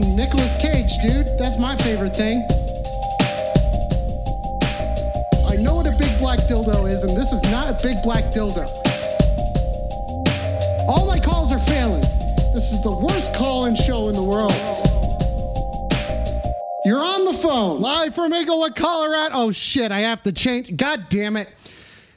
Fucking Nicolas Cage, dude. That's my favorite thing. I know what a big black dildo is, and this is not a big black dildo. All my calls are failing. This is the worst call in show in the world. You're on the phone. Live from Englewood, Colorado. Oh shit, I have to change. God damn it.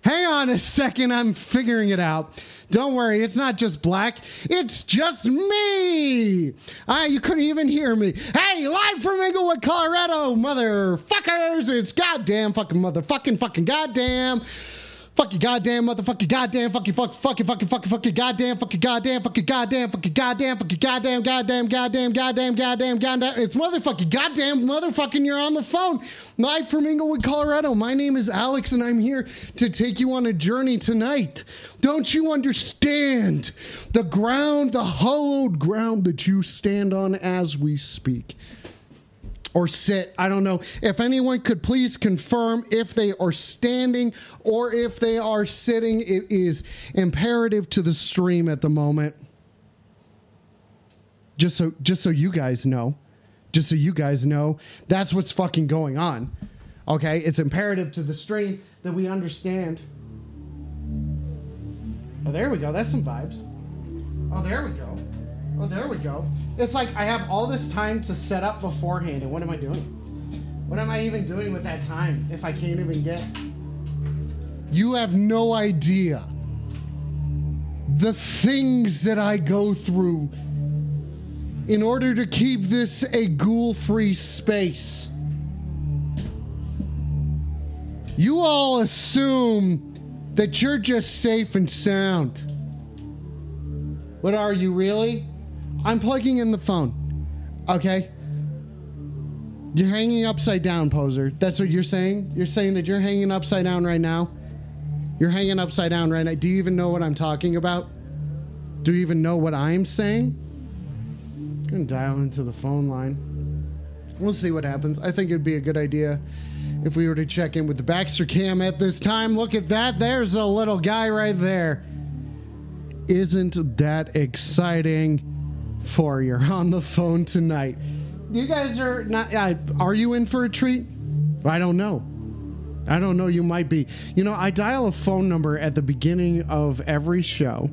Hang on a second, I'm figuring it out. Don't worry, it's not just black, it's just me. Ah, you couldn't even hear me. Hey, live from Englewood, Colorado, motherfuckers. It's goddamn fucking motherfucking fucking goddamn. Fuck you goddamn motherfucker goddamn fuck you fuck fuck you fucking fucking fuck you goddamn fuck you goddamn fuck you goddamn fuck you goddamn fuck you goddamn goddamn goddamn goddamn goddamn goddamn it's motherfucking goddamn motherfucking you're on the phone. Live from Englewood Colorado my name is Alex and I'm here to take you on a journey tonight. Don't you understand the ground the hollowed ground that you stand on as we speak or sit. I don't know. If anyone could please confirm if they are standing or if they are sitting, it is imperative to the stream at the moment. Just so just so you guys know. Just so you guys know, that's what's fucking going on. Okay? It's imperative to the stream that we understand. Oh, there we go. That's some vibes. Oh, there we go. Oh, there we go. It's like I have all this time to set up beforehand, and what am I doing? What am I even doing with that time if I can't even get? You have no idea the things that I go through in order to keep this a ghoul free space. You all assume that you're just safe and sound. What are you really? I'm plugging in the phone. Okay? You're hanging upside down, poser. That's what you're saying? You're saying that you're hanging upside down right now? You're hanging upside down right now. Do you even know what I'm talking about? Do you even know what I'm saying? I'm gonna dial into the phone line. We'll see what happens. I think it'd be a good idea if we were to check in with the Baxter cam at this time. Look at that. There's a little guy right there. Isn't that exciting? For you're on the phone tonight. You guys are not. Uh, are you in for a treat? I don't know. I don't know. You might be. You know, I dial a phone number at the beginning of every show,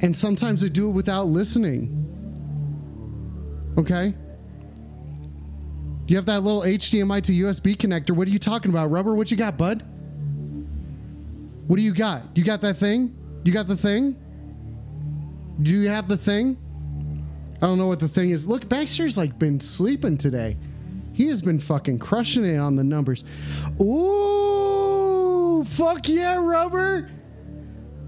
and sometimes I do it without listening. Okay. You have that little HDMI to USB connector. What are you talking about, Rubber? What you got, bud? What do you got? You got that thing? You got the thing? Do you have the thing? I don't know what the thing is. Look, Baxter's like been sleeping today. He has been fucking crushing it on the numbers. Ooh, fuck yeah, rubber.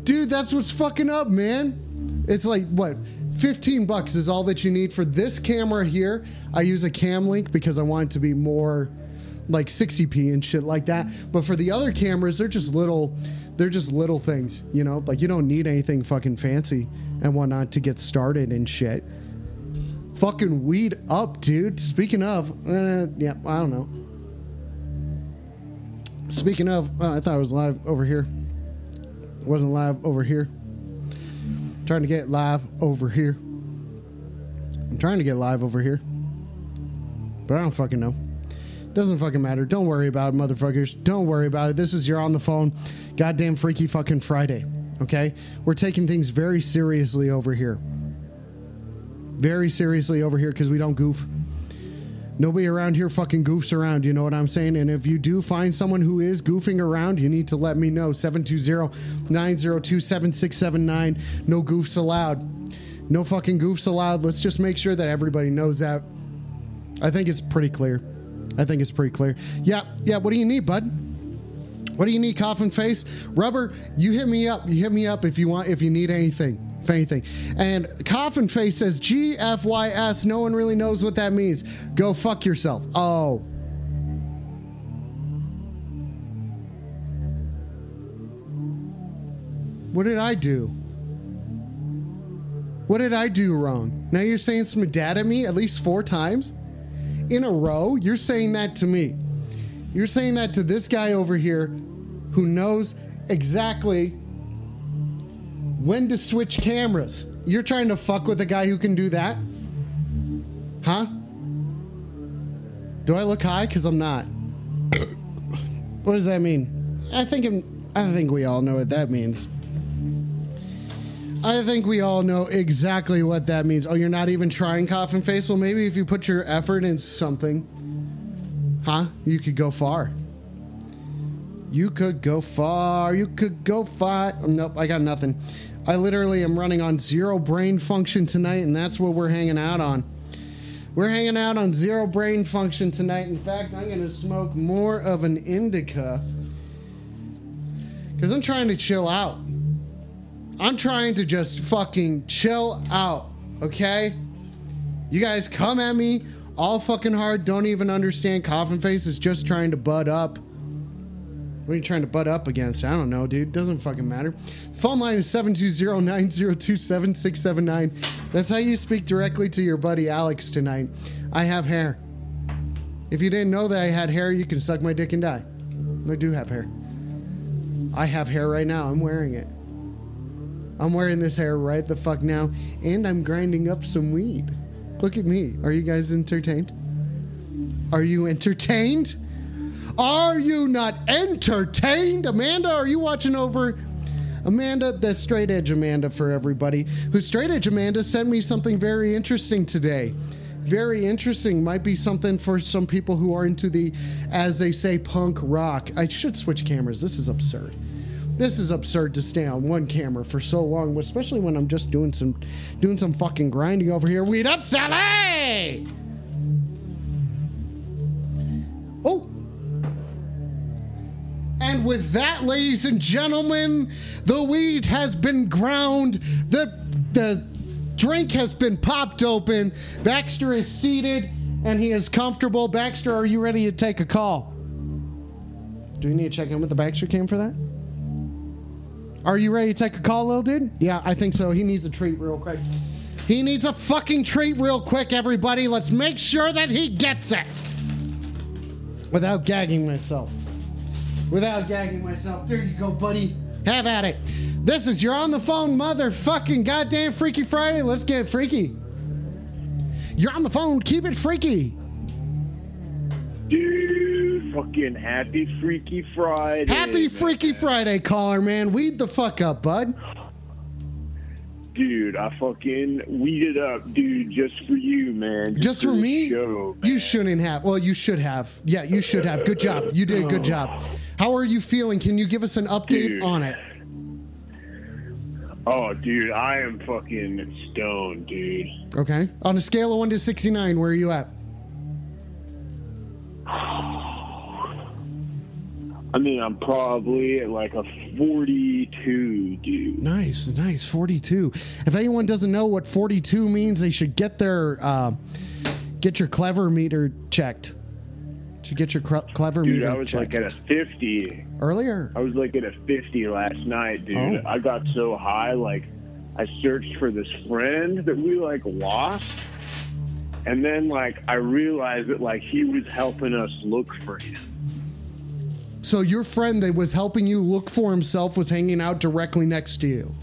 Dude, that's what's fucking up, man. It's like what? 15 bucks is all that you need for this camera here. I use a cam link because I want it to be more like 60p and shit like that. But for the other cameras, they're just little they're just little things, you know? Like you don't need anything fucking fancy and whatnot to get started and shit fucking weed up, dude. Speaking of, uh, yeah, I don't know. Speaking of, uh, I thought I was live over here. It wasn't live over here. I'm trying to get live over here. I'm trying to get live over here. But I don't fucking know. Doesn't fucking matter. Don't worry about it, motherfuckers. Don't worry about it. This is your on the phone, goddamn freaky fucking Friday. Okay? We're taking things very seriously over here very seriously over here because we don't goof. Nobody around here fucking goofs around, you know what I'm saying? And if you do find someone who is goofing around, you need to let me know. 720-902-7679. No goofs allowed. No fucking goofs allowed. Let's just make sure that everybody knows that. I think it's pretty clear. I think it's pretty clear. Yeah, yeah, what do you need, bud? What do you need, coffin face? Rubber, you hit me up. You hit me up if you want if you need anything. If anything. And Coffin Face says GFYS. No one really knows what that means. Go fuck yourself. Oh. What did I do? What did I do wrong? Now you're saying some dad at me at least four times in a row? You're saying that to me. You're saying that to this guy over here who knows exactly when to switch cameras. You're trying to fuck with a guy who can do that? Huh? Do I look high? Because I'm not. what does that mean? I think I'm, I think we all know what that means. I think we all know exactly what that means. Oh, you're not even trying coffin face? Well, maybe if you put your effort into something, huh? You could go far. You could go far. You could go far. Nope, I got nothing. I literally am running on zero brain function tonight, and that's what we're hanging out on. We're hanging out on zero brain function tonight. In fact, I'm going to smoke more of an indica because I'm trying to chill out. I'm trying to just fucking chill out, okay? You guys come at me all fucking hard, don't even understand. Coffin Face is just trying to butt up. What are you trying to butt up against? I don't know, dude. Doesn't fucking matter. Phone line is 720-902-7679. That's how you speak directly to your buddy Alex tonight. I have hair. If you didn't know that I had hair, you can suck my dick and die. I do have hair. I have hair right now. I'm wearing it. I'm wearing this hair right the fuck now, and I'm grinding up some weed. Look at me. Are you guys entertained? Are you entertained? Are you not entertained? Amanda, are you watching over? Amanda, the straight edge Amanda for everybody. Who straight edge Amanda sent me something very interesting today. Very interesting. Might be something for some people who are into the, as they say, punk rock. I should switch cameras. This is absurd. This is absurd to stay on one camera for so long, especially when I'm just doing some, doing some fucking grinding over here. Weed up, Sally! Oh, and with that, ladies and gentlemen, the weed has been ground. The the drink has been popped open. Baxter is seated and he is comfortable. Baxter, are you ready to take a call? Do we need to check in with the Baxter cam for that? Are you ready to take a call, little dude? Yeah, I think so. He needs a treat real quick. He needs a fucking treat real quick, everybody. Let's make sure that he gets it. Without gagging myself without gagging myself. There you go, buddy. Have at it. This is your on the phone motherfucking goddamn Freaky Friday. Let's get freaky. You're on the phone. Keep it freaky. Dude, fucking happy Freaky Friday. Happy. Freaky Friday, caller, man. Weed the fuck up, bud. Dude, I fucking weeded up, dude, just for you, man. Just for the me? Show. You shouldn't have. Well, you should have. Yeah, you should have. Good job. You did a good job. How are you feeling? Can you give us an update Dude. on it? Oh, dude, I am fucking stoned, dude. Okay. On a scale of 1 to 69, where are you at? I mean, I'm probably at like a 42, dude. Nice, nice. 42. If anyone doesn't know what 42 means, they should get their uh, get your clever meter checked. Should get your cre- clever Dude, meter I was checked. like at a 50. earlier. I was like at a 50 last night, dude. Oh. I got so high, like, I searched for this friend that we, like, lost. And then, like, I realized that, like, he was helping us look for him. So your friend that was helping you look for himself was hanging out directly next to you.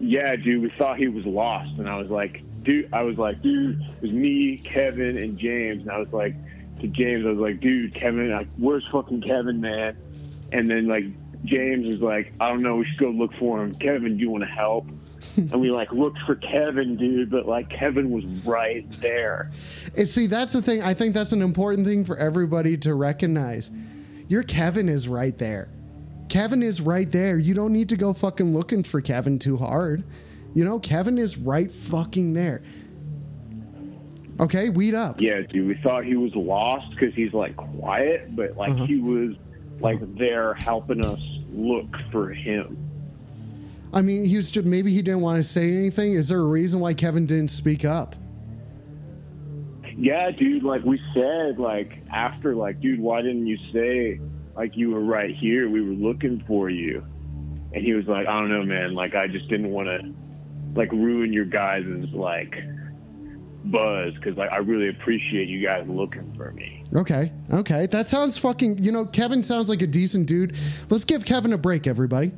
Yeah, dude, we thought he was lost. And I was like, dude, I was like, dude, it was me, Kevin, and James. And I was like, to James, I was like, dude, Kevin, like, where's fucking Kevin, man? And then, like, James was like, I don't know, we should go look for him. Kevin, do you want to help? and we, like, looked for Kevin, dude, but, like, Kevin was right there. And see, that's the thing. I think that's an important thing for everybody to recognize. Your Kevin is right there. Kevin is right there. You don't need to go fucking looking for Kevin too hard. You know, Kevin is right fucking there. Okay, weed up. Yeah, dude, we thought he was lost because he's, like, quiet, but, like, Uh-huh. he was, like, there helping us look for him. I mean, he was just, maybe he didn't want to say anything. Is there a reason why Kevin didn't speak up? Yeah, dude. Like we said, like after, like, dude, why didn't you say like you were right here? We were looking for you. And he was like, I don't know, man. Like I just didn't want to like ruin your guys' like buzz because like I really appreciate you guys looking for me. Okay, okay, that sounds fucking. You know, Kevin sounds like a decent dude. Let's give Kevin a break, everybody.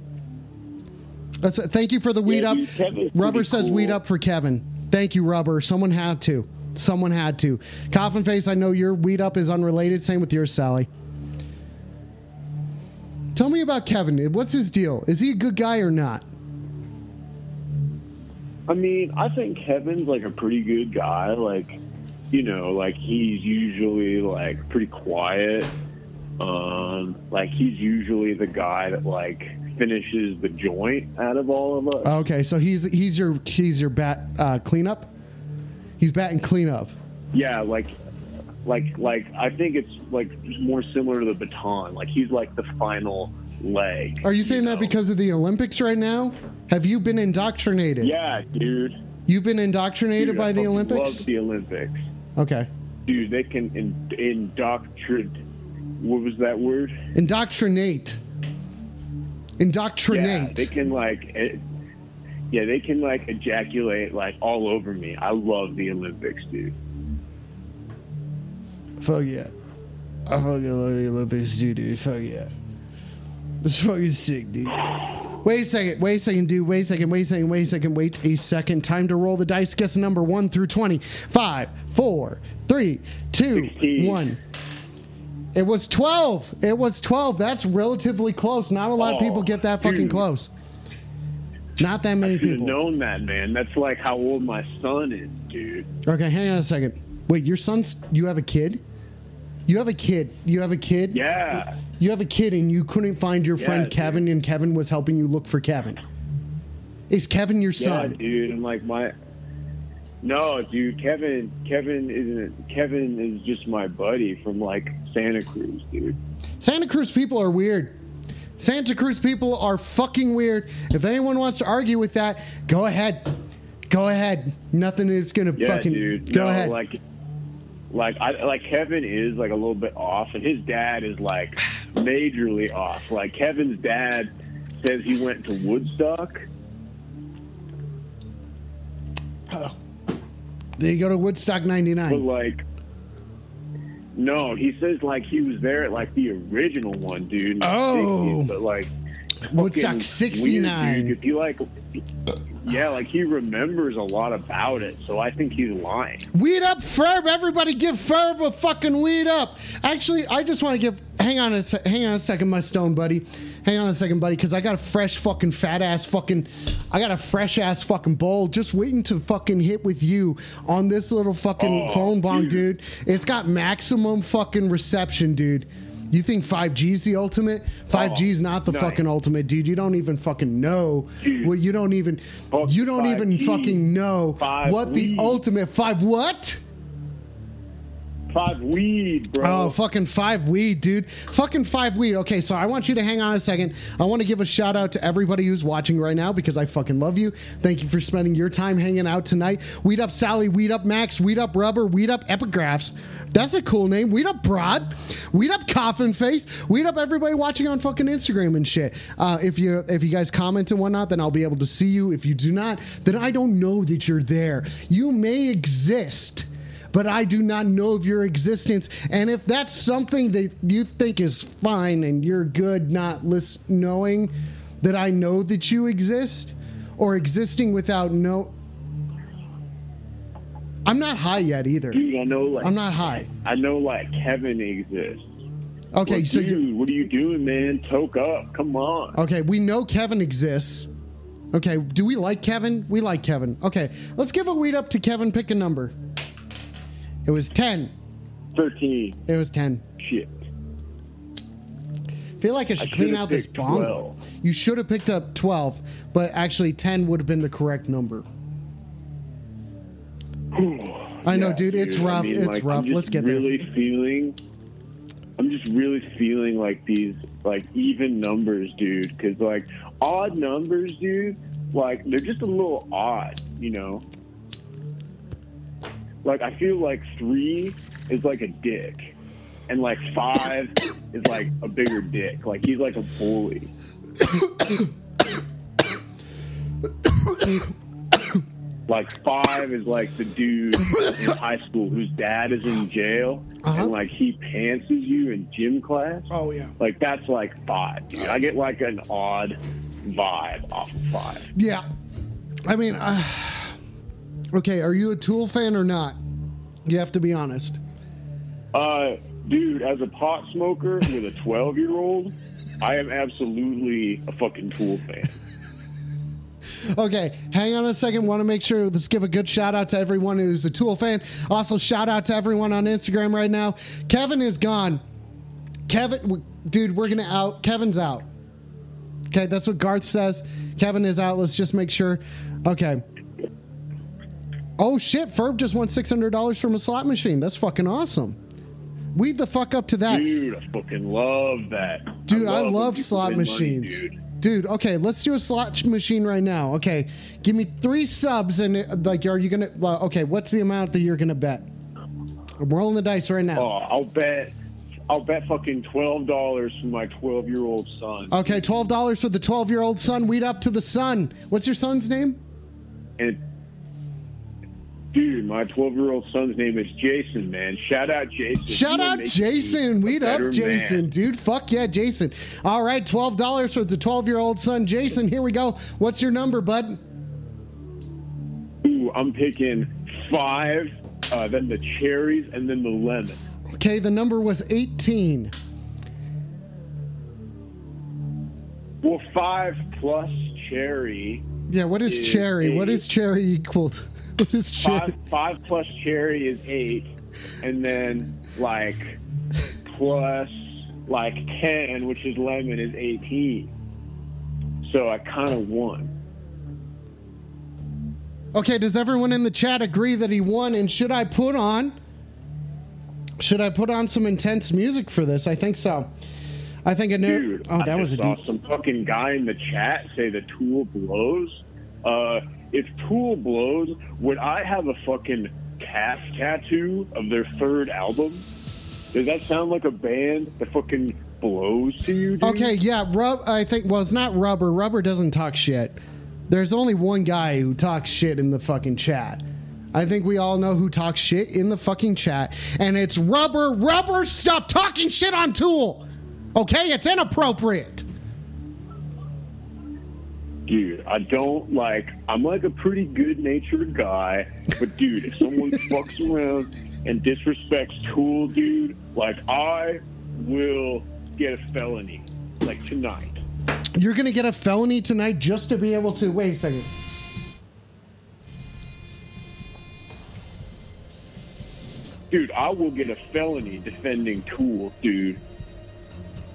Let's thank you for the weed Yeah, up. dude, Rubber says cool. weed up for Kevin. Thank you, Rubber. Someone had to. Someone had to. Coffin face. I know your weed up is unrelated. Same with yours, Sally. Tell me about Kevin. What's his deal? Is he a good guy or not? I mean, I think Kevin's like a pretty good guy. Like, you know, like he's usually like pretty quiet. Um, like he's usually the guy that like finishes the joint out of all of us. Okay, so he's he's your he's your bat uh, cleanup. He's batting cleanup. Yeah, like, like, like I think it's like more similar to the baton. Like he's like the final leg. Are you saying that know? because of the Olympics right now? Have you been indoctrinated? Yeah, dude. You've been indoctrinated Dude, by I the Olympics? Love the Olympics, Okay. dude. They can in, indoctrinate. What was that word? Indoctrinate. Indoctrinate. Yeah, they can like, eh, yeah, they can like ejaculate like all over me. I love the Olympics, dude. Fuck yeah. I fucking love the Olympics, dude, dude. Fuck yeah. It's fucking sick, dude. Wait a second, wait a second, dude. Wait a second, wait a second, wait a second, wait a second. Time to roll the dice. Guess number one through 20. Five, four, three, two, Sixteen. one. It was 12. It was 12. That's relatively close. Not a lot of Oh, people get that fucking dude. close. Not that many have people. known that, man. That's like how old my son is, dude. Okay, hang on a second. Wait, your son's. You have a kid? You have a kid. You have a kid? Yeah, You have a kid and you couldn't find your Yeah, friend dude. Kevin and Kevin was helping you look for Kevin. Is Kevin your yeah, son? dude. And like my. No, dude. Kevin. Kevin isn't. Kevin is just my buddy from like Santa Cruz, dude. Santa Cruz people are weird. Santa Cruz people are fucking weird. If anyone wants to argue with that, go ahead. Go ahead. Nothing is gonna Yeah, fucking dude. go no, ahead. Like, like I like Kevin is like a little bit off, and his dad is like majorly off. Like Kevin's dad says he went to Woodstock. Oh, they go to Woodstock But 99. like, no, he says like he was there at like the original one, dude. Oh. 60s, but like Woodstock fucking 69. If he like, yeah, like he remembers a lot about it, so I think he's lying. Weed up, Ferb! Everybody, give Ferb a fucking weed up. Actually, I just want to give. Hang on a se- hang on a second, my stone buddy. Hang on a second, buddy, because I got a fresh fucking fat ass fucking. I got a fresh ass fucking bowl just waiting to fucking hit with you on this little fucking Oh, phone bong, dude. dude. It's got maximum fucking reception, dude. You think 5G is the ultimate? 5G is not the nice. fucking ultimate, dude. You don't even fucking know. Well, you don't even. Fuck You don't even 5G. fucking know Five what the weed. ultimate five what? Five weed, bro. Oh, fucking five weed, dude. Fucking five weed. Okay, so I want you to hang on a second. I want to give a shout out to everybody who's watching right now because I fucking love you. Thank you for spending your time hanging out tonight. Weed up Sally, weed up Max, weed up Rubber, weed up Epigraphs. That's a cool name. Weed up Broad, weed up Coffin Face, weed up everybody watching on fucking Instagram and shit. Uh, if you if you guys comment and whatnot, then I'll be able to see you. If you do not, then I don't know that you're there. You may exist but I do not know of your existence. And if that's something that you think is fine and you're good not list- knowing that I know that you exist or existing without no. I'm not high yet either. dude, I know like I'm not high. I know like Kevin exists. Okay, Well, so you dude, what are you doing, man? Toke up, come on. Okay, we know Kevin exists. Okay, do we like Kevin? We like Kevin. Okay, let's give a weed up to Kevin. Pick a number. It was 10. Thirteen. It was 10. Shit. I feel like I should I clean out this. 12. You should have picked up 12, but actually 10 would have been the correct number. I know, Yeah, dude, it's I rough. mean, it's like, rough. Let's get there. really feeling. I'm just really feeling like these like even numbers, dude. Because like odd numbers, dude, like they're just a little odd, you know. Like I feel like three is like a dick, and like five is like a bigger dick. Like he's like a bully. like five is like the dude in high school whose dad is in jail, Uh-huh. and like he pantses you in gym class. Oh yeah. Like that's like five, dude. I get like an odd vibe off of five. Yeah. I mean, uh, okay, are you a Tool fan or not? You have to be honest. Uh, dude, as a pot smoker with a 12 year old, I am absolutely a fucking Tool fan. Okay, hang on a second. Want to make sure, let's give a good shout out to everyone who's a Tool fan. Also, shout out to everyone on Instagram right now. Kevin is gone. Kevin, dude, we're going to out. Kevin's out. Okay, that's what Garth says. Kevin is out. Let's just make sure. Okay. Oh shit, Ferb just won $600 from a slot machine. That's fucking awesome. Weed the fuck up to that. Dude, I fucking love that. Dude, I when love slot win money, machines. dude. Dude, okay, let's do a slot machine right now. Okay, give me three subs and uh, like, are you gonna? Well, okay, what's the amount that you're gonna bet? I'm rolling the dice right now. Oh, I'll bet. I'll bet fucking twelve dollars for my twelve-year-old son. Okay, twelve dollars for the twelve-year-old son. Weed up to the son. What's your son's name? And dude, my twelve-year-old son's name is Jason. Man, shout out Jason. Shout out Jason. Weed up, Jason, man. dude. Fuck yeah, Jason. All right, twelve dollars for the twelve-year-old son, Jason. Here we go. What's your number, bud? Ooh, I'm picking five, uh, then the cherries, and then the lemon. Okay, the number was eighteen. Well, five plus cherry. Yeah, what is Is cherry? What eight. is cherry equaled? What is cherry? Five, five plus cherry is eight, and then like plus like ten, which is lemon, is eighteen. So I kind of won. Okay, does everyone in the chat agree that he won? And should I put on? Should I put on some intense music for this? I think so. I think I know. Dude, oh, that I was a saw deep. some fucking guy in the chat say the Tool blows. Uh, if Tool blows, would I have a fucking calf tattoo of their third album? Does that sound like a band that fucking blows to you? Dude? Okay, yeah, rub. I think. Well, it's not rubber. Rubber doesn't talk shit. There's only one guy who talks shit in the fucking chat. I think we all know who talks shit in the fucking chat, and it's rubber. Rubber, stop talking shit on Tool. Okay, it's inappropriate. Dude, I don't like. I'm like a pretty good-natured guy, but dude, if someone fucks around and disrespects Tool, dude, like I will get a felony, like tonight. You're gonna get a felony tonight just to be able to. Wait a second. Dude, I will get a felony defending Tool, dude.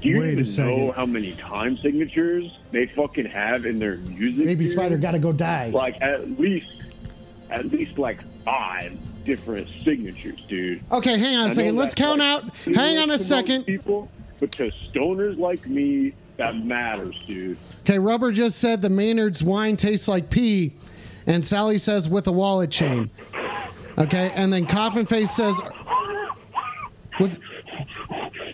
Do you Wait a even know how many time signatures they fucking have in their music? Baby? Spider gotta go die. Like at least, at least like five different signatures, dude. Okay, hang on a second. Let's count like, out. Hang on a second. People, but to stoners like me, that matters, dude. Okay, Rubber just said the Maynard's wine tastes like pee, and Sally says with a wallet chain. Okay, and then Coffin Face says, was,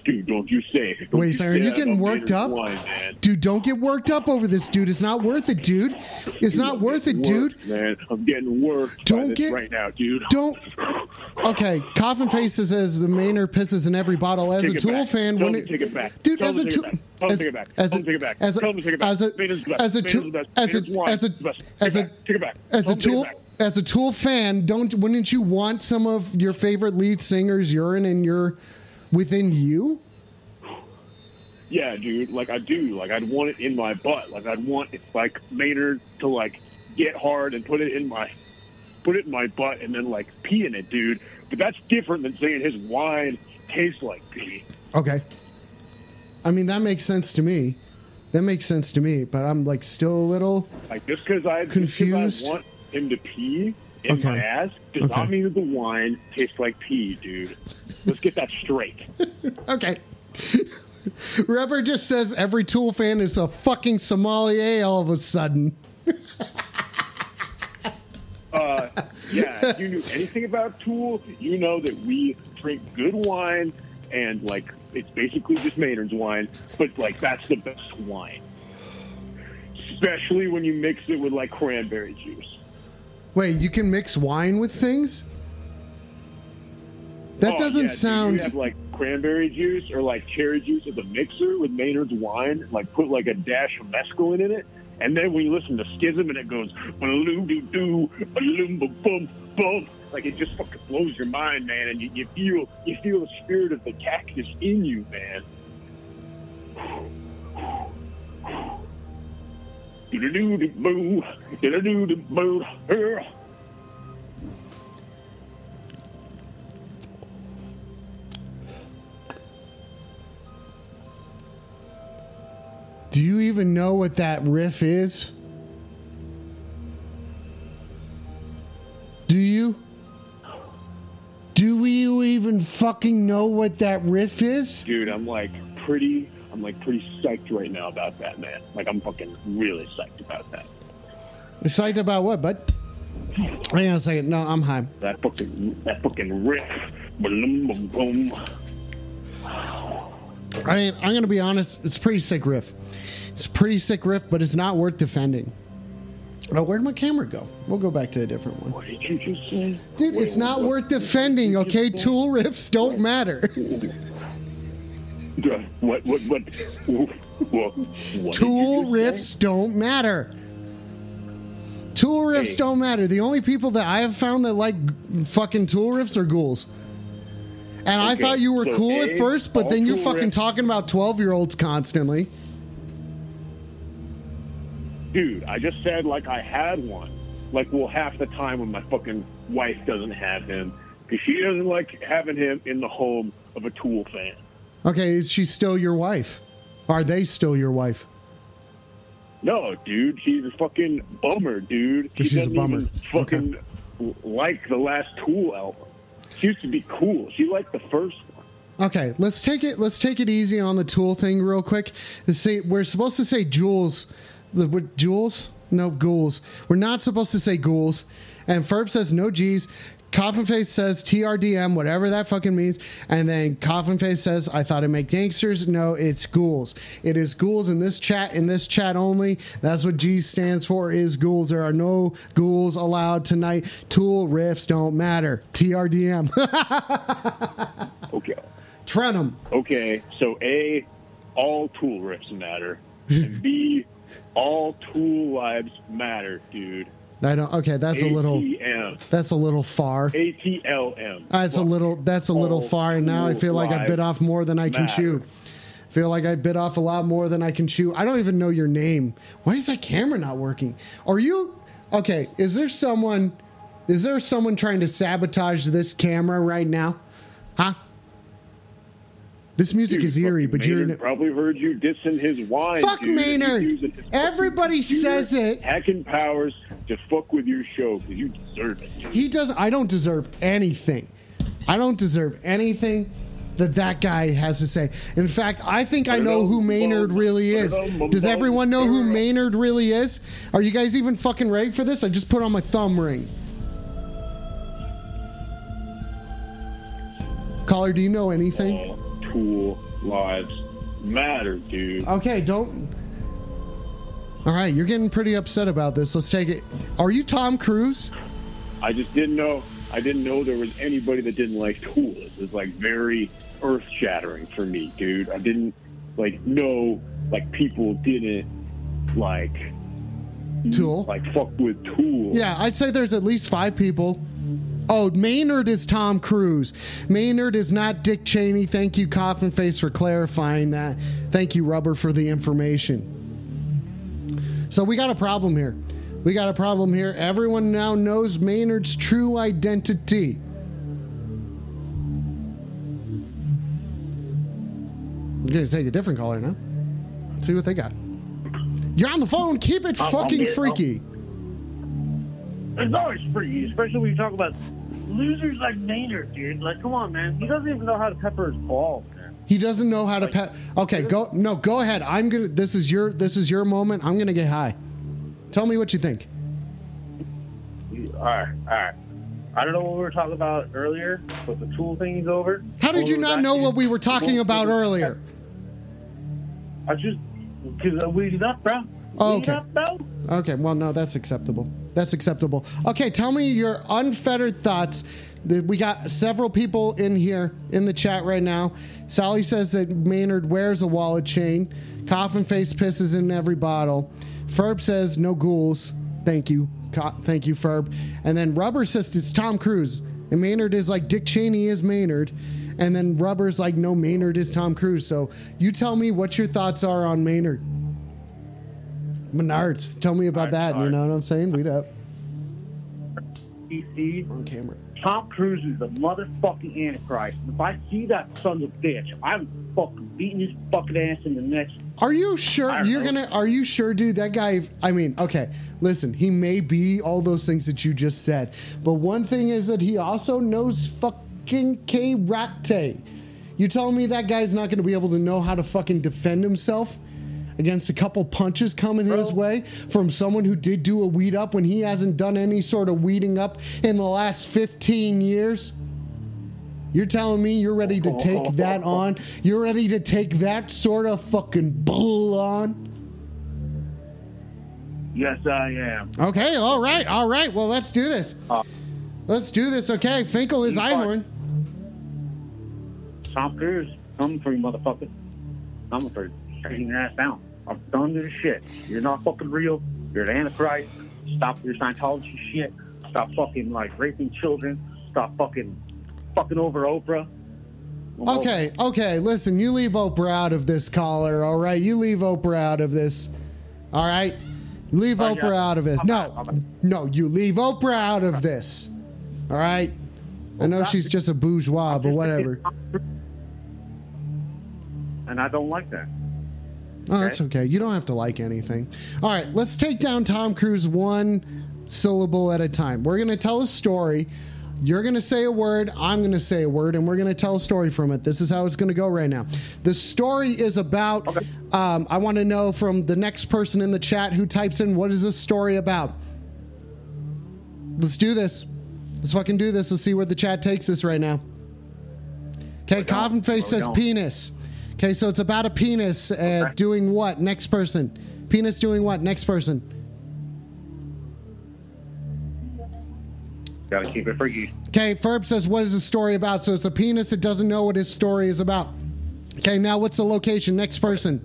Dude, don't you say. Don't Wait a second, are you getting worked up? Wine, dude, don't get worked up over this, dude. It's not worth it, dude. It's not I'm worth it, getting dude. Man, I'm getting worked Don't get- right now, dude. Don't. Okay, Coffin Face says the Maynard pisses in every bottle. As Take a Tool back. fan, Tell when it, take it back. dude, Tell as a Tool, take it back. Tell him to as, take it back. as a him take it back. as a Tell take it back. as a Maynard's the best. as a Tool as a as a is the best. Take as a. Take it back. as a Tell him to take it Tool as a Tool fan, don't wouldn't you want some of your favorite lead singers' urine in your within you? Yeah, dude. Like I do. Like I'd want it in my butt. Like I'd want it, like Maynard to like get hard and put it in my put it in my butt and then like pee in it, dude. But that's different than saying his wine tastes like pee. Okay. I mean that makes sense to me. That makes sense to me, but I'm like still a little Like just because I just Confused? I want him to pee in Okay. my ass does Okay. not mean that the wine tastes like pee, dude. Let's get that straight. Okay. Rubber just says every Tool fan is a fucking sommelier all of a sudden. Uh, yeah, if you knew anything about Tool, you know that we drink good wine and like it's basically just Maynard's wine, but like that's the best wine. Especially when you mix it with like cranberry juice. Wait, you can mix wine with things? That Oh, doesn't yeah, sound. You have like cranberry juice or like cherry juice as a mixer with Maynard's wine, like put like a dash of mescaline in it, and then when you listen to Schism and it goes baloo doo doo, balloom ba bum bum, like it just fucking blows your mind, man, and you, you feel you feel the spirit of the cactus in you, man. Do you even know what that riff is? Do you? Do you even fucking know what that riff is? dude, I'm like pretty, I'm like pretty psyched right now about that, man. Like I'm fucking really psyched about that. Excited about what, bud? Hang on a second. No, I'm high. That fucking, that fucking riff. Boom, boom, boom. I mean, I'm gonna be honest. It's a pretty sick riff. It's a pretty sick riff, but it's not worth defending. Oh, where'd my camera go? We'll go back to a different one. What did you just say? Dude, it's not worth defending, okay? Tool riffs don't matter. What, what, what? what, what Tool did you just riffs don't matter. Tool riffs Hey. don't matter. The only people that I have found that like fucking tool riffs are ghouls. And I thought you were so cool A, at first, but then you're fucking riffs- talking about 12 year olds constantly. Dude, I just said like I had one. Like, well, half the time when my fucking wife doesn't have him, because she doesn't like having him in the home of a Tool fan. Okay, is she still your wife? Are they still your wife? No, dude, she's a fucking bummer, dude. She She's a bummer. even fucking like the last Tool album. She used to be cool. She liked the first one. Okay, let's take it. Let's take it easy on the tool thing real quick. Say we're supposed to say jewels, the what, jewels? No ghouls. We're not supposed to say ghouls. And Ferb says no G's. Coffin Face says TRDM, whatever that fucking means. And then Coffin Face says, I thought it meant gangsters. No, it's ghouls. It is ghouls in this chat, in this chat only. That's what G stands for, is ghouls. There are no ghouls allowed tonight. Tool riffs don't matter. TRDM. Okay. Trenum. Okay, so A, all Tool riffs matter. and B, all Tool lives matter, dude. I don't. Okay, that's a little. That's a little far. ATLM. That's a ah, little. That's a little far. And now I oh, feel like I bit off more than I can matter. chew. Feel like I bit off a lot more than I can chew. I don't even know your name. Why is that camera not working? Are you okay? Is there someone? Is there someone trying to sabotage this camera right now? Huh? This music Dude, is eerie, but you're. Probably heard you dissing his wine. Fuck dude, Maynard. using his fucking Everybody computer, says it. Hacking powers to fuck with your show because you deserve it. He does. I don't deserve anything. I don't deserve anything that that guy has to say. In fact, I think I know who Maynard really is. Does everyone know who Maynard really is? Are you guys even fucking ready for this? I just put on my thumb ring. Caller, do you know anything? All Tool lives matter, dude. Okay, don't. All right, you're getting pretty upset about this. Let's take it. Are you Tom Cruise? I just didn't know. I didn't know there was anybody that didn't like Tool. It was like very earth shattering for me, dude. I didn't like know like people didn't like Tool? like fuck with Tool. Yeah, I'd say there's at least five people. Oh, Maynard is Tom Cruise. Maynard is not Dick Cheney. Thank you, Coffin Face, for clarifying that. Thank you, Rubber, for the information. So we got a problem here. We got a problem here. Everyone now knows Maynard's true identity. I'm gonna take a different caller now. See what they got. You're on the phone. Keep it I'm fucking here. freaky. It's always freaky, especially when you talk about losers like Maynard, dude. Like, come on, man. He doesn't even know how to pepper his balls, man. He doesn't know how to pet. Okay, go. No, go ahead. I'm gonna. This is your. This is your moment. I'm gonna get high. Tell me what you think. All right, all right. I don't know what we were talking about earlier, but the tool thing is over. How did you not know what we were talking about earlier? I just because I weeded up, bro. Oh, okay. Okay, well, no, that's acceptable. That's acceptable. Okay, tell me your unfettered thoughts. We got several people in here in the chat right now. Sally says that Maynard wears a wallet chain. Coffin face pisses in every bottle. Ferb says no ghouls. Thank you. Co- thank you, Ferb. And then Rubber says it's Tom Cruise. And Maynard is like Dick Cheney is Maynard. And then Rubber's like, no, Maynard is Tom Cruise. So you tell me what your thoughts are on Maynard. Menards, tell me about that. You know what I'm saying? Read up PC. on camera. Tom Cruise is the motherfucking Antichrist. If I see that son of a bitch, I'm fucking beating his fucking ass in the next. Are you sure you're know. gonna? Are you sure, dude? That guy. I mean, okay. Listen, he may be all those things that you just said, but one thing is that he also knows fucking karate. You telling me that guy's not gonna be able to know how to fucking defend himself? Against a couple punches coming his way from someone who did do a weed up when he hasn't done any sort of weeding up in the last 15 years? You're telling me you're ready to take that on? You're ready to take that sort of fucking bull on? Yes, I am. Okay, all right, all right. Well, let's do this. Uh, Let's do this. Okay, Finkel is Einhorn. Tom Cruise, for you, motherfucker. Coming for Taking your ass down. I'm done with this shit. You're not fucking real. You're the Antichrist. Stop your Scientology shit. Stop fucking like raping children. Stop fucking fucking over Oprah. Well, Okay, okay. Listen, you leave Oprah out of this caller. All right, you leave Oprah out of this. All right, leave Oh, Oprah yeah. out of it. I'm No, out, I'm out. no, you leave Oprah out of this. All right. I know she's just a bourgeois, but whatever. And I don't like that. Oh, that's okay. You don't have to like anything. All right, let's take down Tom Cruise one syllable at a time. We're going to tell a story. You're going to say a word, I'm going to say a word, and we're going to tell a story from it. This is how it's going to go right now. The story is about, Okay. um, I want to know from the next person in the chat who types in, what is this story about? Let's do this. Let's fucking do this. Let's see where the chat takes us right now. Okay? Coffin Face says going? penis. Okay, so it's about a penis uh, Okay. doing what? Next person. Penis doing what? Next person. Gotta keep it freaky. Okay, Ferb says, what is the story about? So it's a penis that doesn't know what his story is about. Okay, now what's the location? Next person.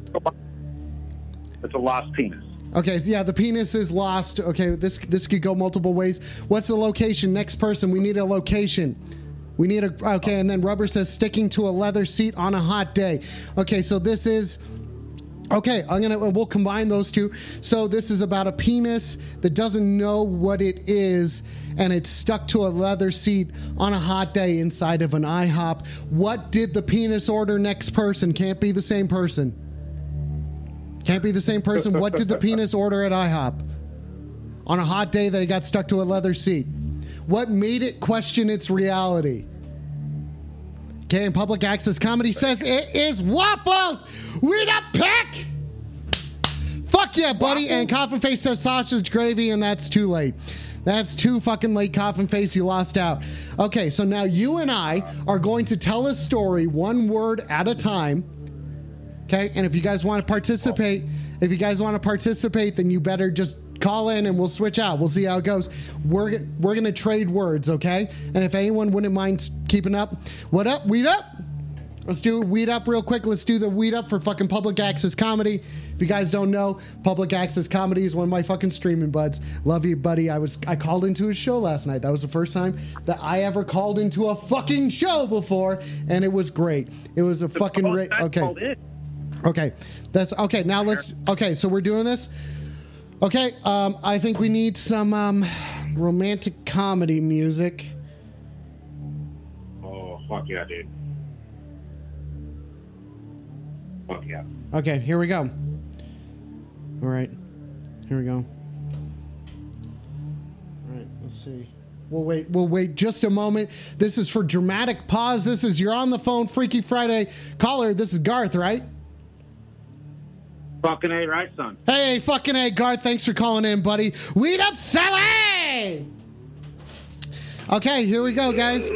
It's a lost penis. Okay, yeah, the penis is lost. Okay, this this could go multiple ways. What's the location? Next person. We need a location. We need a okay, and then Rubber says sticking to a leather seat on a hot day. Okay, so this is Okay, I'm gonna we'll combine those two. So this is about a penis that doesn't know what it is, and it's stuck to a leather seat on a hot day inside of an IHOP. What did the penis order next person? Can't be the same person. Can't be the same person. What did the penis order at IHOP? On a hot day that it got stuck to a leather seat. What made it question its reality? Okay, and public access comedy says it is waffles. We the pick. Fuck yeah, buddy. And Coffin Face says sausage gravy, and that's too late. That's too fucking late, Coffin Face. You lost out. Okay, so now you and I are going to tell a story one word at a time. Okay, and if you guys want to participate, if you guys want to participate, then you better just call in and we'll switch out. We'll see how it goes. We're we're gonna trade words, okay? And if anyone wouldn't mind keeping up, what up? Weed up. Let's do weed up real quick. Let's do the weed up for fucking public access comedy. If you guys don't know, public access comedy is one of my fucking streaming buds. Love you, buddy. I was I called into his show last night. That was the first time that I ever called into a fucking show before, and it was great. It was a fucking ra- okay. Okay, that's okay. Now let's. Okay, so we're doing this. Okay, um, I think we need some um, romantic comedy music. Oh, fuck yeah, dude. Fuck yeah. Okay, here we go. All right, here we go. All right, let's see. We'll wait. We'll wait just a moment. This is for dramatic pause. This is you're on the phone, Freaky Friday caller. This is Garth, right? Fucking A, right, son? Hey, fucking A, Garth. Thanks for calling in, buddy. Weed up, Sally. Okay, here we go, guys.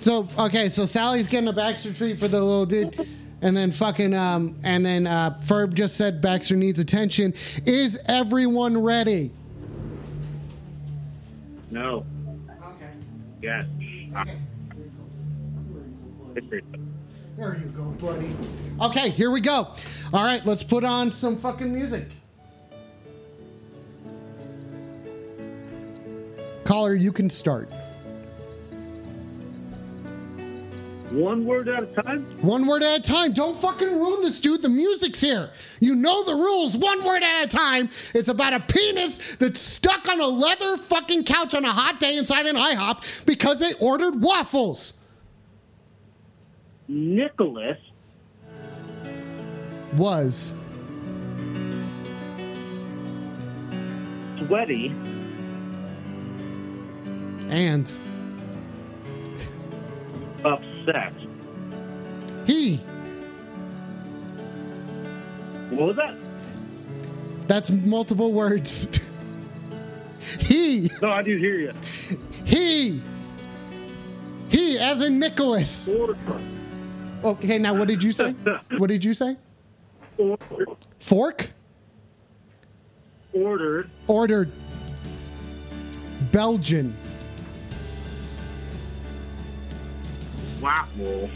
So, okay, so Sally's getting a Baxter treat for the little dude. And then fucking um and then uh Ferb just said Baxter needs attention. Is everyone ready? No. Okay. Yes. There you go, buddy. Okay, here we go. All right, let's put on some fucking music. Caller, you can start. One word at a time? One word at a time. Don't fucking ruin this, dude. The music's here. You know the rules. One word at a time. It's about a penis that's stuck on a leather fucking couch on a hot day inside an IHOP because they ordered waffles. Nicholas Was Sweaty and upset. he. What was that? That's multiple words. he. No, I do hear you. He. He, as in Nicholas. Okay, now what did you say? What did you say? Ordered, Fork? ordered Ordered. Belgian. waffles.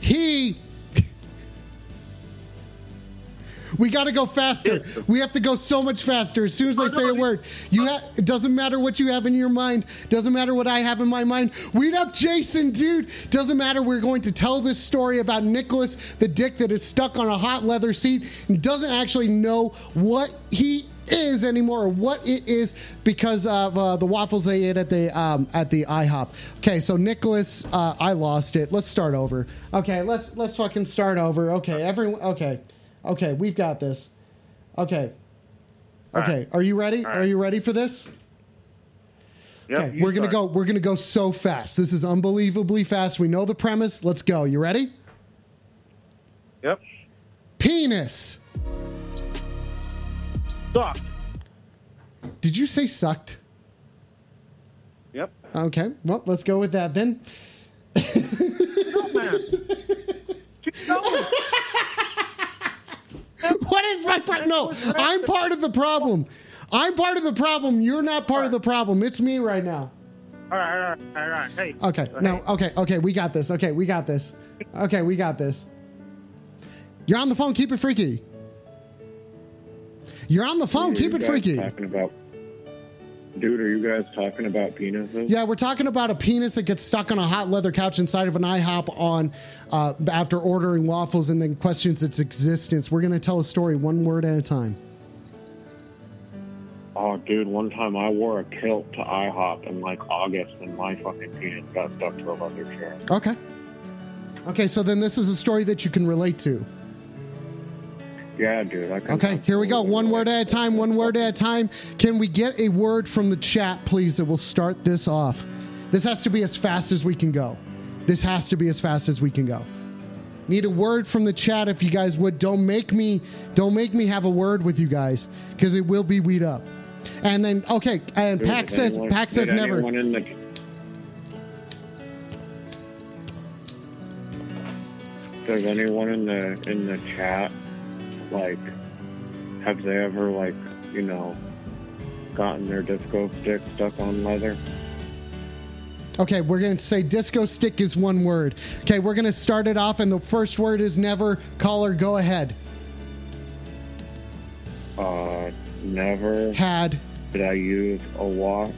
He. We got to go faster. We have to go so much faster. As soon as I say a word, you ha- it doesn't matter what you have in your mind. Doesn't matter what I have in my mind. Weed up, Jason, dude. Doesn't matter. We're going to tell this story about Nicholas, the dick that is stuck on a hot leather seat and doesn't actually know what he is anymore or what it is because of uh, the waffles they ate at the um, at the IHOP. Okay, so Nicholas, uh, I lost it. Let's start over. Okay, let's let's fucking start over. Okay, everyone. Okay, okay, we've got this. Okay, okay. Are you ready? Are you ready for this? Yep, Okay, we're gonna go. We're gonna go so fast. This is unbelievably fast. We know the premise. Let's go. You ready? Yep. Penis. Sucked. Did you say sucked? Yep. Okay. Well, let's go with that then. No, man. Keep going. What is my part? No, I'm part of the problem. I'm part of the problem. You're not part of the problem. It's me right now. All right, all right, all right. Hey. Okay. No. Okay. Okay. We got this. Okay. We got this. Okay. We got this. You're on the phone. Keep it freaky. You're on the phone. Keep it freaky. Talking about, dude, are you guys talking about penises? Yeah, we're talking about a penis that gets stuck on a hot leather couch inside of an IHOP on uh, after ordering waffles and then questions its existence. We're gonna tell a story one word at a time. Oh, dude, one time I wore a kilt to IHOP in like August, and my fucking penis got stuck to a leather chair. Okay. Okay, so then this is a story that you can relate to. Yeah, dude. I Okay, here we go. One word at a time, one word at a time. Can we get a word from the chat, please, that will start this off? This has to be as fast as we can go. This has to be as fast as we can go. Need a word from the chat if you guys would. Don't make me don't make me have a word with you guys because it will be weed up. And then okay, and Dude, Pack did says anyone- Pack says never. anyone in the- Does anyone in the in the chat like have they ever like you know gotten their disco stick stuck on leather? Okay, we're going to say disco stick is one word. Okay, we're going to start it off, and the first word is never. Caller, go ahead. Uh, never Had. did I use a walk.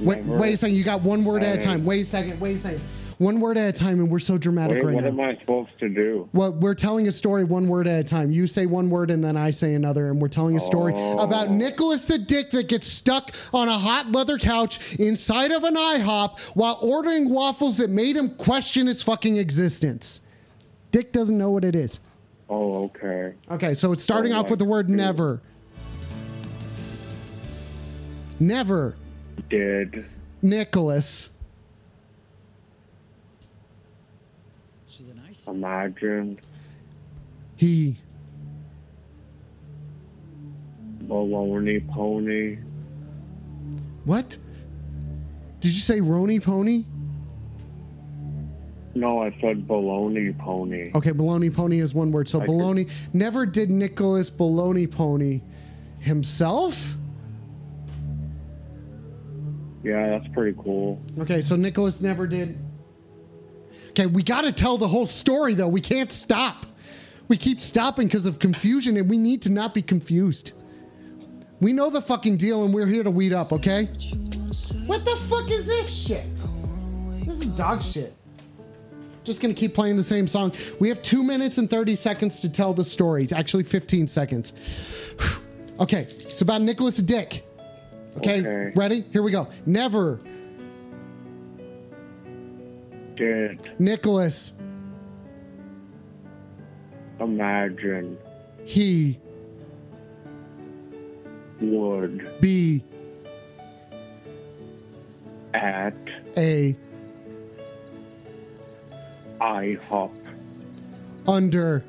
Wait, wait a second. You got one word at a time. Wait a second. Wait a second. One word at a time, and we're so dramatic What, right what now. What am I supposed to do? well, we're telling a story one word at a time. You say one word, and then I say another, and we're telling a story Oh. about Nicholas the Dick that gets stuck on a hot leather couch inside of an IHOP while ordering waffles that made him question his fucking existence. Dick doesn't know what it is. Oh, okay. Okay, so it's starting Oh off with the word never. never did Nicholas So then I s- imagine he baloney pony. what? Did you say Rony Pony? No, I said baloney pony. Okay, baloney pony is one word. So I could- baloney never did Nicholas baloney pony himself. Yeah, that's pretty cool. Okay, so Nicholas never did. Okay, we got to tell the whole story though. We can't stop. We keep stopping because of confusion, and we need to not be confused. We know the fucking deal, and we're here to weed up. Okay. What the fuck is this shit? This is dog shit. Just gonna keep playing the same song. We have two minutes and 30 seconds to tell the story. Actually, 15 seconds. okay, it's about Nicholas Dick. Okay, Okay. ready? Here we go. Never, Did Nicholas, imagine. He would be at a IHOP. under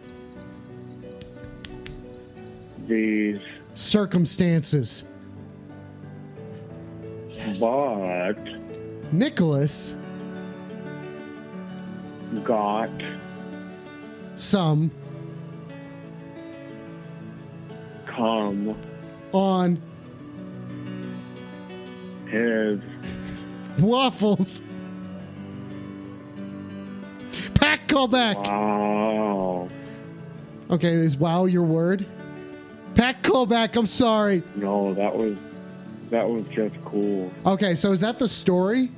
these, circumstances. but Nicholas, got some come on his waffles. Pack callback. wow. Okay, is wow your word? Pack callback. I'm sorry. No, that was that was just cool. Okay, so is that the story?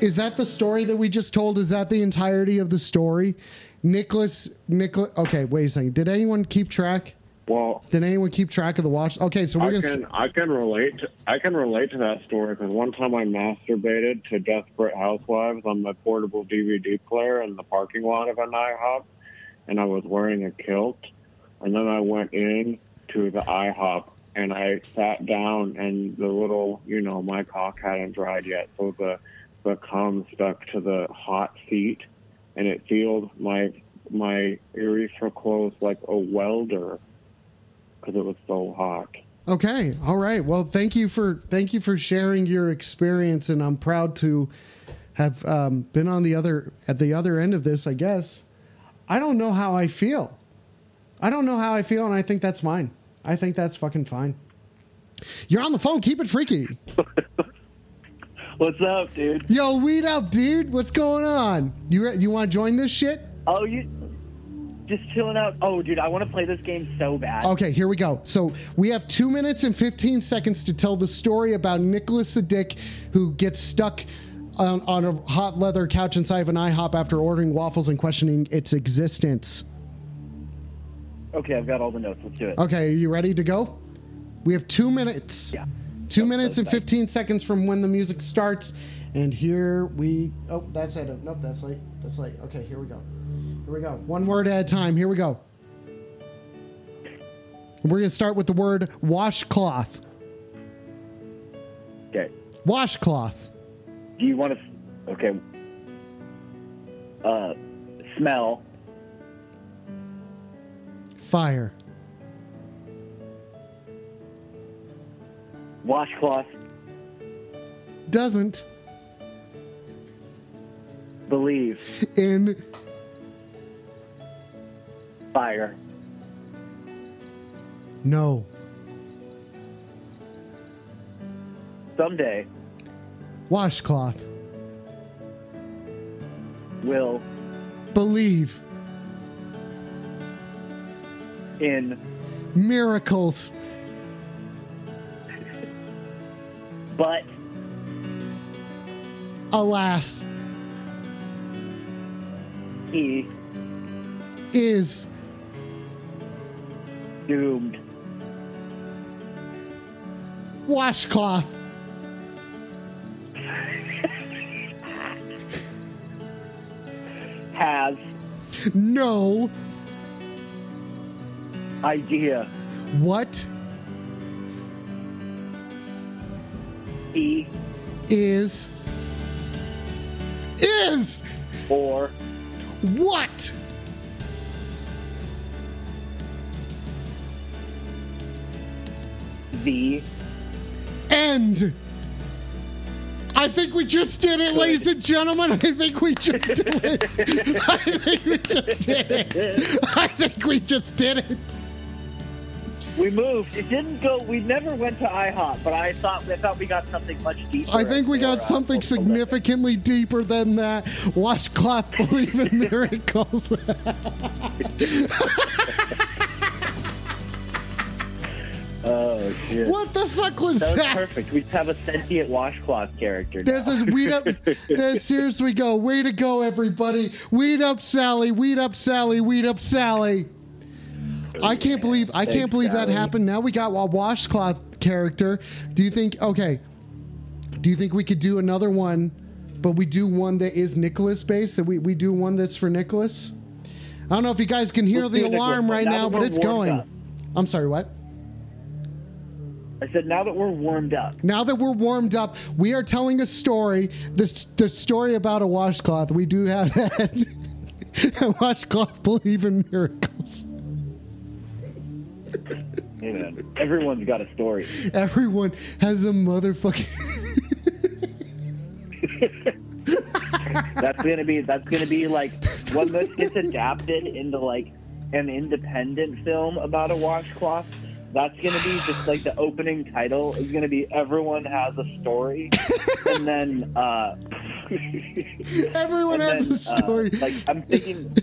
Is that the story that we just told? Is that the entirety of the story? Nicholas, Nicholas. Okay, wait a second. Did anyone keep track? Well, Did anyone keep track of the watch? Okay, so we're I gonna. can I can relate to, I can relate to that story because one time I masturbated to Desperate Housewives on my portable DVD player in the parking lot of an IHOP, and I was wearing a kilt, and then I went in to the IHOP and I sat down and the little you know my cock hadn't dried yet, so the the cum stuck to the hot seat, and it sealed my my urethra closed like a welder because it was so hot. Okay, all right. Well, thank you for thank you for sharing your experience, and I'm proud to have um, been on the other at the other end of this. I guess I don't know how I feel. I don't know how I feel, and I think that's fine. I think that's fucking fine. You're on the phone. Keep it freaky. What's up, dude? Yo, weed up, dude. What's going on? You re- you want to join this shit? Oh, you just chilling out. Oh, dude, I want to play this game so bad. Okay, here we go. So we have two minutes and 15 seconds to tell the story about Nicholas the Dick who gets stuck on, on a hot leather couch inside of an IHOP after ordering waffles and questioning its existence. Okay, I've got all the notes. Let's do it. Okay, are you ready to go? We have two minutes. Yeah. Two minutes and that's nice. 15 seconds from when the music starts. And here we. Oh, that's it. Nope, that's late. That's late. Okay, here we go. Here we go. One word at a time. Here we go. We're going to start with the word washcloth. Okay. Washcloth. Do you want to? Okay. Uh, smell. Fire. Washcloth. Doesn't. Believe. In. Fire. No. Someday Washcloth. will Believe. in Miracles. But Alas. he Is. doomed. Washcloth. Has No. idea. What? He is is or what? the End. I think we just did it, ladies and gentlemen. I think we just did it. I think we just did it. I think we just did it. We moved. It didn't go. We never went to IHOP, but I thought I thought we got something much deeper. I think we got something significantly deeper than that. Washcloth believe in miracles. Oh shit. what the fuck was That was that? perfect. We have a sentient washcloth character. Now. There's a weed up. There's seriously go. Way to go, everybody. Weed up, Sally. Weed up, Sally. Weed up, Sally. I can't believe. I can't believe that happened. Now we got a washcloth character. Do you think? Okay. Do you think we could do another one, but we do one that is Nicholas based? That we we do one that's for Nicholas. I don't know if you guys can hear Let's the do a Nicholas alarm right Now now, but it's going. up. I'm sorry. What? I said now that we're warmed up. Now that we're warmed up, we are telling a story. The, the story about a washcloth. We do have that. a washcloth believe in miracles. Hey man, everyone's got a story. Everyone has a motherfucking. That's gonna be that's gonna be like when this gets adapted into like an independent film about a washcloth. That's gonna be just like the opening title is gonna be everyone has a story, and then uh, Everyone and has then, a story. Uh, like I'm thinking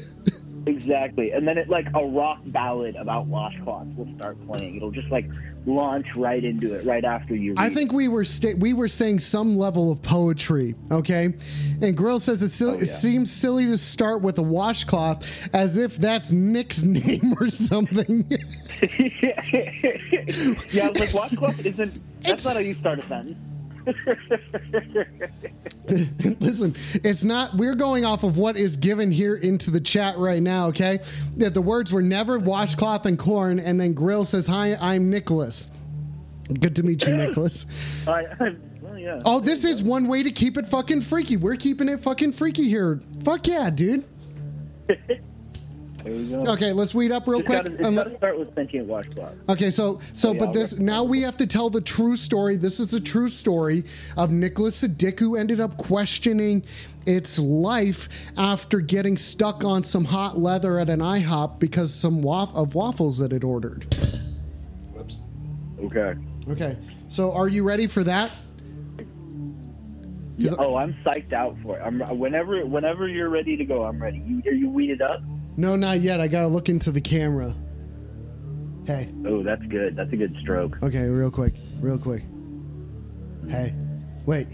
exactly, and then it like a rock ballad about washcloths will start playing. It'll just like launch right into it right after you. I think we were sta- we were saying some level of poetry, okay? And Grill says it, still, Oh, it seems silly to start with a washcloth as if that's Nick's name or something. yeah, like washcloth isn't. That's not how you start a sentence. Listen, it's not. We're going off of what is given here into the chat right now. Okay, that the words were never washcloth and corn, and then Grill says, "Hi, I'm Nicholas." Good to meet you, Nicholas. I, I, well, yeah. Oh, this is one way to keep it fucking freaky. We're keeping it fucking freaky here. Fuck yeah, dude. There we go. Okay, let's weed up real It's quick. gotta, it's Um, gotta start with sentient washcloth. Okay, so so Oh, yeah, but I'll this now we have to tell the true story. This is a true story of Nicholas Sadick who ended up questioning its life after getting stuck on some hot leather at an IHOP because some waf- of waffles that it ordered. Whoops. Okay. Okay, so are you ready for that? 'Cause- Oh, I'm psyched out for it. I'm whenever whenever you're ready to go, I'm ready. You are you weeded up? No, not yet. I gotta look into the camera. Hey. Oh, that's good. That's a good stroke. Okay, real quick, real quick. Hey, wait.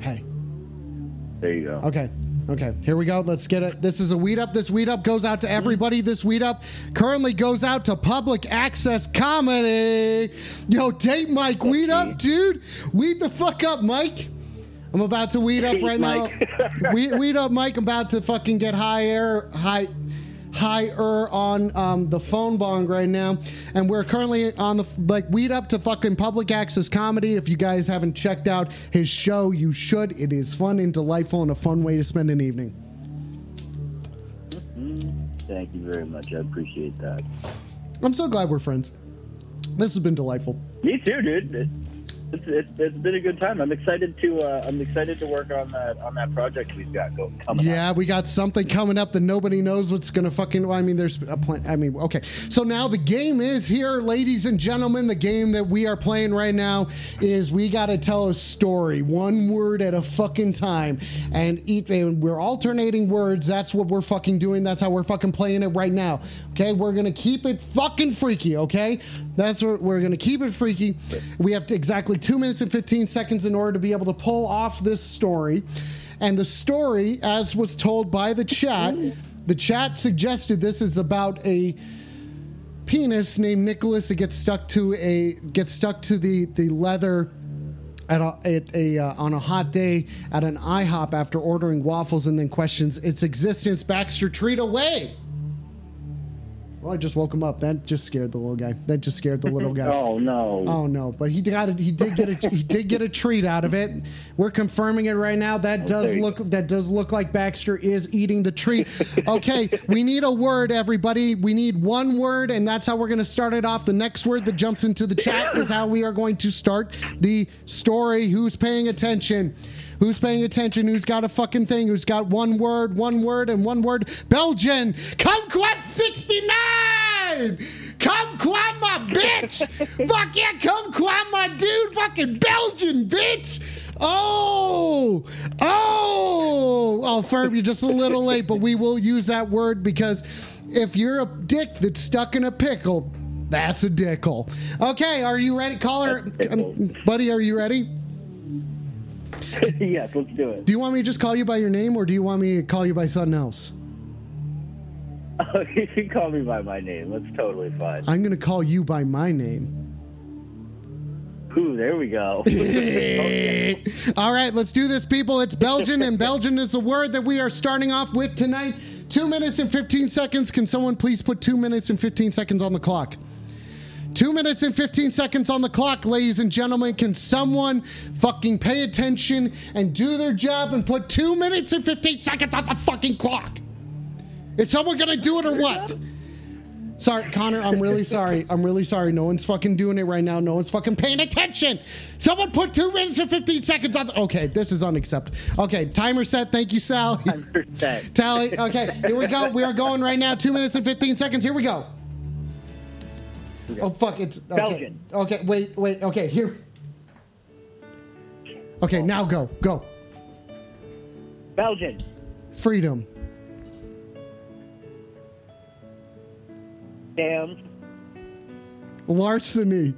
Hey. There you go. Okay. Okay. Here we go. Let's get it. This is a weed up. This weed up goes out to everybody. This weed up currently goes out to public access comedy. Yo, date Mike. Weed up, dude. Weed the fuck up, Mike. I'm about to weed up right now. Weed, weed up, Mike. I'm about to fucking get higher, high, higher on um, the phone bong right now, and we're currently on the like weed up to fucking public access comedy. If you guys haven't checked out his show, you should. It is fun and delightful and a fun way to spend an evening. Thank you very much. I appreciate that. I'm so glad we're friends. This has been delightful. Me too, dude. It, it's, it's, been a good time. I'm excited to uh, I'm excited to work on that on that project we've got go, coming. up. Yeah, we got something coming up that nobody knows what's gonna fucking. I mean, there's a plan. I mean, okay. So now the game is here, ladies and gentlemen. The game that we are playing right now is we got to tell a story, one word at a fucking time, and eat. And we're alternating words. That's what we're fucking doing. That's how we're fucking playing it right now. Okay, we're gonna keep it fucking freaky. Okay, that's what we're gonna keep it freaky. We have to exactly two minutes and fifteen seconds in order to be able to pull off this story. And the story, as was told by the chat, the chat suggested this is about a penis named Nicholas It gets stuck to a gets stuck to the the leather at a, at a uh, on a hot day at an IHOP after ordering waffles and then questions its existence. Baxter, treat away. Oh, I just woke him up. That just scared the little guy. That just scared the little guy. Oh no. Oh no! But he got it. He did get a he did get a treat out of it. We're confirming it right now. That does look that does look like Baxter is eating the treat. Okay, we need a word, everybody. We need one word, and that's how we're going to start it off. The next word that jumps into the chat is how we are going to start the story. Who's paying attention? Who's paying attention? Who's got a fucking thing? Who's got one word, one word, and one word? Belgian, come Kumquat 69! come Kumquat my bitch! Fuck yeah, Kumquat my dude! Fucking Belgian bitch! Oh! Oh! Oh, Ferb, you're just a little late, but we will use that word because if you're a dick that's stuck in a pickle, that's a dickle. Okay, are you ready? Caller, That's a pickle. um, buddy, are you ready? yes, let's do it. Do you want me to just call you by your name, or do you want me to call you by something else? you can call me by my name. That's totally fine. I'm going to call you by my name. Ooh, there we go. All right, let's do this, people. It's Belgian, and Belgian is the word that we are starting off with tonight. Two minutes and 15 seconds. Can someone please put two minutes and 15 seconds on the clock? Two minutes and 15 seconds on the clock, ladies and gentlemen. Can someone fucking pay attention and do their job and put two minutes and 15 seconds on the fucking clock? Is someone gonna do it or what? Sorry, Connor, I'm really sorry. I'm really sorry. No one's fucking doing it right now. No one's fucking paying attention. Someone put two minutes and 15 seconds on the. Okay, this is unacceptable. Okay, timer set. Thank you, Sally. Percent. Tally. Okay, here we go. We are going right now. Two minutes and 15 seconds. Here we go. Oh, fuck. It's. Okay. Belgian. Okay, wait, wait. Okay, here. Okay, now go. Go. Belgian. Freedom. Damn. Larceny.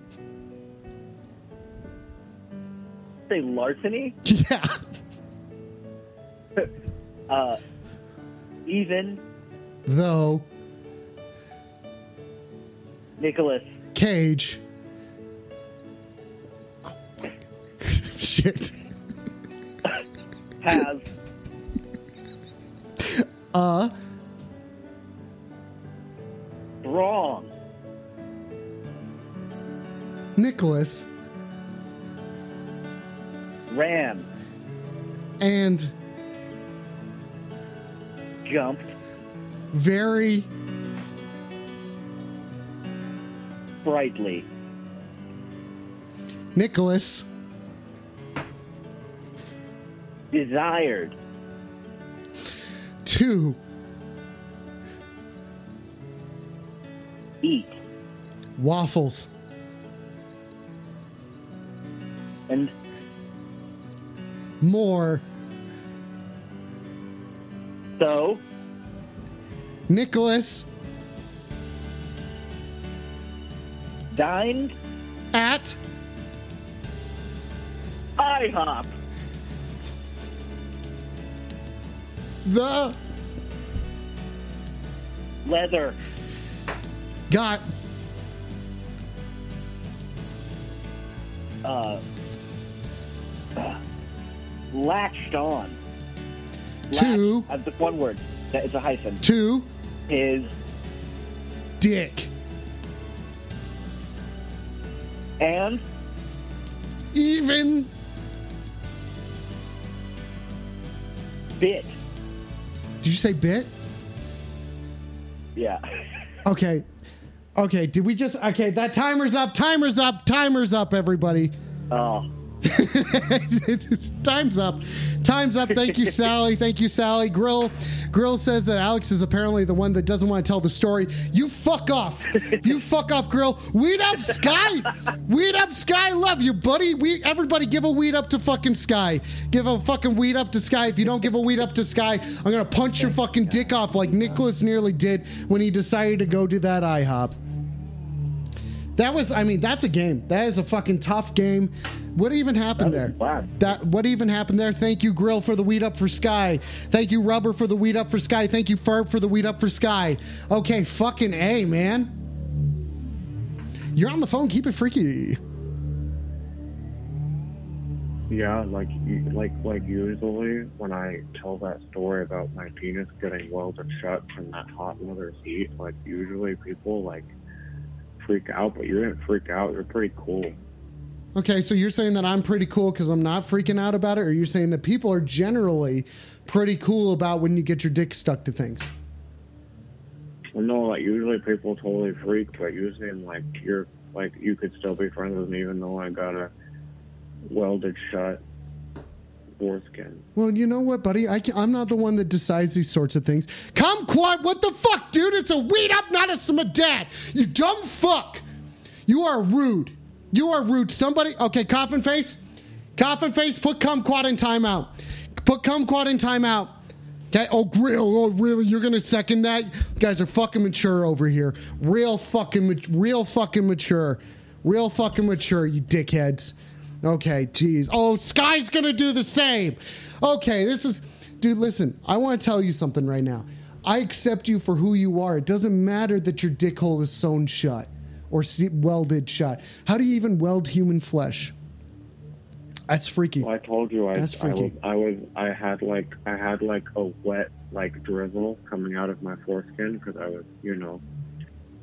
Say larceny. Yeah. Uh, even Though. Nicholas. Cage. Shit. has Uh. wrong. Nicholas. Ran. And Jumped. very Brightly. Nicholas. Desired. Two. Eat. Waffles. And More. so Nicholas. Dined. At. IHOP. The. Leather. Got. Uh, latched on. Two. Latched, uh, one word. It's a hyphen. To. His Dick. And Even. bit. Did you say bit? Yeah. Okay. Okay. Did we just. Okay. That timer's up. Timer's up. Timer's up, everybody. Oh. Time's up. Time's up. Thank you, Sally. Thank you, Sally. Grill Grill says that Alex is apparently the one that doesn't want to tell the story. You fuck off. You fuck off, Grill. Weed up, Sky. Weed up, Sky. Love you, buddy. We everybody give a weed up to fucking Sky. Give a fucking weed up to Sky. If you don't give a weed up to Sky, I'm gonna punch your fucking dick off like Nicholas nearly did when he decided to go to that IHOP. That was, I mean, that's a game. That is a fucking tough game. What even happened there? That what even happened there? Thank you, Grill, for the weed up for Sky. Thank you, Rubber, for the weed up for Sky. Thank you, Ferb, for the weed up for Sky. Okay, fucking A, man. You're on the phone. Keep it freaky. Yeah, like like like usually when I tell that story about my penis getting welded shut from that hot mother's heat, like usually people like freak out, but you didn't freak out. You're pretty cool. Okay, so you're saying that I'm pretty cool because I'm not freaking out about it, or you're saying that people are generally pretty cool about when you get your dick stuck to things? Well, no, like usually people totally freak, but you seem like you're like you could still be friends with me even though I got a welded shut Well, you know what, buddy? I I'm not the one that decides these sorts of things. Kumquat, what the fuck, dude? It's a weed up, not a smadad. You dumb fuck. You are rude. You are rude. Somebody, okay, coffin face, coffin face. Put kumquat in timeout. Put kumquat in timeout. Okay. Oh, grill. Oh, really? You're gonna second that? You guys are fucking mature over here. Real fucking, real fucking mature. Real fucking mature. You dickheads. Okay, jeez. Oh, Sky's gonna do the same. Okay, this is, dude. Listen, I want to tell you something right now. I accept you for who you are. It doesn't matter that your dick hole is sewn shut or welded shut. How do you even weld human flesh? That's freaky. Well, I told you I, That's I was freaky. I was I had like I had like a wet like drizzle coming out of my foreskin because I was you know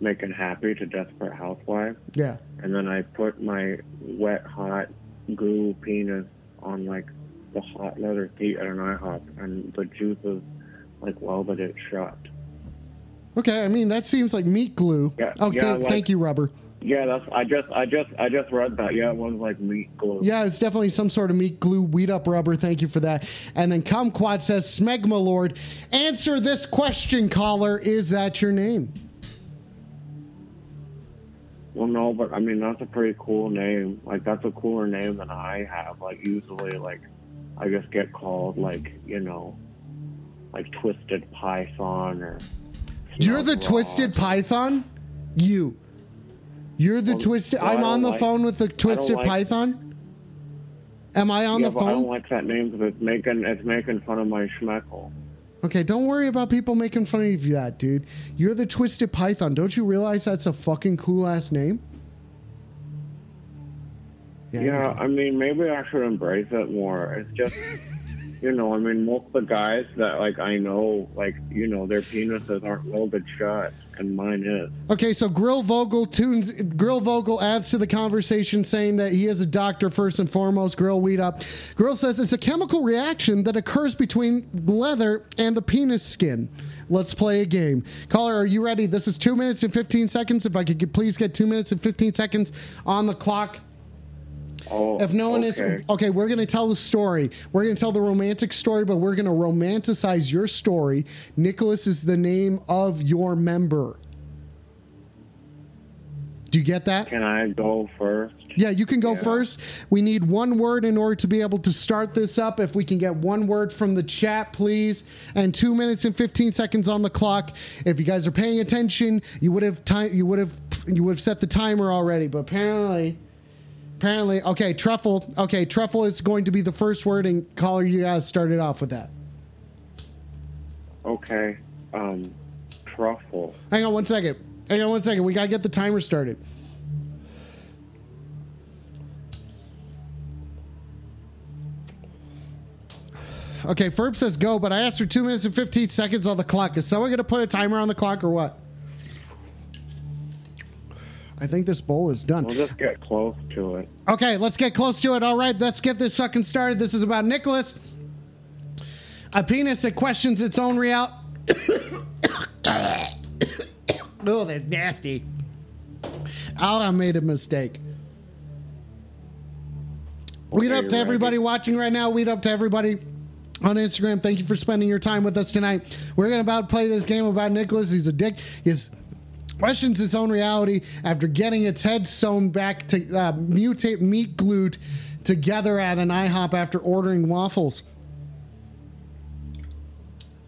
making happy to Desperate Housewives, Yeah. and then I put my wet hot goo penis on like the hot leather seat at an IHOP, and the juices like welded it shut. Okay. I mean, that seems like meat glue. Yeah, oh, yeah, thank, like- thank you, rubber. Yeah, that's I just I just I just read that. Yeah, it was like meat glue. Yeah, it's definitely some sort of meat glue, weed up rubber. Thank you for that. And then Kumquat says, Smegma Lord, answer this question, caller. Is that your name? Well, no, but I mean that's a pretty cool name. Like that's a cooler name than I have. Like usually, like I just get called like you know, like Twisted Python or. You're the Snub Twisted Python? You. You're the Well, Twisted. well, I'm on the like- phone with the Twisted like- Python? Am I on yeah, the but I don't phone? like that name because it's making it's making fun of my schmeckle. Okay, don't worry about people making fun of you that, dude. You're the Twisted Python. Don't you realize that's a fucking cool ass name? Yeah, do. I mean maybe I should embrace it more. It's just. You know, I mean, most of the guys that like I know, like you know, their penises aren't welded shut, and mine is. Okay, so Grill Vogel tunes Grill Vogel adds to the conversation saying that he is a doctor first and foremost. Grill weed up. Grill says it's a chemical reaction that occurs between leather and the penis skin. Let's play a game. Caller, are you ready? This is two minutes and fifteen seconds. If I could please get two minutes and fifteen seconds on the clock. Oh, If no one okay. is okay, we're gonna tell the story. We're gonna tell the romantic story, but we're gonna romanticize your story. Nicholas is the name of your member. Do you get that? Can I go first? Yeah, you can go Yeah. first. We need one word in order to be able to start this up. If we can get one word from the chat, please. And two minutes and fifteen seconds on the clock. If you guys are paying attention, you would have time. You would have you would have set the timer already. But apparently, apparently, okay, truffle. Okay, truffle is going to be the first word. And caller, you guys started off with that. Okay. Um, truffle. Hang on one second. Hang on one second. We gotta get the timer started. Okay, Ferb says go, but I asked for two minutes and 15 seconds on the clock. Is someone gonna put a timer on the clock or what? I think this bowl is done. We'll just get close to it. Okay, let's get close to it. All right, let's get this sucking started. This is about Nicholas. A penis that questions its own reality. oh, that's nasty. Oh, I made a mistake. Weed Okay, up to everybody ready? watching right now. Weed up to everybody on Instagram. Thank you for spending your time with us tonight. We're going to about play this game about Nicholas. He's a dick. He's questions its own reality after getting its head sewn back to uh, mutate meat glued together at an IHOP after ordering waffles.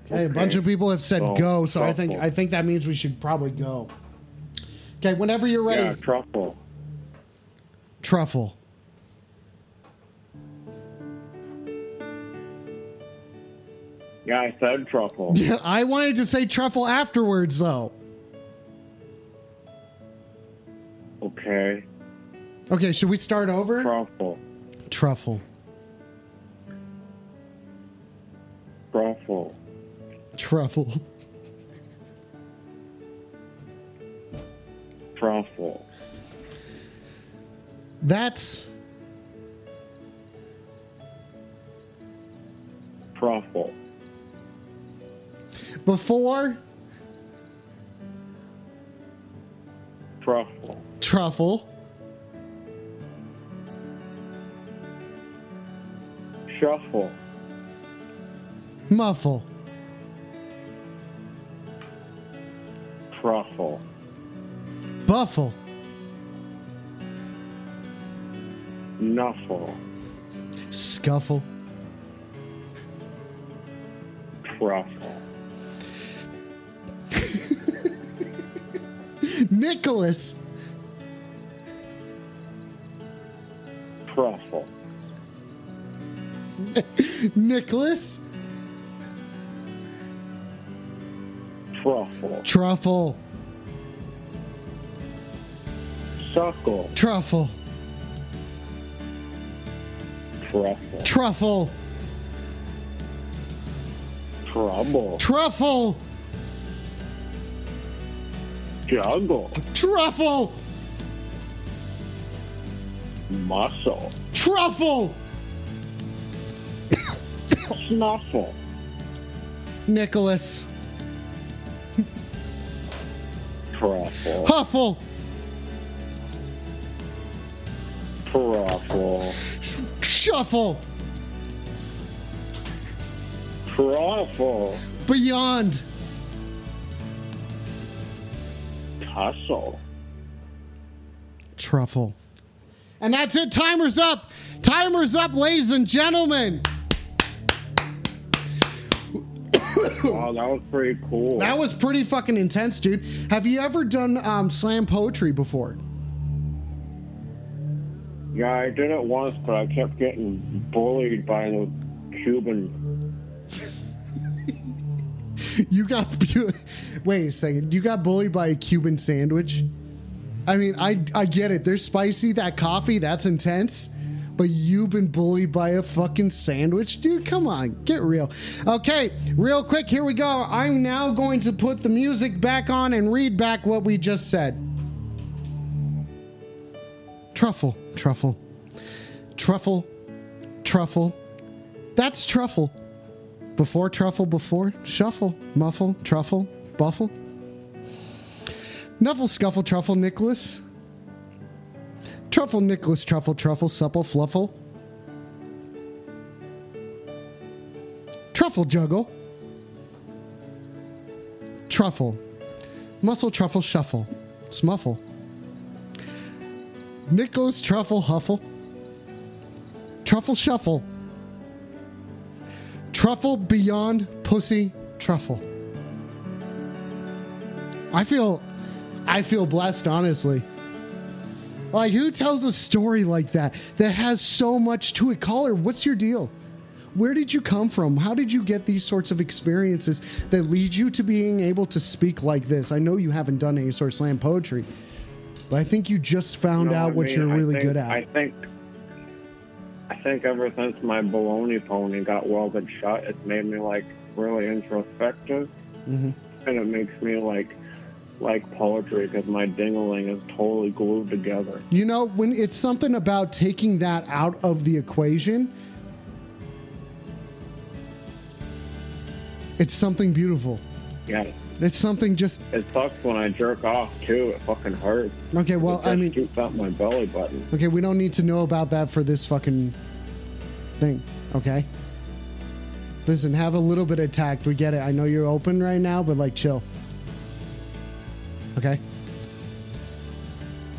Okay, a bunch of people have said go, so I think. I think that means we should probably go. Okay, whenever you're ready, Yeah, truffle. truffle. Yeah, I said truffle. I wanted to say truffle afterwards, though. Okay. Okay, should we start over? Truffle. Truffle. Truffle. Truffle. Truffle. That's. Truffle. Before. Truffle truffle. Shuffle. Muffle. Truffle. Buffle. Nuffle. Scuffle. Truffle. Nicholas. Truffle. Nicholas. Truffle. Truffle. Suckle. Truffle. Truffle. Truffle. Trouble. Truffle. Juggle. Truffle. Muscle. Truffle. Snuffle. Nicholas. Truffle. Huffle. Truffle. Shuffle. Truffle. Beyond. Tussle. Truffle. And that's it. Timer's up. Timer's up, ladies and gentlemen. Wow, that was pretty cool. That was pretty fucking intense, dude. Have you ever done um, slam poetry before? Yeah, I did it once, but I kept getting bullied by the Cuban. You got wait a second. You got bullied by a Cuban sandwich. I mean, I I get it. They're spicy. That coffee, that's intense. But you've been bullied by a fucking sandwich, dude. Come on, get real. Okay, real quick. Here we go. I'm now going to put the music back on and read back what we just said. Truffle, truffle, truffle, truffle. That's truffle. Before truffle, before shuffle, muffle, truffle, buffle. Nuffle, scuffle, truffle, Nicholas. Truffle, Nicholas, truffle, truffle, supple, fluffle. Truffle, juggle. Truffle. Muscle, truffle, shuffle. Smuffle. Nicholas, truffle, huffle. Truffle, shuffle. Truffle beyond pussy truffle. I feel I feel blessed honestly. Like who tells a story like that that has so much to it? Caller, what's your deal? Where did you come from? How did you get these sorts of experiences that lead you to being able to speak like this? I know you haven't done any sort of slam poetry, but I think you just found No, out I what mean, you're really think- good at. I think. I think ever since my baloney pony got welded shut, it's made me like really introspective, Mhm. and it makes me like like poetry because my dingling is totally glued together. You know, when it's something about taking that out of the equation, it's something beautiful. Yeah, It's something just it sucks when I jerk off too. It fucking hurts. okay. Well, I mean, shoots out my belly button. okay, we don't need to know about that for this fucking thing. Okay. Listen, have a little bit of tact. We get it. I know you're open right now, but like, chill. Okay.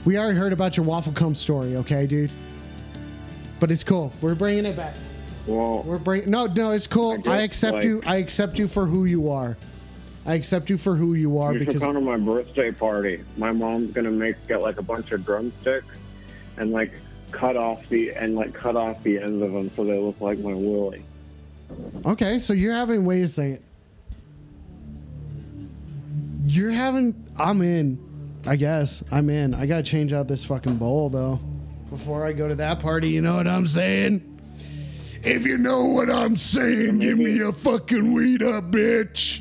We already heard about your waffle cum story. Okay, dude. But it's cool. We're bringing it back. Well, We're bring no, no, it's cool. I, guess, accept like- you. I accept you for who you are. I accept you for who you are you should because come to my birthday party. My mom's gonna make get like a bunch of drumsticks and like cut off the and like cut off the ends of them so they look like my willy. okay. So you're having. Wait a second. You're having. I'm in. I guess I'm in. I gotta change out this fucking bowl though before I go to that party. You know what I'm saying? If you know what I'm saying, give me a fucking weed up, bitch.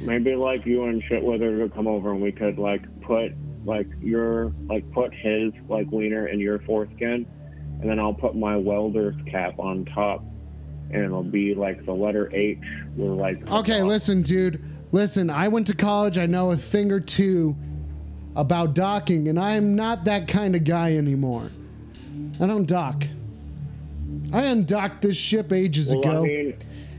Maybe like you and shit whether to come over and we could like put like your like put his like wiener in your foreskin, and then I'll put my welder's cap on top, and it'll be like the letter H with like. Okay, listen, dude. Listen, I went to college. I know a thing or two about docking, and I am not that kind of guy anymore. I don't dock. I undocked this ship ages Well, ago, I mean,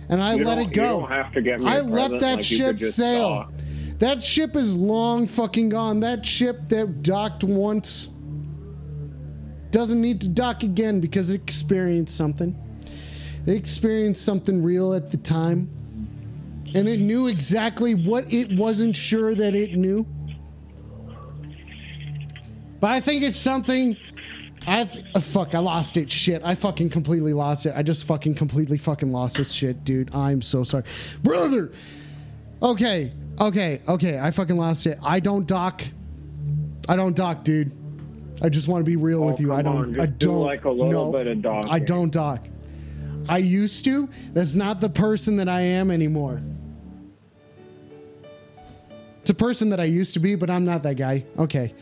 and I let it go. You don't have to get me. a I let that like, ship sail. dock. That ship is long fucking gone. That ship that docked once doesn't need to dock again because it experienced something. It experienced something real at the time. And it knew exactly what it wasn't sure that it knew. But I think it's something. I th- uh, fuck. I lost it. Shit. I fucking completely lost it. I just fucking completely fucking lost this shit, dude. I'm so sorry, brother. Okay. Okay. Okay. I fucking lost it. I don't dock. I don't dock, dude. I just want to be real Oh, with you. I don't. on, I just do, don't like, a little no, bit of dock. I don't dock. I used to. That's not the person that I am anymore. It's a person that I used to be, but I'm not that guy. Okay.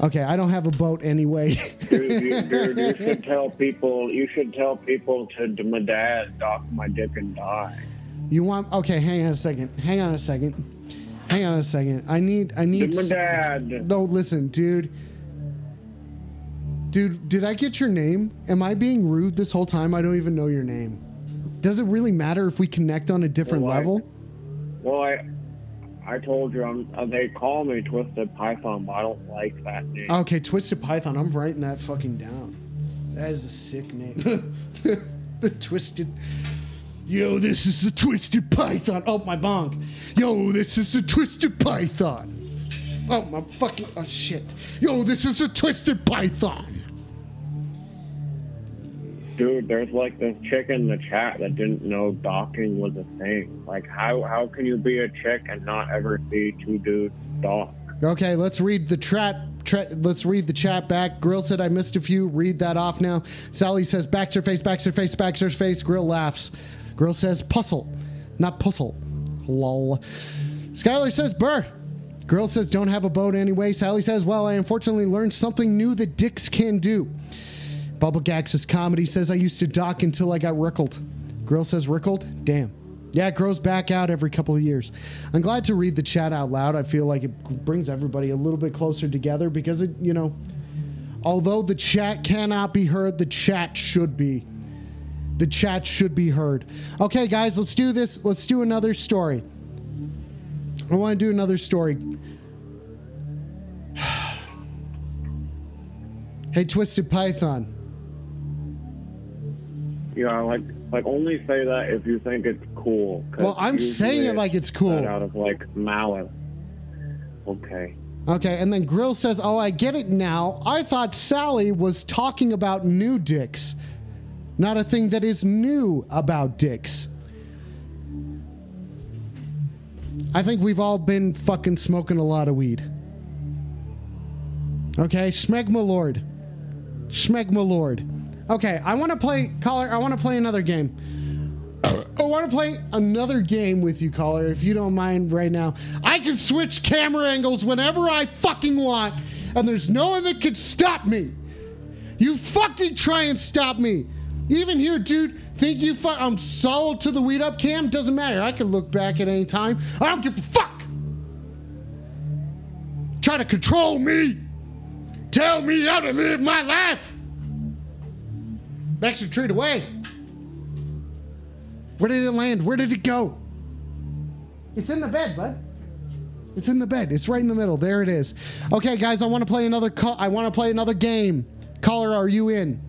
Okay, I don't have a boat anyway. Dude, you, dude, you should tell people. You should tell people to, to my dad dock my dick and die. you want Okay, hang on a second. Hang on a second. Hang on a second. I need I To need my s- dad. No, listen, dude. Dude, did I get your name? Am I being rude this whole time? I don't even know your name. Does it really matter if we connect on a different Well, I- level? Well, I I told you I'm. Uh, they call me Twisted Python, but I don't like that name. Okay, Twisted Python. I'm writing that fucking down. That is a sick name. the Twisted. Yo, this is the Twisted Python. Oh, my bonk. Yo, this is the Twisted Python. Oh, my fucking. Oh, shit. Yo, this is the Twisted Python. Dude, there's like this chick in the chat that didn't know docking was a thing. Like, how how can you be a chick and not ever see two dudes dock? Okay, let's read the chat. Tra- let's read the chat back. Grill said I missed a few. Read that off now. Sally says Baxter face, Baxter face, Baxter face. Grill laughs. Grill says puzzle, not puzzle. Lol. Skylar says burr. Grill says don't have a boat anyway. Sally says well I unfortunately learned something new that dicks can do. Bubblegax says comedy says I used to dock until I got rickled. Grill says rickled? Damn. Yeah, it grows back out every couple of years. I'm glad to read the chat out loud. I feel like it brings everybody a little bit closer together because it, you know, although the chat cannot be heard, the chat should be. The chat should be heard. Okay, guys, let's do this. Let's do another story. I want to do another story. hey, Twisted Python. You know, like like only say that if you think it's cool. Well, I'm saying it like it's cool. Out of like malice. Okay. Okay, and then Grill says, Oh, I get it now. I thought Sally was talking about new dicks, not a thing that is new about dicks. I think we've all been fucking smoking a lot of weed. Okay, Smegma Lord. Smegma Lord. Okay, I want to play, caller, I want to play another game. I want to play another game with you, caller, if you don't mind right now. I can switch camera angles whenever I fucking want, and there's no one that could stop me. You fucking try and stop me. Even here, dude, think you fuck. I'm solid to the weed up cam? Doesn't matter. I can look back at any time. I don't give a fuck. Try to control me. Tell me how to live my life. Baxter treat away. Where did it land? Where did it go? It's in the bed, bud. It's in the bed. It's right in the middle. There it is. Okay, guys, I want to play another call. I want to play another game. Caller, are you in?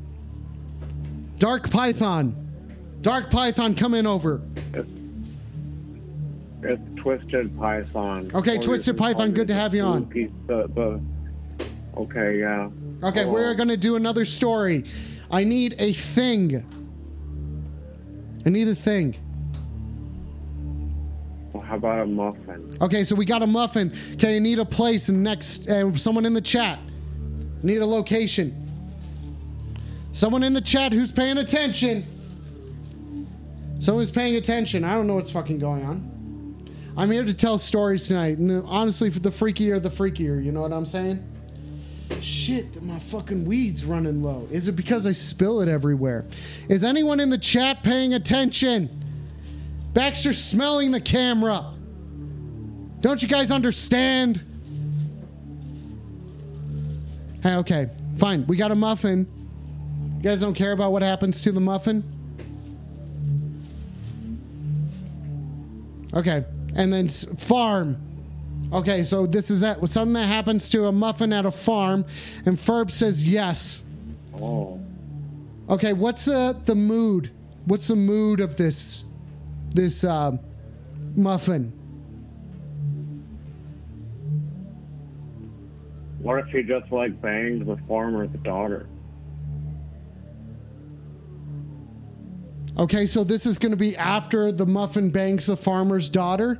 Dark Python. Dark Python, come in over. It's Twisted Python. Okay, Twisted Python, good to have you on. Piece, the, the, okay, yeah. Okay, Well, we're going to do another story. I need a thing. I need a thing. well, How about a muffin? Okay, so we got a muffin. Okay, I need a place and next uh, someone in the chat. Need a location. Someone in the chat who's paying attention. Someone's paying attention. I don't know what's fucking going on. I'm here to tell stories tonight. And honestly, for the freakier, the freakier. You know what I'm saying? Shit, my fucking weed's running low. Is it because I spill it everywhere? Is anyone in the chat paying attention? Baxter's smelling the camera. Don't you guys understand? Hey, okay, fine. We got a muffin. You guys don't care about what happens to the muffin? Okay, and then farm. Okay, so this is that something that happens to a muffin at a farm, and Ferb says yes. Oh. Okay, what's uh, the mood? What's the mood of this this uh, muffin? What if he just like banged the farmer's daughter? Okay, so this is going to be after the muffin bangs the farmer's daughter.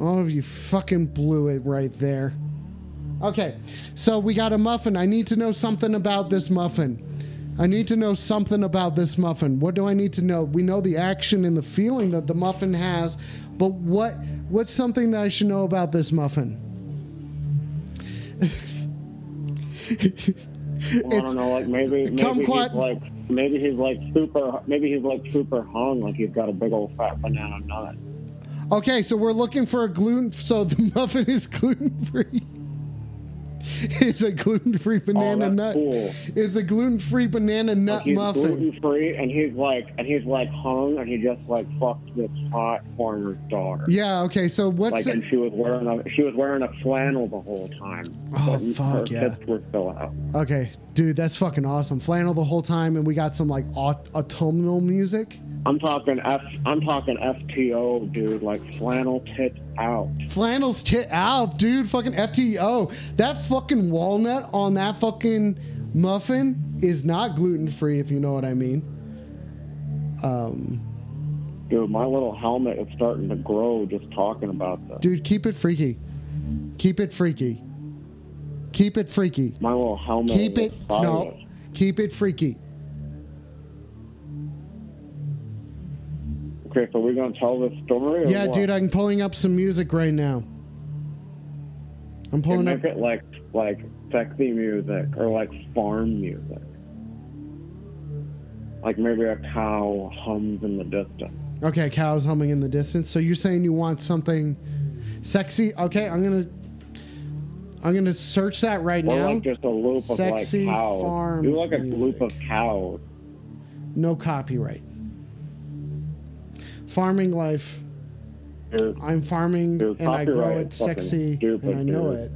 All of you fucking blew it right there. Okay, so we got a muffin. I need to know something about this muffin. I need to know something about this muffin. What do I need to know? We know the action and the feeling that the muffin has, but what what's something that I should know about this muffin? Well, I don't know, like maybe maybe Kumquat- he's like maybe he's like super maybe he's like super hung, like he's got a big old fat banana nut. Okay, so we're looking for a gluten. So the muffin is gluten free. It's a gluten free oh, banana oh, nut. cool. It's a gluten free banana nut Like he's muffin. gluten free, and he's like and he's like hung, and he just like fucked this hot farmer's daughter. Yeah. Okay. So what's Like, and she was wearing a she was wearing a flannel the whole time. Oh, fuck, her yeah. were still out. okay, dude? That's fucking awesome. Flannel the whole time, and we got some like aut- autumnal music. I'm talking F. I'm talking FTO, dude. Like flannel tits out. Flannel's tit out, dude. Fucking FTO. That fucking walnut on that fucking muffin is not gluten free, if you know what I mean. Um, Dude, my little helmet is starting to grow just talking about this. dude, keep it freaky. Keep it freaky. Keep it freaky. My little helmet. Keep is it no. Keep it freaky. Okay, so we're gonna tell this story. Or Yeah, what? dude, I'm pulling up some music right now. I'm pulling up. it like like sexy music or like farm music. Like maybe a cow hums in the distance. Okay, cows humming in the distance. So you're saying you want something sexy? Okay, I'm gonna I'm gonna search that right Or now. like just a loop Sexy of like cows. farm Do like a loop of music. cows. No copyright. Farming life. Dude, I'm farming Dude, and I grow it sexy and I know it.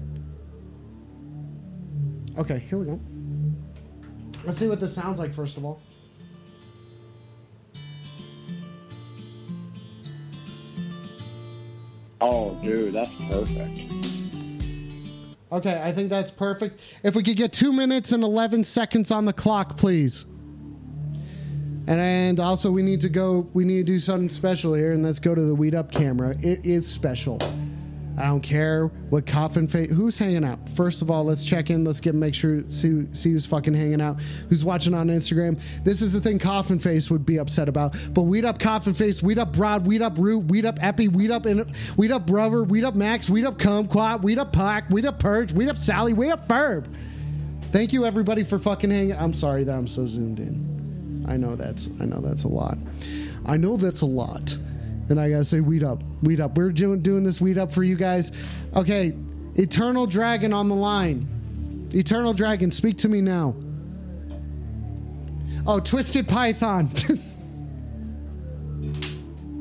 Okay, here we go. Let's see what this sounds like first of all. Oh, dude, that's perfect. Okay, I think that's perfect. If we could get two minutes and 11 seconds on the clock, please. And, also, we need to go, we need to do something special here, and let's go to the Weed Up camera. It is special. I don't care what coffin face. Who's hanging out? First of all, let's check in. Let's get make sure see, see who's fucking hanging out. Who's watching on Instagram? This is the thing Coffin Face would be upset about. But weed up Coffin Face, weed up Broad, weed up Root, weed up Epi, weed up in, weed up Brother, weed up Max, weed up Kumquat, weed up Pac, weed up Purge, weed up Sally, weed up Ferb. Thank you everybody for fucking hanging. I'm sorry that I'm so zoomed in. I know that's I know that's a lot. I know that's a lot. And I gotta say, weed up, weed up. We're doing doing this weed up for you guys. Okay, Eternal Dragon on the line. Eternal Dragon, speak to me now. Oh, Twisted Python.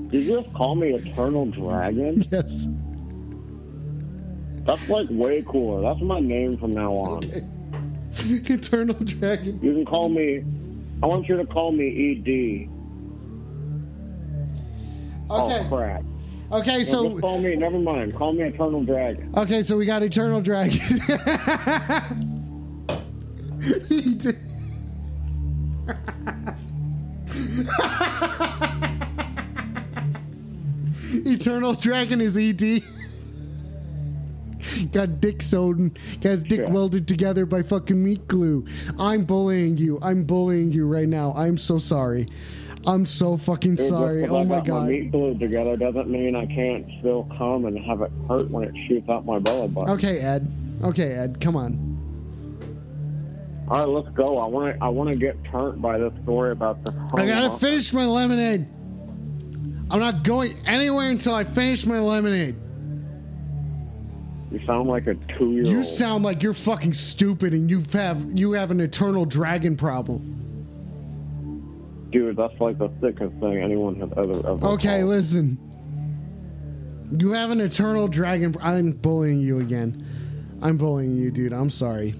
Did you just call me Eternal Dragon? yes. That's like way cooler. That's my name from now on. Eternal Dragon. You can call me. I want you to call me ED. Oh, okay. Oh crap. Okay, No, so call me. Never mind. Call me Eternal Dragon. okay, so we got Eternal Dragon. Eternal Dragon is ED. Got dick sewed, got his dick Yeah. welded together by fucking meat glue. I'm bullying you. I'm bullying you right now. I'm so sorry. I'm so fucking Dude, sorry. Oh I my got my god. meat glued together doesn't mean I can't still come and have it hurt when it shoots out my belly button. Okay, Ed. Okay, Ed. Come on. All right, let's go. I want to. I want to get turned by this story about the. I gotta finish my lemonade. I'm not going anywhere until I finish my lemonade. You sound like a two-year-old. You sound like you're fucking stupid and you have you have an eternal dragon problem. Dude, that's like the sickest thing anyone has ever ever. Okay, called. listen. You have an eternal dragon. I'm bullying you again. I'm bullying you, dude. I'm sorry.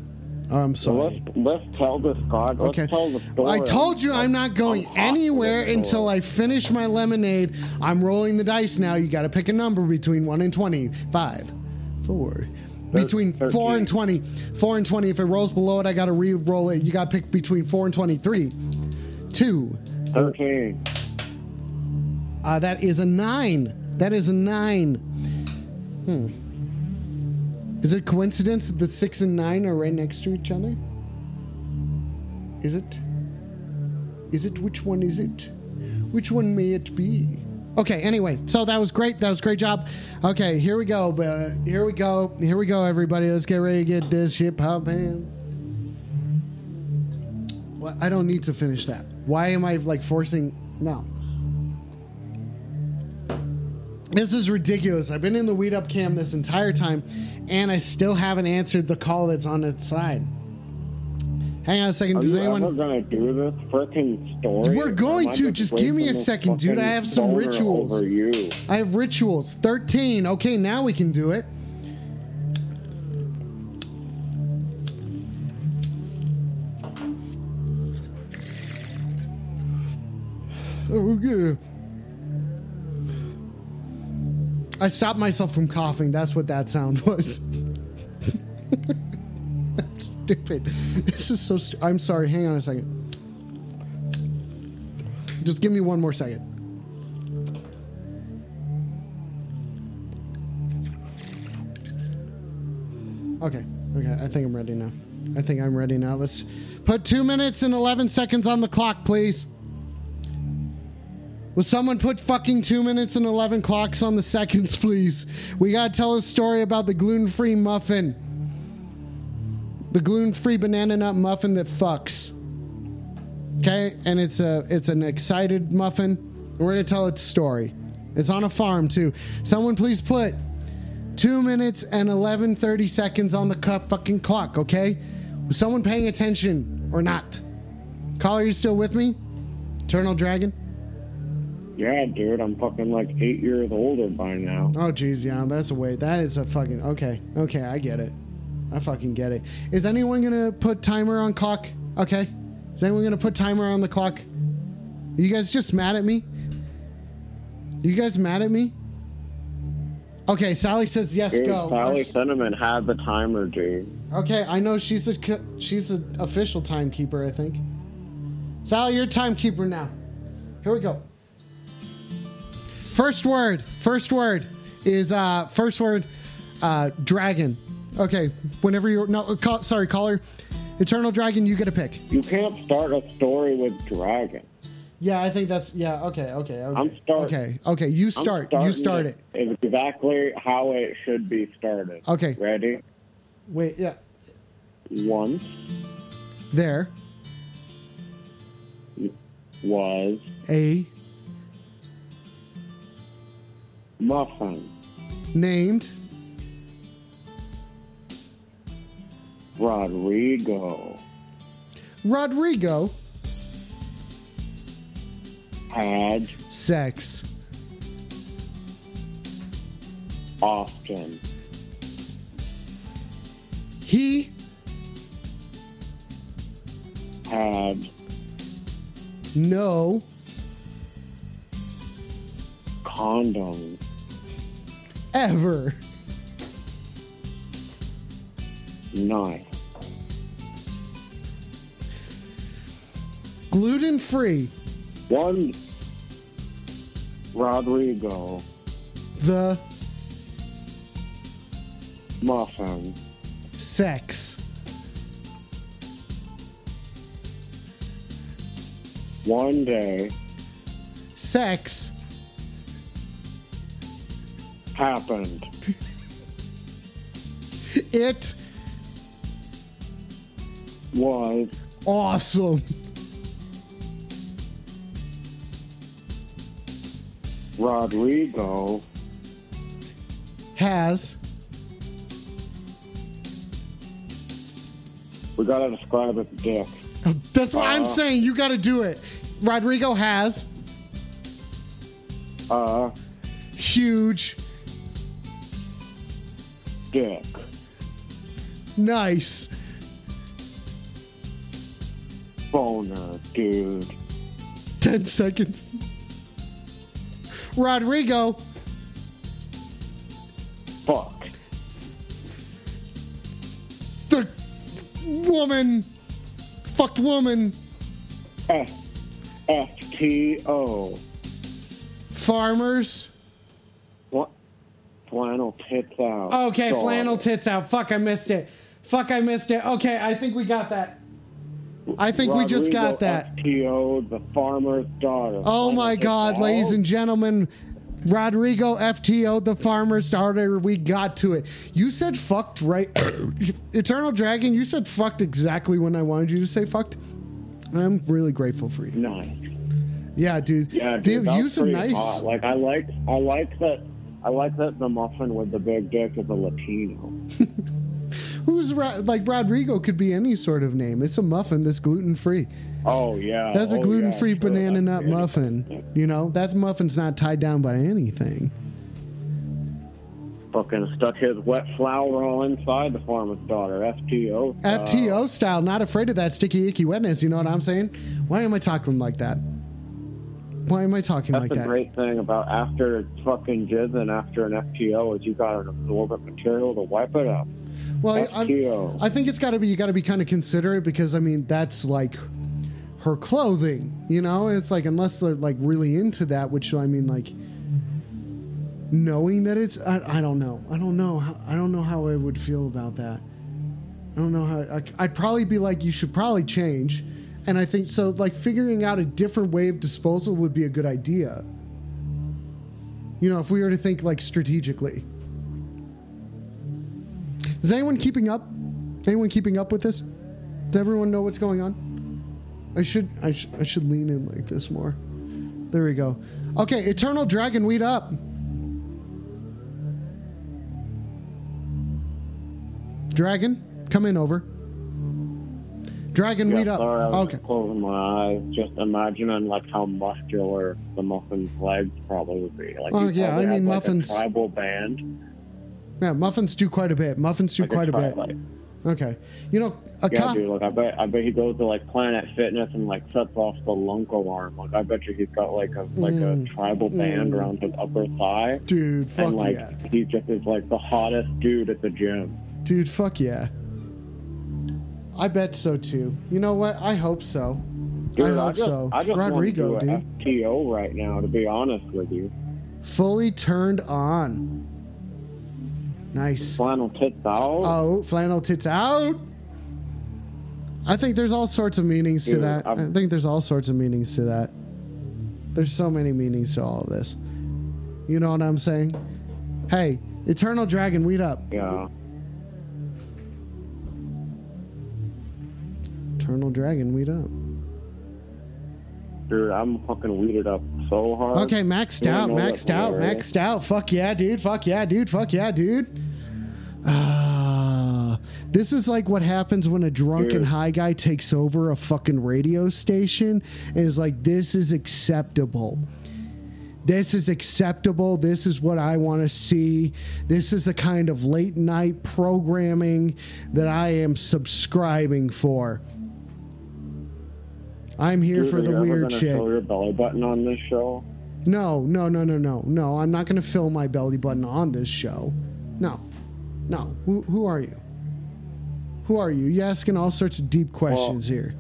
I'm sorry. let's let's tell this God. Let's Okay. tell the story. I told you I'm not going I'm anywhere until. I finish my lemonade. I'm rolling the dice now. You got to pick a number between 1 and 20. 5, 4. Between 4 and 20. 4 and 20. If it rolls below it, I got to re roll it. You got to pick between 4 and 23. 2. Thirteen. Uh, that is a 9. That is a 9. Hmm. Is it coincidence that the 6 and 9 are right next to each other? Is it? Is it? Which one is it? Which one may it be? Okay, anyway, so that was great. That was great job. Okay, here we go. But here we go. Here we go, everybody. Let's get ready to get this shit popping. Well, I don't need to finish that. Why am I like forcing? No. This is ridiculous. I've been in the weed up cam this entire time, and I still haven't answered the call that's on its side. Hang on a second. Are Does you anyone? ever gonna do this freaking story? We're going Or am I to. Just give me a second, dude. I have some rituals. I have rituals. 13. Okay, now we can do it. Okay. I stopped myself from coughing. That's what that sound was. Stupid. This is so I'm sorry. Hang on a second. Just give me one more second. Okay. Okay. I think I'm ready now. I think I'm ready now. Let's put two minutes and 11 seconds on the clock, please. Will someone put fucking two minutes and 11 clocks on the seconds, please? We gotta tell a story about the gluten free muffin. The gluten free banana nut muffin that fucks. Okay? And it's a it's an excited muffin. We're gonna tell its story. It's on a farm too. Someone please put two minutes and 11 30 seconds on the cup fucking clock, okay? Was someone paying attention or not? Caller, you still with me? Eternal Dragon? Yeah, dude, I'm fucking like eight years older by now. Oh, geez, yeah, that's a way. That is a fucking okay. Okay, I get it. I fucking get it. Is anyone gonna put timer on clock? Okay. Is anyone gonna put timer on the clock? Are you guys just mad at me? Are you guys mad at me? Okay, Sally says yes. Dude, go. Sally Cinnamon had the timer, dude. Okay, I know she's a she's an official timekeeper. I think. Sally, you're timekeeper now. Here we go. First word. First word is uh first word uh dragon. Okay, whenever you're no uh, call, sorry caller, eternal dragon. You get a pick. You can't start a story with dragon. Yeah, I think that's yeah. Okay, okay, okay. I'm start- Okay, okay. You start. You starting start it. Exactly how it should be started. Okay. Ready? Wait. Yeah. Once There. was A muffin. named Rodrigo Rodrigo. had Sex. often He had no condom. ever. Nice. Gluten free. One Rodrigo The muffin. sex. One day Sex happened. it Was awesome. Rodrigo Has we gotta describe it dick. that's what I'm Uh. saying. You got to do it. Rodrigo has Uh huge, dick. nice. Boner, uh, dude. 10 seconds. Rodrigo Fuck. the woman fucked woman F F T O. farmers. What flannel tits out. Okay, Dog. flannel tits out. Fuck, I missed it. Fuck, I missed it. Okay, I think we got that. I think we just got that. FTO, the farmer's daughter. Oh Flannel my God, ladies and gentlemen. Rodrigo FTO, the farmer starter. We got to it. You said fucked, right? Eternal Dragon, you said fucked exactly when I wanted you to say fucked. I'm really grateful for you. Nice. Yeah, dude. Yeah, Dude, you was some nice. hot. Like I like, I like that. I like that the muffin with the big dick is a Latino. Who's Ra- like Rodrigo could be any sort of name. It's a muffin that's gluten free. Oh yeah, That's a oh, gluten free yeah, banana nut muffin. You know, that muffin's not tied down by anything. Fucking stuck his wet flour all inside the farmer's daughter. FTO. style. FTO uh, style, not afraid of that sticky icky wetness. You know what I'm saying? Why am I talking like that? Why am I talking That's like the that? great thing about after fucking jizz and after an FTO is you got an absorbent material to wipe it up. Well, I, I'm- FTO. I think it's got to be you got to be kind of considerate because I mean that's like her clothing, you know. It's like unless they're like really into that, which I mean like knowing that it's I, I don't know I don't know how, I don't know how I would feel about that. I don't know how I, I'd probably be like you should probably change, and I think so. Like figuring out a different way of disposal would be a good idea. You know, if we were to think like strategically. Is anyone keeping up? Anyone keeping up with this? Does everyone know what's going on? I should I, sh- I should lean in like this more. There we go. Okay, Eternal Dragon, weed up. Dragon, come in over. Dragon, Yeah, weed up. sorry, I was Okay. closing my eyes, just imagining like how muscular the muffin's legs probably would be. Like, Oh, yeah, I mean, like, muffins- tribal band. Yeah, muffins do quite a bit. Muffins do quite a bit. Like, Okay. You know, a yeah, co- dude. Like, I bet, I bet he goes to like Planet Fitness and like sets off the lunko alarm. Like, I bet you he's got like a like Mm. a tribal band Mm. around his upper thigh, dude, fuck and like yeah. he just is like the hottest dude at the gym. Dude, fuck yeah. I bet so too. You know what? I hope so. Dude, I hope just, so. I just Rodrigo, want to do dude. FTO right now. To be honest with you, Fully turned on. Nice. flannel tits out. Oh, flannel tits out. I think there's all sorts of meanings to Dude, that. i I'm- think there's all sorts of meanings to that. There's so many meanings to all of this. You know what I'm saying? Hey, Eternal Dragon, weed up. Yeah. Eternal Dragon, weed up. Dude, I'm fucking weeded up so hard. Okay, maxed out, maxed that out, maxed out. Fuck yeah, dude. Fuck yeah, dude. Fuck yeah, dude. Ah, this is like what happens when a drunken high guy takes over a fucking radio station and is like, this is acceptable. This is acceptable. This is what I want to see. This is the kind of late night programming that I am subscribing for. I'm here Dude, for the weird shit. Show your belly button on this show. No, no, no, no, no, no. I'm not going to fill my belly button on this show. No, no. Who, who are you? Who are you? You're asking all sorts of deep questions here.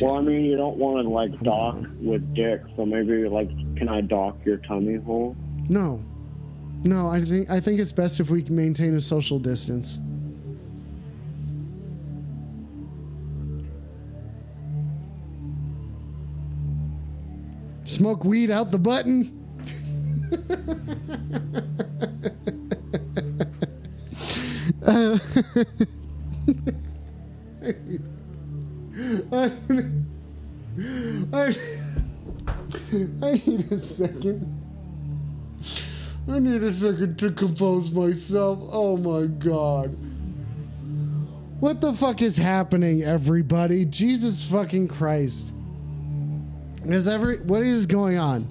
Well, I mean, you don't want to like dock with dick, so maybe like, can I dock your tummy hole? No, no. I think I think it's best if we can maintain a social distance. Smoke weed out the button. I, I, I need a second. I need a second to compose myself. Oh my god. What the fuck is happening, everybody? Jesus fucking Christ. Is every what is going on?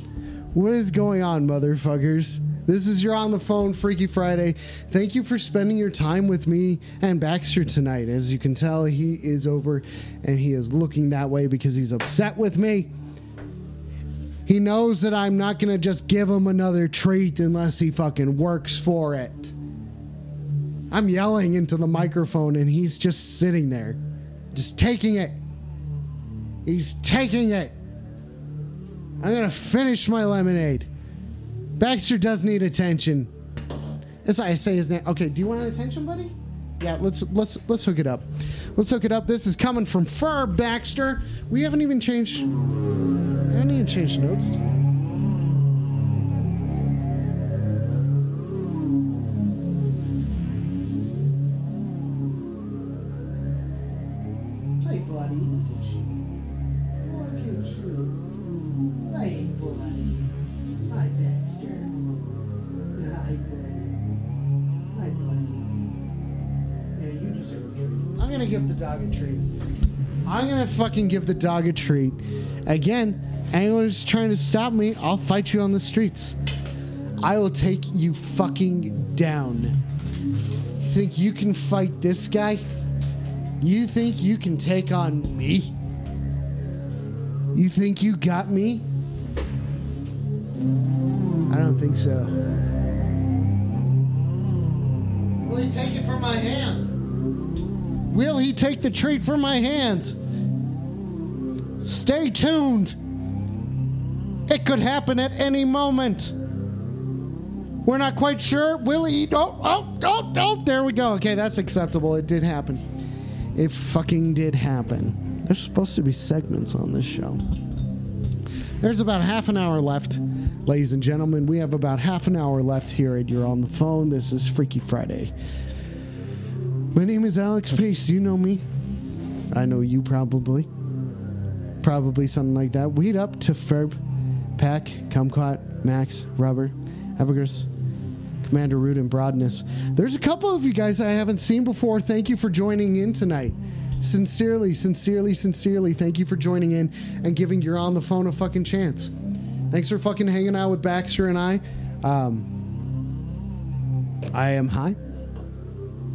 What is going on, motherfuckers? This is your on the phone Freaky Friday. Thank you for spending your time with me and Baxter tonight. As you can tell, he is over and he is looking that way because he's upset with me. He knows that I'm not going to just give him another treat unless he fucking works for it. I'm yelling into the microphone and he's just sitting there, just taking it. He's taking it. I'm going to finish my lemonade. Baxter does need attention. That's As I say his name. Okay, do you want attention, buddy? Yeah, let's let's let's hook it up. Let's hook it up. This is coming from Fur Baxter. We haven't even changed. We haven't even changed notes. Fucking give the dog a treat. Again, anyone's trying to stop me, I'll fight you on the streets. I will take you fucking down. Think you can fight this guy? You think you can take on me? You think you got me? I don't think so. Will he take it from my hand? Will he take the treat from my hand? Stay tuned. It could happen at any moment. We're not quite sure. Will he? Oh, oh, oh, oh, there we go. Okay, that's acceptable. It did happen. It fucking did happen. There's supposed to be segments on this show. There's about half an hour left, ladies and gentlemen. We have about half an hour left here at You're on the Phone. This is Freaky Friday. My name is Alex Pace. Do you know me? I know you probably. Probably something like that. Weed up to Ferb, Pack, Kumquat, Max, Rubber, Evergris, Commander Root, and Broadness. There's a couple of you guys I haven't seen before. Thank you for joining in tonight. Sincerely, sincerely, sincerely, thank you for joining in and giving your on the phone a fucking chance. Thanks for fucking hanging out with Baxter and I. Um, I am high,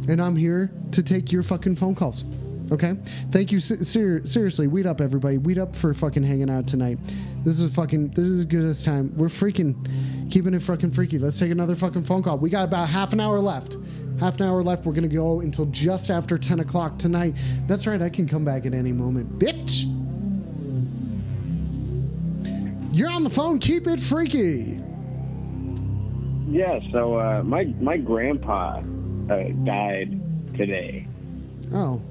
and I'm here to take your fucking phone calls. Okay, thank you. Ser- seriously, weed up, everybody. Weed up for fucking hanging out tonight. This is fucking. This is as good as time. We're freaking keeping it fucking freaky. Let's take another fucking phone call. We got about half an hour left. Half an hour left. We're gonna go until just after ten o'clock tonight. That's right. I can come back at any moment, bitch. You're on the phone. Keep it freaky. Yeah. So uh, my my grandpa uh, died today. Oh,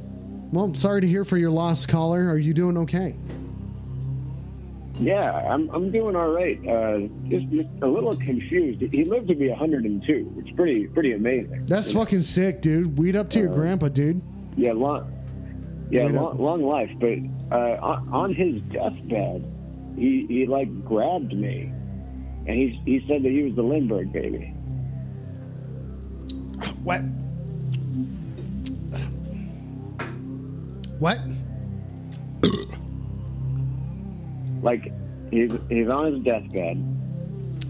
well. I'm sorry to hear for your lost caller. Are you doing okay? Yeah, I'm I'm doing all right. Uh, just, just a little confused. He lived to be 102. It's pretty pretty amazing. That's fucking sick, dude. Weed up to your grandpa, dude. Yeah, long. Yeah, long, long life. But uh, on, on his deathbed, he he like grabbed me, and he he said that he was the Lindbergh baby. What? What? Like he's he's on his deathbed.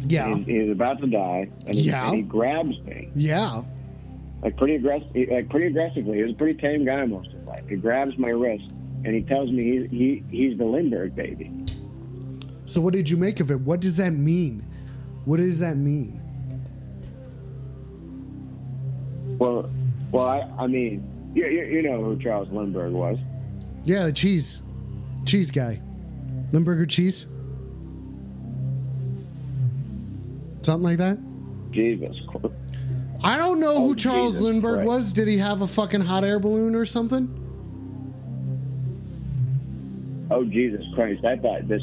Yeah. He's, he's about to die, and he, Yeah. and he grabs me Yeah. like pretty aggressive, like pretty aggressively. He was a pretty tame guy most of his life. He grabs my wrist, and he tells me he, he he's the Lindbergh baby. So what did you make of it? What does that mean? What does that mean? Well, well, I, I mean, you, you, you know who Charles Lindbergh was. Yeah, the cheese, cheese guy, Limburger cheese, something like that. Jesus Christ. I don't know Oh, who Charles Jesus Lindbergh Christ. was. Did he have a fucking hot air balloon or something? Oh, Jesus Christ. I thought this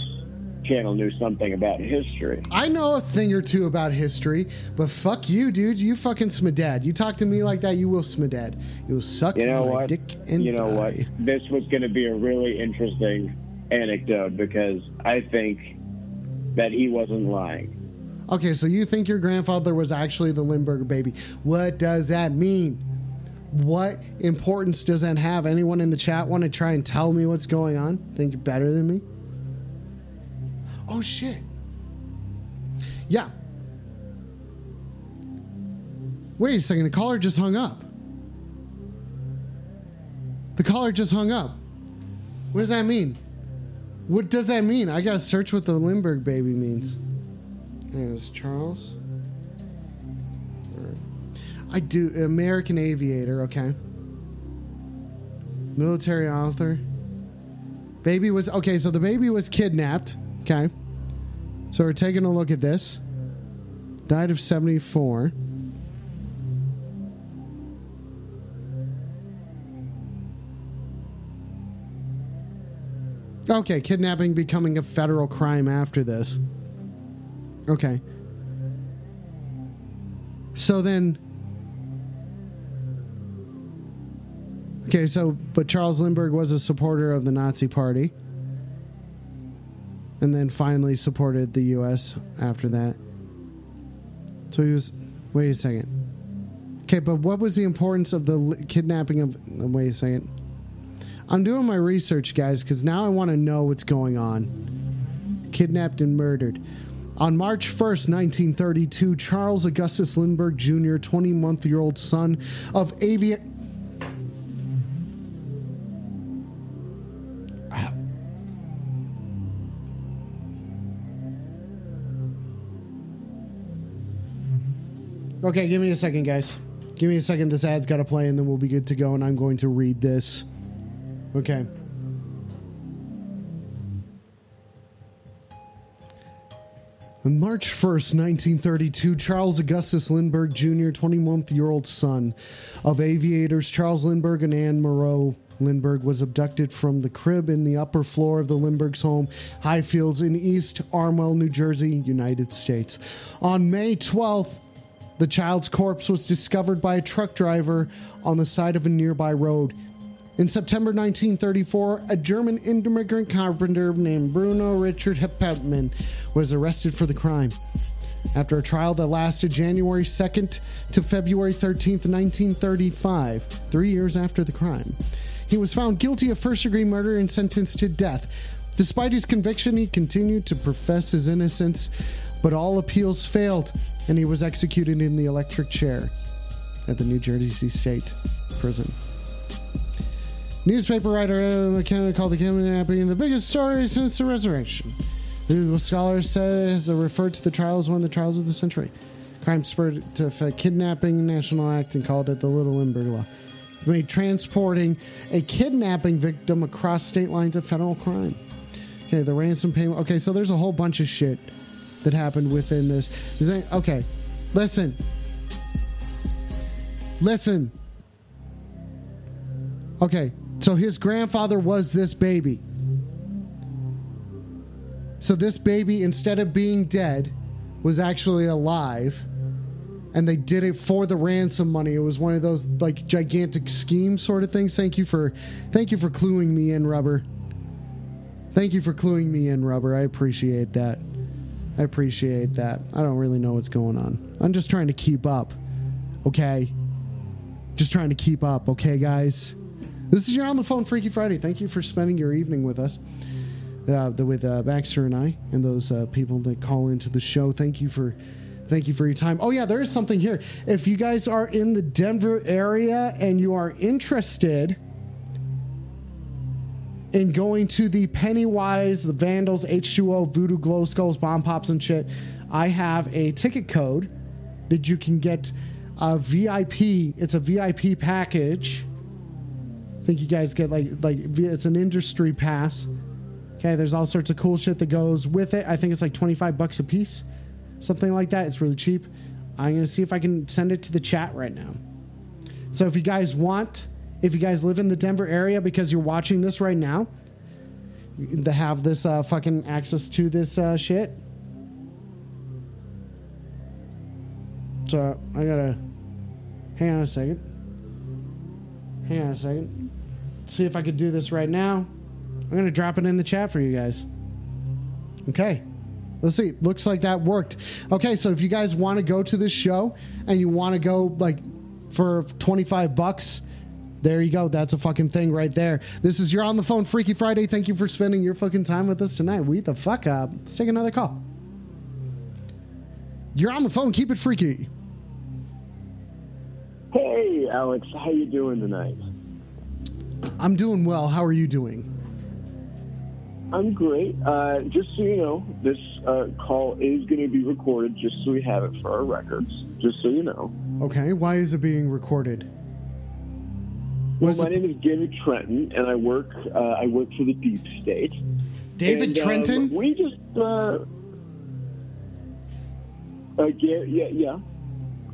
channel knew something about history. I know a thing or two about history, but fuck you, dude. You fucking smedad. You talk to me like that, you will smedad. You will suck You know my what? dick and you know what? This was going to be a really interesting anecdote because I think that he wasn't lying. Okay, so you think your grandfather was actually the Limburger baby. What does that mean? What importance does that have? Anyone in the chat want to try and tell me what's going on? Think you're better than me? Oh shit. Yeah. Wait a second, the caller just hung up. The caller just hung up. What does that mean? What does that mean? I gotta search what the Lindbergh baby means. Is Charles? I do American aviator, okay. Military author. Baby was okay, so the baby was kidnapped, okay. So we're taking a look at this. Died of 74. Okay, kidnapping becoming a federal crime after this. Okay. So then. Okay, so, but Charles Lindbergh was a supporter of the Nazi Party. And then finally supported the U.S. after that. So he was. Wait a second. Okay, but what was the importance of the kidnapping of. Wait a second. I'm doing my research, guys, because now I want to know what's going on. Kidnapped and murdered. On March 1st, 1932, Charles Augustus Lindbergh Jr., 20 month year old son of aviator. Okay, give me a second, guys. Give me a second. This ad's got to play, and then we'll be good to go. And I'm going to read this. Okay. On March 1st, 1932, Charles Augustus Lindbergh Jr., 21 year old son of aviators Charles Lindbergh and Anne Morrow Lindbergh, was abducted from the crib in the upper floor of the Lindbergh's home, Highfields, in East Amwell, New Jersey, United States. On May 12th, the child's corpse was discovered by a truck driver on the side of a nearby road. In September 1934, a German immigrant carpenter named Bruno Richard Hauptmann was arrested for the crime. After a trial that lasted January 2nd to February 13th, 1935, three years after the crime, he was found guilty of first degree murder and sentenced to death. Despite his conviction, he continued to profess his innocence, but all appeals failed, and he was executed in the electric chair at the New Jersey State Prison. Newspaper writer Ed McKenna called the kidnapping the biggest story since the resurrection. The scholars say has referred to the trial as one of the trials of the century. Crime spurred to kidnapping national act and called it the Little Lindbergh Law. It made transporting a kidnapping victim across state lines a federal crime. Okay, the ransom payment. Okay, so there's a whole bunch of shit that happened within this. Is Okay, listen. Listen. Okay, so his grandfather was this baby. So this baby, instead of being dead, was actually alive. And they did it for the ransom money. It was one of those like gigantic scheme sort of things. Thank you for thank you for cluing me in, rubber. Thank you for cluing me in, rubber. I appreciate that. I appreciate that. I don't really know what's going on. I'm just trying to keep up. Okay? Just trying to keep up, okay, guys? This is your on the phone Freaky Friday. Thank you for spending your evening with us, uh, with uh, Baxter and I, and those uh, people that call into the show. Thank you for, thank you for your time. Oh yeah, there is something here. If you guys are in the Denver area and you are interested and going to the Pennywise, the Vandals, H2O, Voodoo Glow Skulls, Bomb Pops, and shit, I have a ticket code that you can get a VIP. It's a VIP package. I think you guys get like like it's an industry pass. Okay, there's all sorts of cool shit that goes with it. I think it's like 25 bucks a piece, something like that. It's really cheap. I'm gonna see if I can send it to the chat right now. So if you guys want, if you guys live in the Denver area because you're watching this right now, to have this uh, fucking access to this uh, shit. So I gotta hang on a second. Hang on a second. See if I could do this right now. I'm gonna drop it in the chat for you guys. Okay. Let's see. Looks like that worked. Okay, so if you guys want to go to this show and you want to go like for 25 bucks, there you go. That's a fucking thing right there. This is your on the phone Freaky Friday. Thank you for spending your fucking time with us tonight. We the fuck up. Let's take another call. You're on the phone. Keep it freaky. Hey, Alex, how you doing tonight? I'm doing well. How are you doing? I'm great. Uh, just so you know, this uh, call is going to be recorded, just so we have it for our records. Just so you know. Okay. Why is it being recorded? Well, my name is David Trenton, and I work. Uh, I work for the Deep State. David And, um, Trenton? we just. Uh, uh, Gary, yeah, yeah.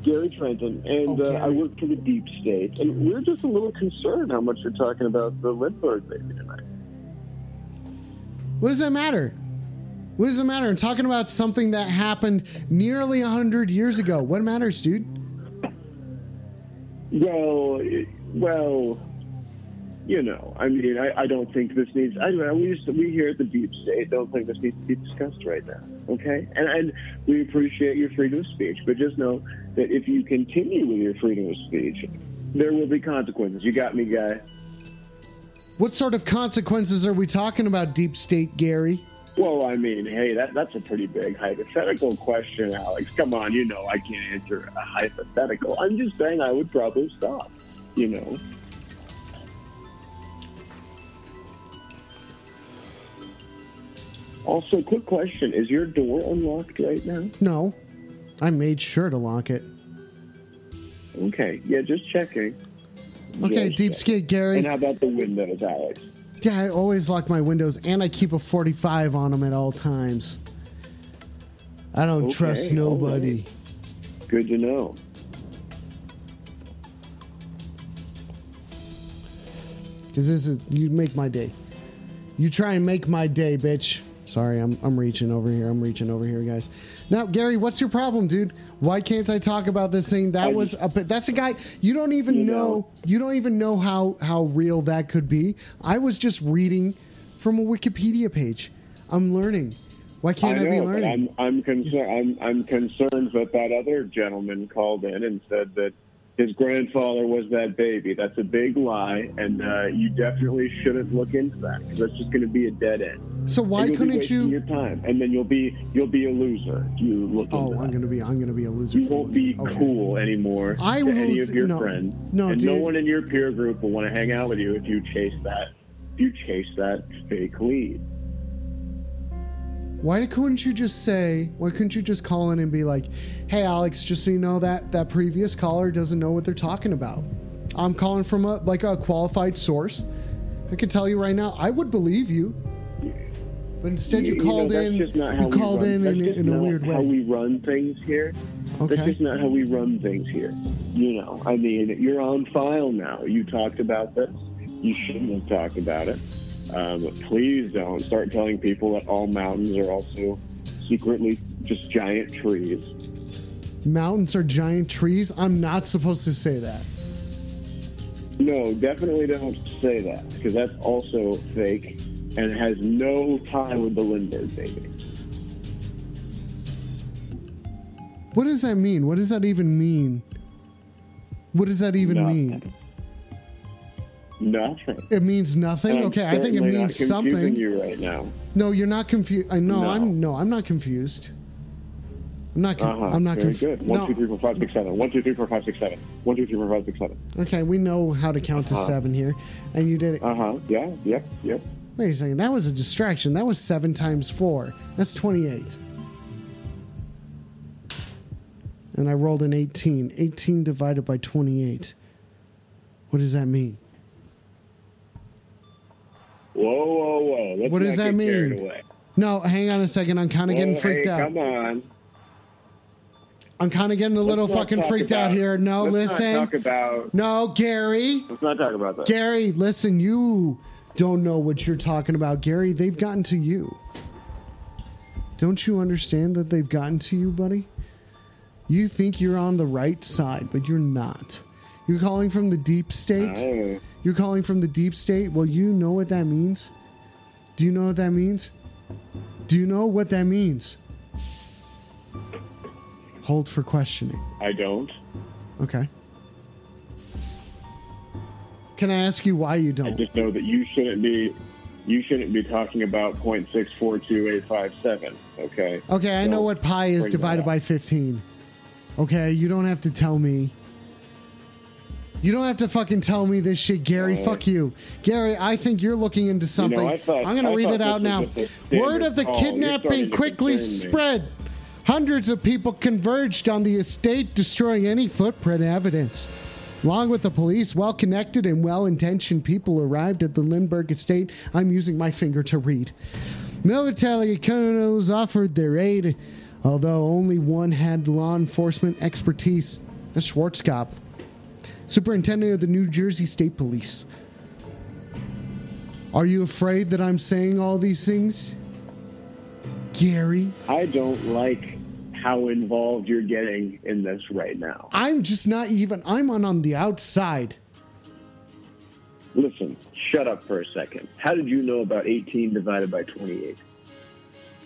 Gary Trenton, and Okay. uh, I work for the Deep State, and we're just a little concerned how much you're talking about the Lindbergh baby tonight. What does that matter? What does it matter? I'm talking about something that happened nearly 100 years ago. What matters, dude? Well, Mm-hmm. well, you know, I mean, I, I don't think this needs. I don't know. We just, we here at the Deep State don't think this needs to be discussed right now. Okay, and and we appreciate your freedom of speech, but just know that if you continue with your freedom of speech, there will be consequences. You got me, guy. What sort of consequences are we talking about, Deep State Gary? Well, I mean, hey, that that's a pretty big hypothetical question, Alex. Come on, you know I can't answer a hypothetical. I'm just saying I would probably stop. You know. Also, quick question: Is your door unlocked right now? No. I made sure to lock it. Okay, yeah, just checking. Okay, Just Deep. State Gary. And how about the windows, Alex? Yeah, I always lock my windows and I keep a 45 on them at all times. I don't Okay, trust nobody. Good to know. Because this is, you make my day. You try and make my day, bitch. Sorry, I'm, I'm reaching over here. I'm reaching over here, guys. Now, Gary, what's your problem, dude? Why can't I talk about this thing? That I was just- a bit, that's a guy you don't even You know, know. you don't even know how how real that could be. I was just reading from a Wikipedia page. I'm learning. Why can't I, I be learning? I'm I'm concerned. I'm I'm concerned that that other gentleman called in and said that his grandfather was that baby. That's a big lie, and uh, you definitely shouldn't look into that because that's just going to be a dead end. So why And you'll be couldn't you? Your time, and then you'll be you'll be a loser. You look Oh, into I'm gonna be I'm gonna be a loser. You won't be okay. cool anymore I to will- any of your no, friends, no, and no one in your peer group will want to hang out with you if you chase that. If you chase that fake lead. Why couldn't you just say? Why couldn't you just call in and be like, "Hey, Alex, just so you know that that previous caller doesn't know what they're talking about. I'm calling from a like a qualified source. I can tell you right now, I would believe you." But instead, you, know, called that's in. just not how You called in that's in, in a weird How way. we run things here. That's Okay. just not how we run things here. You know, I mean, you're on file now. You talked about this. You shouldn't have talked about it. Um, but please don't start telling people that all mountains are also secretly just giant trees. Mountains are giant trees. I'm not supposed to say that. No, definitely don't say that because that's also fake and has no tie with the Lindbergh baby. What does that mean? What does that even mean? What does that even mean? Nothing. It means nothing. And okay, I think it not means confusing something. you right now. No, you're not confused. I know. No. I'm no. I'm not confused. I'm not. Con- Uh-huh. I'm not confused. good. One, two, three, four, five, six, seven. One, two, three, four, five, six, seven. One, two, three, four, five, six, seven. Okay, we know how to count to Uh-huh. seven here, and you did it. Uh huh. Yeah. Yep. Yep. Wait a second. That was a distraction. That was seven times four. That's 28. And I rolled an 18. 18 divided by 28. What does that mean? Whoa, whoa, whoa! Let's What does that mean? No, hang on a second. I'm kind of getting freaked hey, out. Come on. I'm kind of getting a little Let's fucking freaked about- out here. No, listen. About. No, Gary. Let's not talk about that. Gary, listen, you don't know what you're talking about. Gary, they've gotten to you. Don't you understand that they've gotten to you, buddy? You think you're on the right side, but you're not. You're calling from the deep state? Oh, You're calling from the deep state? Well, you know what that means? Do you know what that means? Do you know what that means? Hold for questioning. I don't. Okay. Can I ask you why you don't? I just know that you shouldn't be. You shouldn't be talking about point six four two eight five seven. Okay. Okay, I know Don't what pi is divided by 15. Okay, you don't have to tell me. You don't have to fucking tell me this shit, Gary. Uh, Fuck you. Gary, I think you're looking into something. I thought- I'm going to read it out now. was just a standard Word of the call. Kidnapping quickly concern me. spread. Hundreds of people converged on the estate, destroying any footprint evidence. Along with the police, well connected and well intentioned people arrived at the Lindbergh estate. I'm using my finger to read. Military colonels offered their aid, although only one had law enforcement expertise. the Schwarzkopf, superintendent of the New Jersey State Police. Are you afraid that I'm saying all these things? Gary, I don't like how involved you're getting in this right now. I'm just not even, I'm on, on the outside. Listen, shut up for a second. How did you know about 18 divided by 28?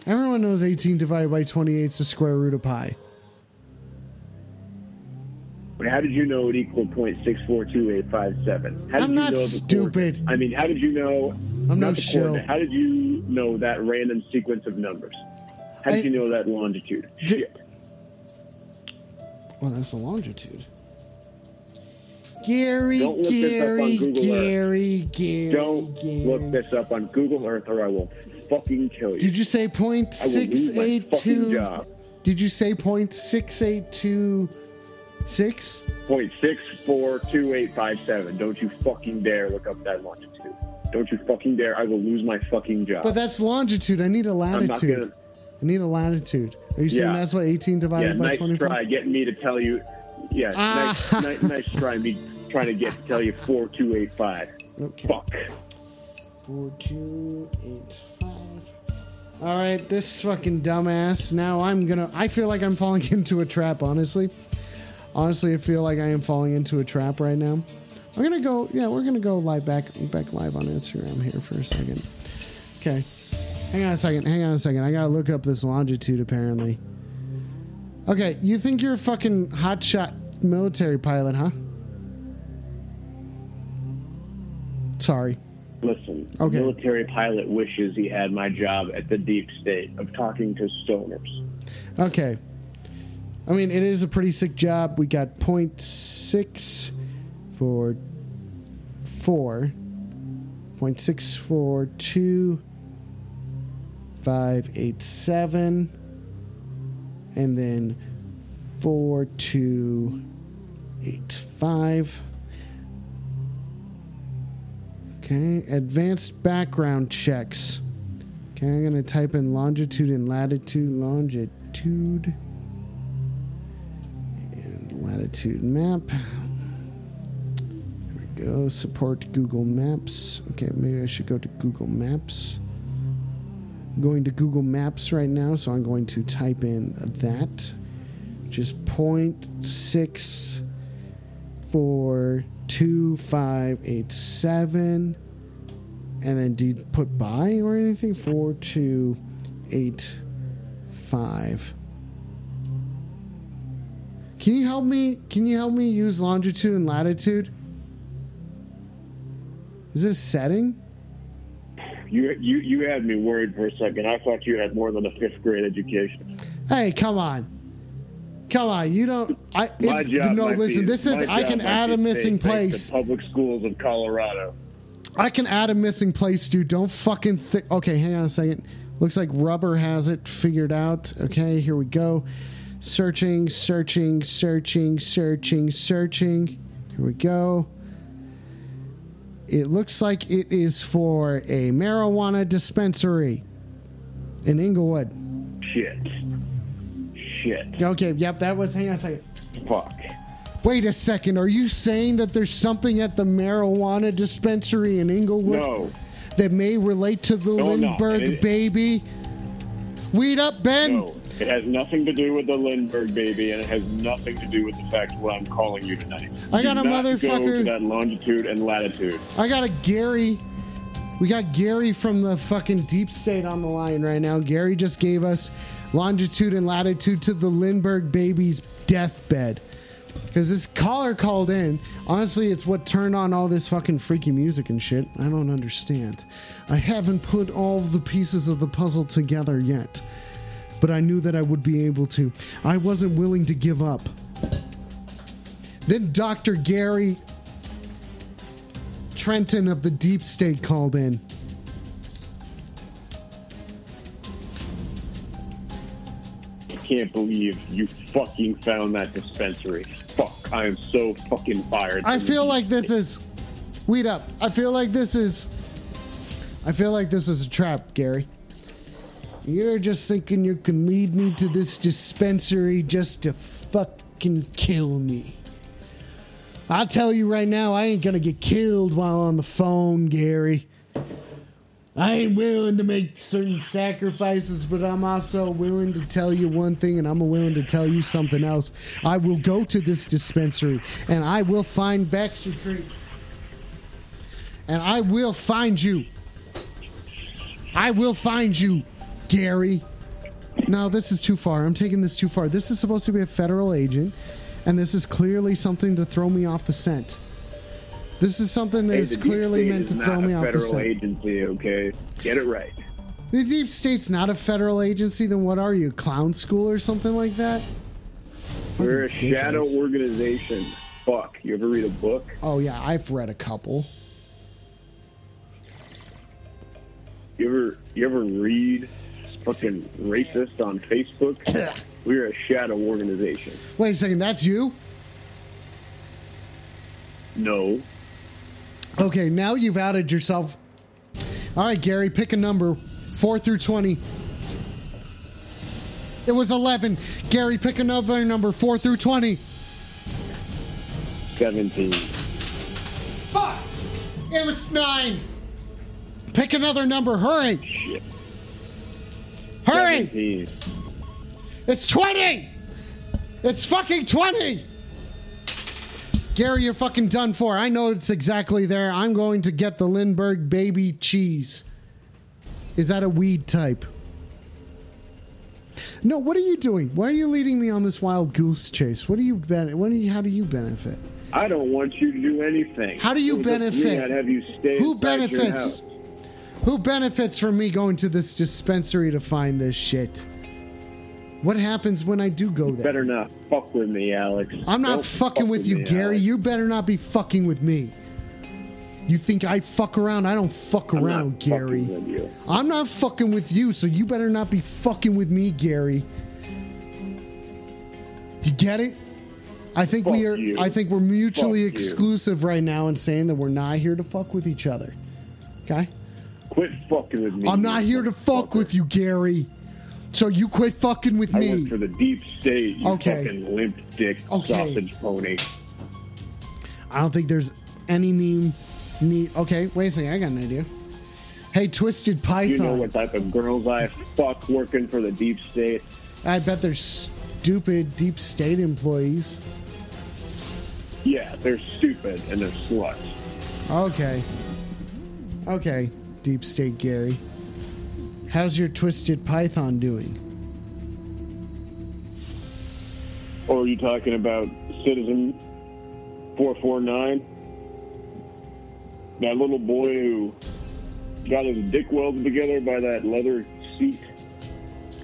Everyone knows 18 divided by 28 is the square root of pi. How did you know it equaled point six four two eight five seven? How did I'm you not stupid. I mean, how did you know? I'm not no shill. How did you know that random sequence of numbers? How did I- you know that longitude? Shit. Well, that's the longitude. Gary, Don't look this up on Gary, Earth. Gary, Gary, Don't Gary. look this up on Google Earth, or I will fucking kill you. Did you say point six eight two? Did you say point six eight two six? Point six four two eight five seven. Don't you fucking dare look up that longitude. Don't you fucking dare. I will lose my fucking job. But that's longitude. I need a I'm not latitude. gonna. I need a latitude. Are you saying Yeah. that's what 18 Yeah, divided by nice 24? try getting me to tell you. Yeah, Ah. nice, nice, nice try me trying to get to tell you four two eight five. Okay. Fuck. Four two eight five. All right, this fucking dumbass. Now I'm gonna. I feel like I'm falling into a trap. Honestly, honestly, I feel like I am falling into a trap right now. I'm gonna go. Yeah, we're gonna go live back back live on Instagram here for a second. Okay, hang on a second. Hang on a second. I gotta look up this longitude. Apparently. Okay, you think you're a fucking hotshot military pilot, huh? Sorry. Listen, Okay. a military pilot wishes he had my job at the deep state of talking to stoners. Okay. I mean, it is a pretty sick job. We got point six for four, point six four two five eight seven, and then four two eight five. Okay, advanced background checks. Okay, I'm gonna type in longitude and latitude, longitude latitude map. There we go. Support Google Maps. Okay, maybe I should go to Google Maps. I'm going to Google Maps right now, so I'm going to type in that. Just point six four two five eight seven and then do you put by or anything four two eight five can you help me can you help me use longitude and latitude is this a setting You, you, you had me worried for a second. I thought you had more than a fifth grade education. hey come on come on you don't i My job no listen be- this is i can add a missing place Public schools of Colorado. I can add a missing place, dude. Don't fucking think. Okay, hang on a second. Looks like Rubber has it figured out. Okay, here we go. Searching, searching, searching, searching, searching. Here we go. It looks like it is for a marijuana dispensary in Englewood. Shit. Shit. Okay, yep, that was. Hang on a second. Fuck. Wait a second. Are you saying that there's something at the marijuana dispensary in Englewood No. that may relate to the No, no, Lindbergh it- baby? Weed up, Ben. No. It has nothing to do with the Lindbergh baby, and it has nothing to do with the fact what I'm calling you tonight. I got Do a not Go motherfucker- to that longitude and latitude. I got a Gary. We got Gary from the fucking deep state on the line right now. Gary just gave us longitude and latitude to the Lindbergh baby's deathbed. Because this caller called in. Honestly, it's what turned on all this fucking freaky music and shit. I don't understand. I haven't put all the pieces of the puzzle together yet. But I knew that I would be able to. I wasn't willing to give up. Then Dr. Gary Trenton of the Deep State called in. I can't believe you fucking found that dispensary. Fuck, I am so fucking fired. I feel like this is weed up. I feel like this is I feel like this is a trap, Gary. You're just thinking you can lead me to this dispensary just to fucking kill me. I'll tell you right now, I ain't gonna get killed while on the phone, Gary. I ain't willing to make certain sacrifices, but I'm also willing to tell you one thing and I'm willing to tell you something else. I will go to this dispensary and I will find Baxter Tree. And I will find you. I will find you, Gary. No, this is too far. I'm taking this too far. This is supposed to be a federal agent, and this is clearly something to throw me off the scent. This is something that Hey, is clearly meant is to throw me off the federal scent. agency, okay? Get it right. The Deep State's not a federal agency, then what are you, clown school or something like that? We're a shadow organization. Fuck. You ever read a book? Oh yeah, I've read a couple. You ever you ever read fucking racist on Facebook? We're a shadow organization. Wait a second, that's you? No. Okay, now you've outed yourself. All right, Gary, pick a number 4 through 20. It was 11. Gary, pick another number 4 through 20. 17. Fuck! It was 9. Pick another number. Hurry! Shit. Hurry! 17. It's 20! It's fucking 20! Gary, you're fucking done for. I know it's exactly there. I'm going to get the Lindbergh baby cheese. Is that a weed type? No, what are you doing? Why are you leading me on this wild goose chase? What do you ben- what do you, how do you benefit? I don't want you to do anything. How do you It was up to me. benefit? I'd have you stay Who inside your benefits? Who benefits from me going to this dispensary to find this shit? What happens when I do go there? Better not fuck with me, Alex. I'm not Don't fucking fuck with you, me, Gary. Alex. You better not be fucking with me. You think I fuck around? I don't fuck I'm around, Gary. with you. I'm not fucking with you, so you better not be fucking with me, Gary. You get it? I think we are you. I think we're mutually Fuck you. exclusive right now in saying that we're not here to fuck with each other. Okay? Quit fucking with me. I'm not here to fuck with you, Gary. So you quit fucking with I me. work for the deep state, you Okay. fucking limp dick Okay. sausage pony. I don't think there's any meme need okay, wait a second. I got an idea. Hey, Twisted Python. You know what type of girls I fuck working for the deep state? I bet they're stupid deep state employees. Yeah, they're stupid and they're sluts. Okay. Okay, deep state Gary. How's your Twisted Python doing? Or are you talking about Citizen 449? That little boy who got his dick welded together by that leather seat?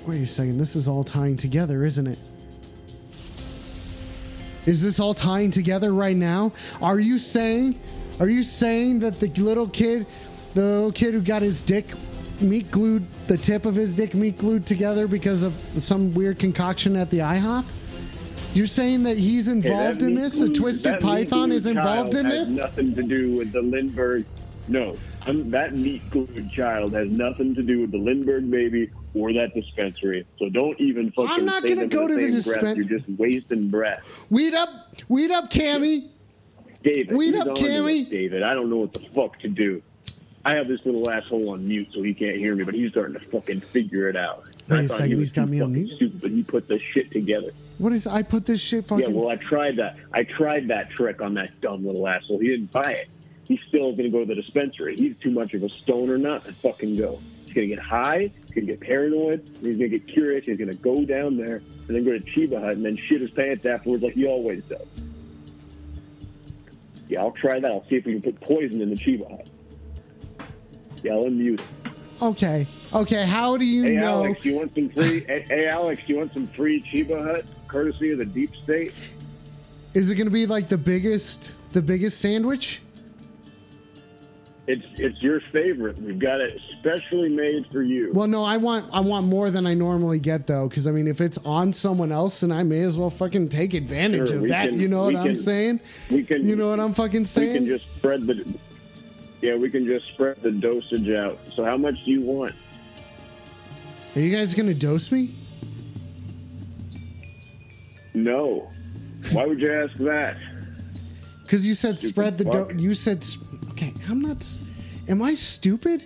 Wait a second. This is all tying together, isn't it? Is this all tying together right now? Are you saying Are you saying that the little kid, the little kid who got his dick meat glued, the tip of his dick meat glued together because of some weird concoction at the IHOP? You're saying that he's Hey, that involved in this? The Twisted Python is involved in has this? Nothing to do with the Lindbergh. No, um, that meat glued child has nothing to do with the Lindbergh baby or that dispensary. So don't even fucking. I'm not gonna go to the breath. You're just wasting breath. Weed up, weed up, Cammy. David, Weed up, Cammy. David, I don't know what the fuck to do. I have this little asshole on mute so he can't hear me, but he's starting to fucking figure it out. Wait I a thought second, he he's got me on mute? Stupid, but he put this shit together. What is? I put this shit fucking. Yeah, well, I tried that. I tried that trick on that dumb little asshole. He didn't buy it. He's still going to go to the dispensary. He's too much of a stoner not to fucking go. He's going to get high. He's going to get paranoid. He's going to get curious. He's going to go down there and then go to Cheba Hut and then shit his pants afterwards like he always does. Yeah, I'll try that. I'll see if we can put poison in the Cheba Hut. Yeah, I'll unmute. okay, okay. How do you Hey, know? Alex, you want some free? hey, hey, Alex, you want some free Cheba Hut courtesy of the Deep State? Is it going to be like the biggest, the biggest sandwich? It's it's your favorite. We've got it specially made for you. Well, no, I want I want more than I normally get though, because I mean, if it's on someone else, then I may as well fucking take advantage Sure, of that. can- you know what we I'm saying? we can You know what I'm fucking saying? we can just spread the yeah we can just spread the dosage out. So how much do you want? Are you guys gonna dose me? No. Why would you ask that? Because you said Stupid spread the do- fuck. you said s- okay. I'm not. s- Am I stupid?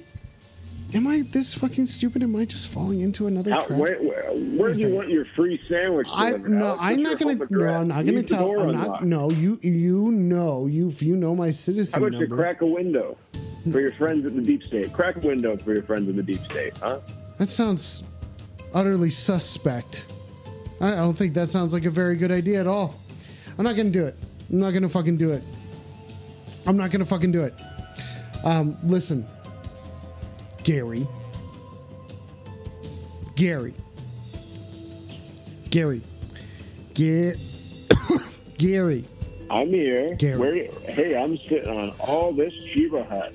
Am I this fucking stupid? Am I just falling into another How, trap? where, where, where do you want your free sandwich? I delivered, no, Alex? I'm not gonna. No. I'm not gonna Leave the tell. I'm not. No, you you know you you know my How citizen about you number. crack a window for your friends at the deep state? Crack a window for your friends in the deep state, huh? That sounds utterly suspect. I I don't think that sounds like a very good idea at all. I'm not gonna do it. I'm not gonna fucking do it. I'm not gonna fucking do it. Um, listen, Gary. Gary. Gary. Get Gary. I'm here. Gary. Where, hey, I'm sitting on all this Cheba Hut,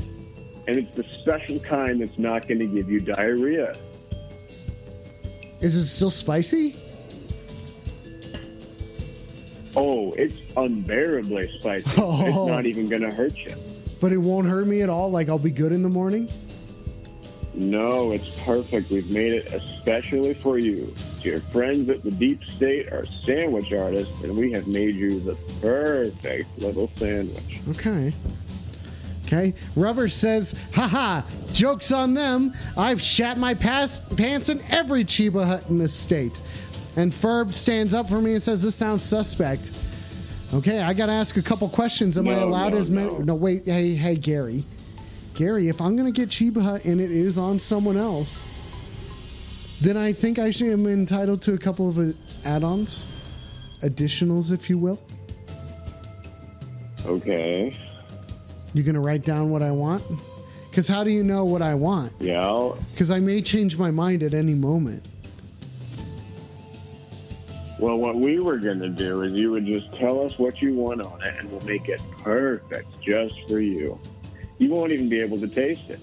and it's the special kind that's not going to give you diarrhea. Is it still spicy? Oh, it's unbearably spicy. Oh. It's not even going to hurt you. But it won't hurt me at all. Like I'll be good in the morning. No, it's perfect. We've made it especially for you. Your friends at the Deep State are sandwich artists, and we have made you the perfect little sandwich. Okay. Okay. Rubber says, haha, joke's on them. I've shat my past pants in every Cheba hut in this state. And Ferb stands up for me and says, this sounds suspect. Okay, I gotta ask a couple questions. Am I allowed no, as many? no. No, wait. Hey, hey, Gary. Gary, if I'm gonna get Cheba and it is on someone else, then I think I should am entitled to a couple of uh, add-ons, additionals, if you will. Okay. You're gonna write down what I want? Because how do you know what I want? Yeah. Because I may change my mind at any moment. well, what we were going to do is you would just tell us what you want on it, and we'll make it perfect just for you. You won't even be able to taste it.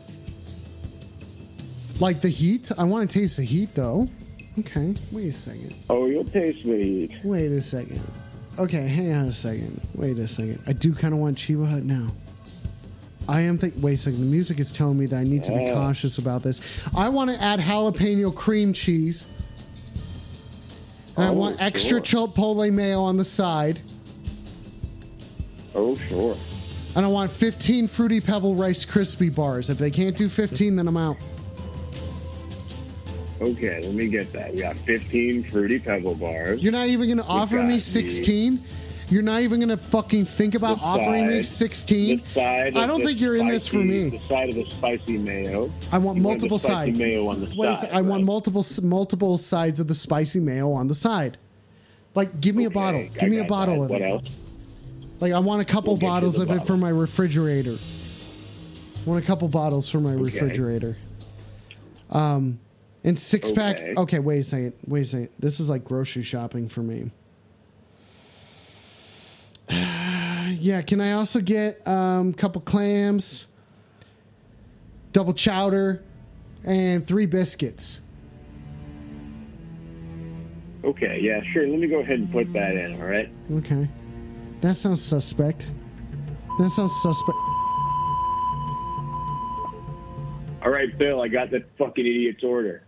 Like the heat? I want to taste the heat though. Okay, wait a second. Oh, you'll taste the heat. Wait a second. Okay, hang on a second. Wait a second. I do kind of want Cheba Hut now. I am think. Wait a second. The music is telling me that I need to be Oh. cautious about this. I want to add jalapeno cream cheese. And I Oh, want extra sure. chipotle mayo on the side. Oh, sure. And I want 15 Fruity Pebble Rice Krispie bars. If they can't do 15, then I'm out. Okay, let me get that. We got 15 Fruity Pebble bars. You're not even going to offer me the- 16? You're not even going to fucking think about The offering me 16? I don't think you're in this for me. The side of the spicy mayo. I want You multiple the spicy sides. mayo on the a side. sec, I want multiple multiple sides of the spicy mayo on the side. Like, give me a Okay, bottle. I Give me a bottle that. of What it. else? Like, I want a couple We'll bottles of it for my refrigerator. I want a couple bottles for my refrigerator. Um, and six pack. Okay. Okay, wait a second. Wait a second. This is like grocery shopping for me. yeah. Can I also get um, a couple clams, double chowder, and three biscuits? Okay, yeah, sure. Let me go ahead and put that in. All right. Okay. That sounds suspect. That sounds suspect. All right, Bill. I got that fucking idiot's order.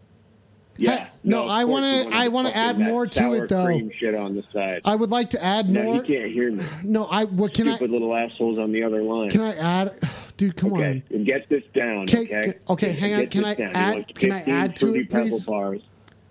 Yeah. Hey, no, of I wanna- I wanna add more to it, though. Cream shit on the side. I would like to add no, more. he can't hear me. No, I. What can I Stupid little assholes on the other line. Can I add? Dude, come okay, on. and get this down. Okay, Okay. okay, Get- hang on. Can I down. Add- can I add to it, please? Bars.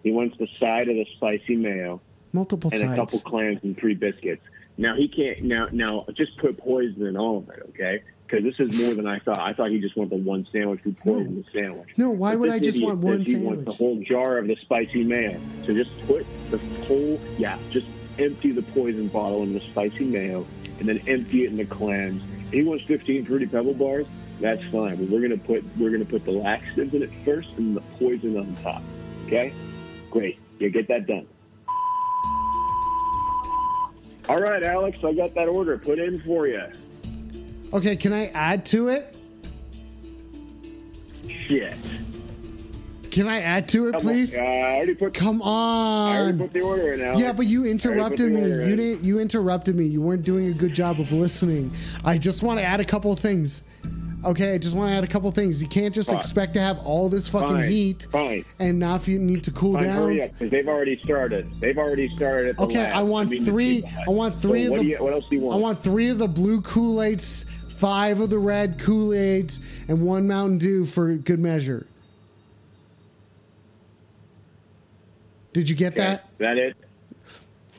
He wants the side of the spicy mayo Multiple and a couple clams and three biscuits. Now he can't. Now, now, just put poison in all of it, okay? Because this is more than I thought. I thought he just wanted the one sandwich. We poisoned the sandwich. No, why But would I just want one he wants the whole jar of the spicy mayo. So just put the whole, yeah, just empty the poison bottle in the spicy mayo, and then empty it in the clams. He wants 15 fruity pebble bars. That's fine, but we're gonna put we're gonna put the laxatives in it first and the poison on top. Okay, great. Yeah, get that done. All right, Alex, I got that order put in for you. Okay, can I add to it? Shit. Can I add to it, Come please? On. Uh, I already put. Come on. I already put the order in. Alex. Yeah, but you I already put interrupted me. order You didn't. You interrupted me. You weren't doing a good job of listening. I just want to add a couple of things. Okay, I just want to add a couple things. You can't just Fine. expect to have all this fucking Fine. heat Fine. and not if you need to cool Fine, down. hurry up, because they've already started. They've already started at the Okay, lab. I want three. I want three So of what the. do you- what else do you want? I want three of the blue Kool Aids, five of the red Kool Aids, and one Mountain Dew for good measure. Did you get Okay, that? that it?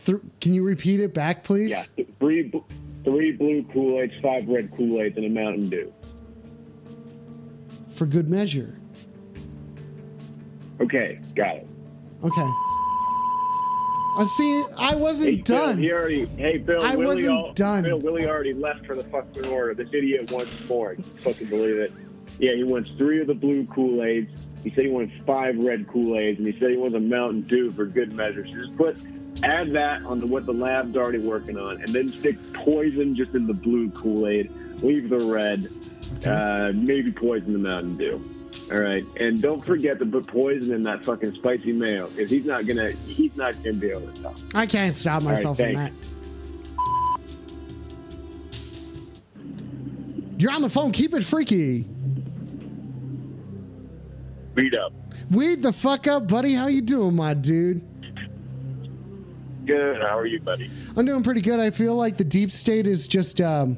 Th- can you repeat it back, please? Yeah. Three, three blue Kool Aids, five red Kool Aids, and a Mountain Dew. For good measure. Okay, got it. Okay. I see. I wasn't Hey, Bill, done. he already. Hey, Bill. I Willie wasn't al- done. Bill Willie already left for the fucking order. This idiot wants more. Fucking believe it. Yeah, he wants three of the blue Kool Aids. He said he wants five red Kool Aids, and he said he wants a Mountain Dew for good measure. So just put add that on to what the lab's already working on, and then stick poison just in the blue Kool Aid. Leave the red. Uh, maybe poison the Mountain Dew. All right, and don't forget to put poison in that fucking spicy mayo because he's not gonna he's not gonna be able to stop. I can't stop right, myself from that. You're on the phone. Keep it freaky. Beat up. Weed the fuck up, buddy. How you doing, my dude? Good. How are you, buddy? I'm doing pretty good. I feel like the deep state is just um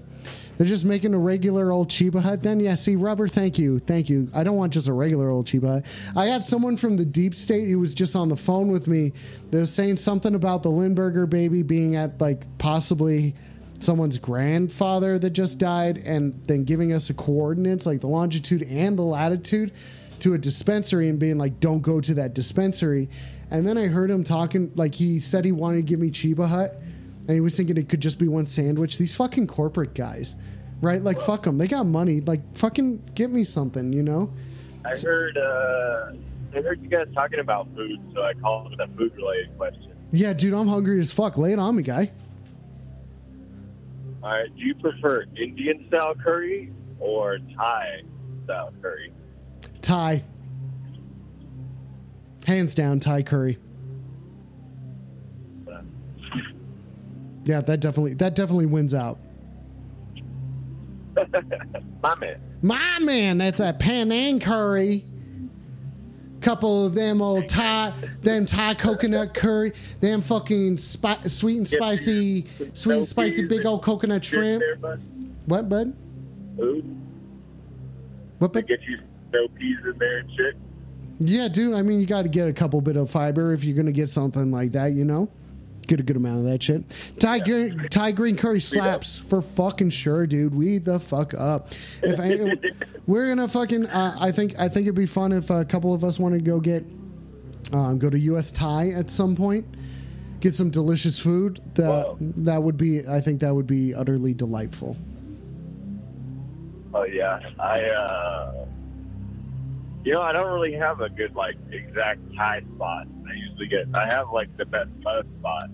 they're just making a regular old Cheba Hut then. Yeah, see, rubber, thank you. Thank you. I don't want just a regular old Cheba Hut. I had someone from the deep state who was just on the phone with me. They was saying something about the Lindberger baby being at like possibly someone's grandfather that just died and then giving us the coordinates, like the longitude and the latitude to a dispensary and being like, don't go to that dispensary. And then I heard him talking, like he said he wanted to give me Chiba Hut, and he was thinking it could just be one sandwich. These fucking corporate guys, right? Like, fuck them. They got money. Like, fucking get me something, you know? I heard uh, I heard you guys talking about food, so I called with a food related question. Yeah, dude, I'm hungry as fuck. Lay it on me, guy. All right, do you prefer Indian style curry or Thai style curry? Thai. Hands down, Thai curry. Yeah, that definitely that definitely wins out. My man. My man, that's a Penang curry. Couple of them old Thai, them Thai coconut curry, them fucking spi- sweet and spicy, sweet and spicy big old coconut shrimp. There, bud. What, bud? Food What, bud? get you no peas in there and shit. Yeah, dude. I mean, you got to get a couple bit of fiber if you're gonna get something like that. You know, get a good amount of that shit. Thai green, Thai green curry slaps for fucking sure, dude. We the fuck up. If I, we're gonna fucking, uh, I think I think it'd be fun if a couple of us wanted to go get, um, go to U.S. Thai at some point, get some delicious food. That Whoa. that would be, I think that would be utterly delightful. Oh yeah, I uh, you know I don't really have a good like exact Thai spot. Usually get I have like the best pho spot.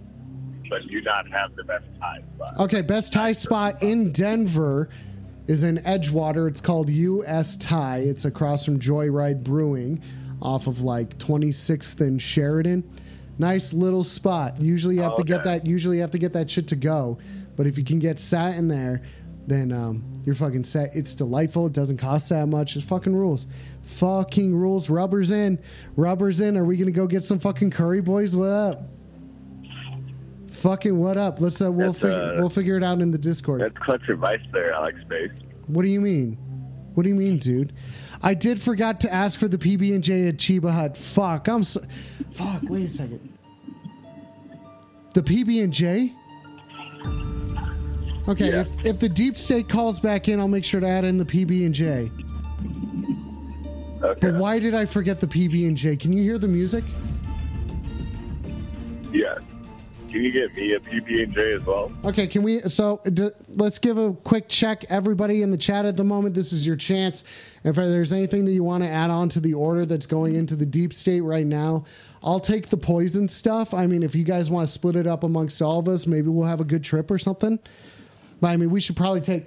but do not have the best Thai spot. Okay, best Thai spot in Denver is in Edgewater. It's called US Thai. It's across from Joyride Brewing off of like 26th and Sheridan. Nice little spot. Usually you have to get that usually you have to get that shit to go. But if you can get sat in there, then um, you're fucking set. It's delightful. It doesn't cost that much. It fucking rules. Fucking rules. Rubbers in. Rubbers in. Are we gonna go get some fucking curry boys? What up? Fucking what up? Let's uh, we'll figure uh, we'll figure it out in the Discord. That's clutch advice there, Alex Space. What do you mean? What do you mean, dude? I did forgot to ask for the PB and J at Cheba Hut. Fuck, I'm so. Fuck. Wait a second. The PB and J. Okay, Yeah. if, if the deep state calls back in, I'll make sure to add in the PB and J. Okay. But why did I forget the PB and J? Can you hear the music? Yeah. Can you get me a PB and J as well? Okay, can we? So d- let's give a quick check. Everybody in the chat at the moment, this is your chance. If there's anything that you want to add on to the order that's going into the deep state right now, I'll take the poison stuff. I mean, if you guys want to split it up amongst all of us, maybe we'll have a good trip or something. But I mean, we should probably take.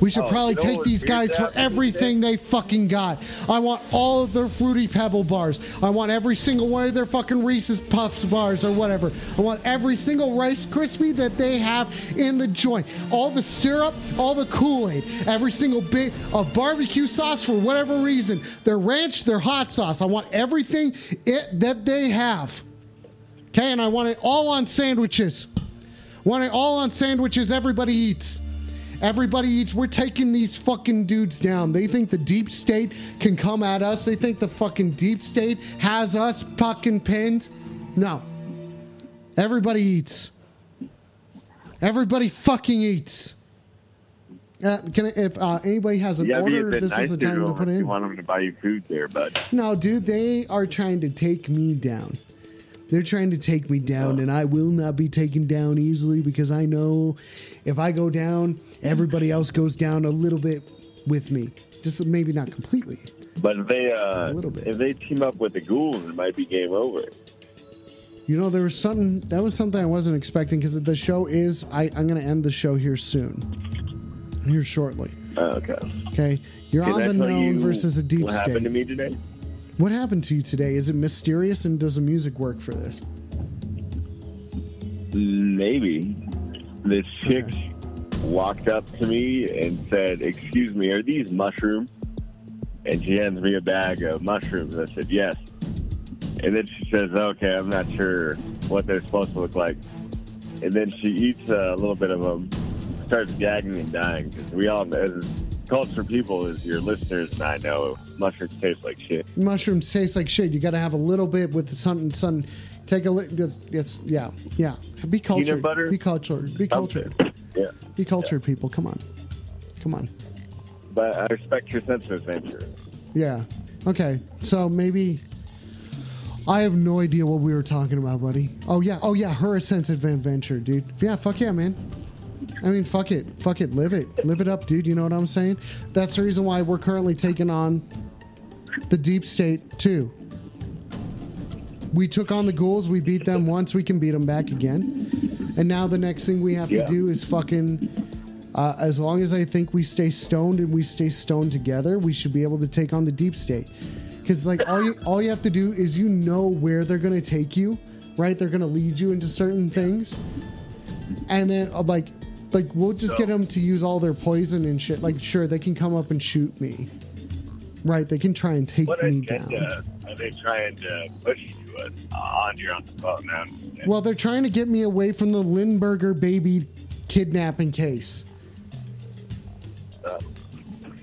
We should Oh, probably you know take these guys for everything they fucking got. I want all of their fruity pebble bars. I want every single one of their fucking Reese's Puffs bars or whatever. I want every single Rice Krispie that they have in the joint. All the syrup, all the Kool Aid, every single bit of barbecue sauce for whatever reason. Their ranch, their hot sauce. I want everything it, that they have. Okay, and I want it all on sandwiches. Want it all on sandwiches. Everybody eats. Everybody eats. We're taking these fucking dudes down. They think the deep state can come at us. They think the fucking deep state has us fucking pinned. No. Everybody eats. Everybody fucking eats. Uh, can I, if uh, anybody has an Yeah, order, this is nicer the time to to put in. you want them to buy you food there, bud. No, dude, they are trying to take me down. They're trying to take me down, and I will not be taken down easily because I know if I go down, everybody else goes down a little bit with me. Just maybe not completely. But if they uh, A little bit. if they team up with the ghouls, it might be game over. You know, there was something that was something I wasn't expecting because the show is. I, I'm going to end the show here soon, here shortly. Oh, okay. Okay, you're Can on I the known versus a deep what state. happened to me today? What happened to you today? Is it mysterious and does the music work for this? Maybe this chick walked up to me and said, "Excuse me, are these mushrooms?" And she hands me a bag of mushrooms. I said, "Yes." And then she says, "Okay, I'm not sure what they're supposed to look like." And then she eats a little bit of them, starts gagging and dying. Because we all, as culture people, as your listeners and I know, mushrooms taste like shit. mushrooms taste like shit. You got to have a little bit with something. Sun. Take a look. That's, that's yeah, yeah. Be cultured. Be cultured. Be cultured. Yeah. Be cultured, people. Come on, come on. But I respect your sense of adventure. Yeah. Okay. So maybe I have no idea what we were talking about, buddy. Oh yeah. Oh yeah. Her sense of adventure, dude. Yeah. Fuck yeah, man. I mean, fuck it. Fuck it. Live it. Live it up, dude. You know what I'm saying? That's the reason why we're currently taking on the deep state too. We took on the ghouls. We beat them once. We can beat them back again. And now the next thing we have Yeah. to do is fucking. Uh, as long as I think we stay stoned and we stay stoned together, we should be able to take on the deep state. Because like all you all you have to do is you know where they're gonna take you, right? They're gonna lead you into certain things, and then uh, like like we'll just get them to use all their poison and shit. Like sure they can come up and shoot me, right? They can try and take What me down. are they trying to push to us uh, on the phone now? Well, they're trying to get me away from the Lindberger baby kidnapping case. Uh,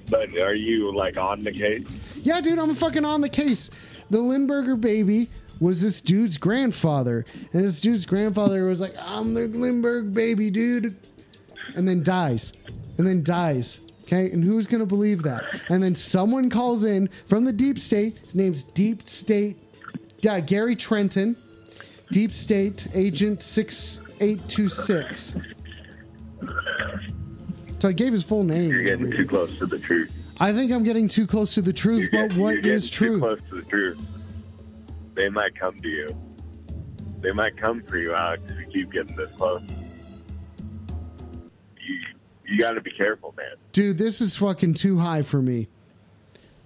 but are you like on the case? Yeah, dude, I'm fucking on the case. The Lindberger baby was this dude's grandfather, and this dude's grandfather was like, "I'm the Lindbergh baby, dude," and then dies, and then dies. Okay, and who's gonna believe that? And then someone calls in from the deep state. His name's Deep State. Yeah, Gary Trenton, Deep State Agent six eight two six. So I gave his full name. You're getting too close to the truth. I think I'm getting too close to the truth, You're but getting, what you're getting is too truth? close to the truth. They might come to you. they might come for you, Alex, if you keep getting this close. You you got to be careful, man. Dude, this is fucking too high for me.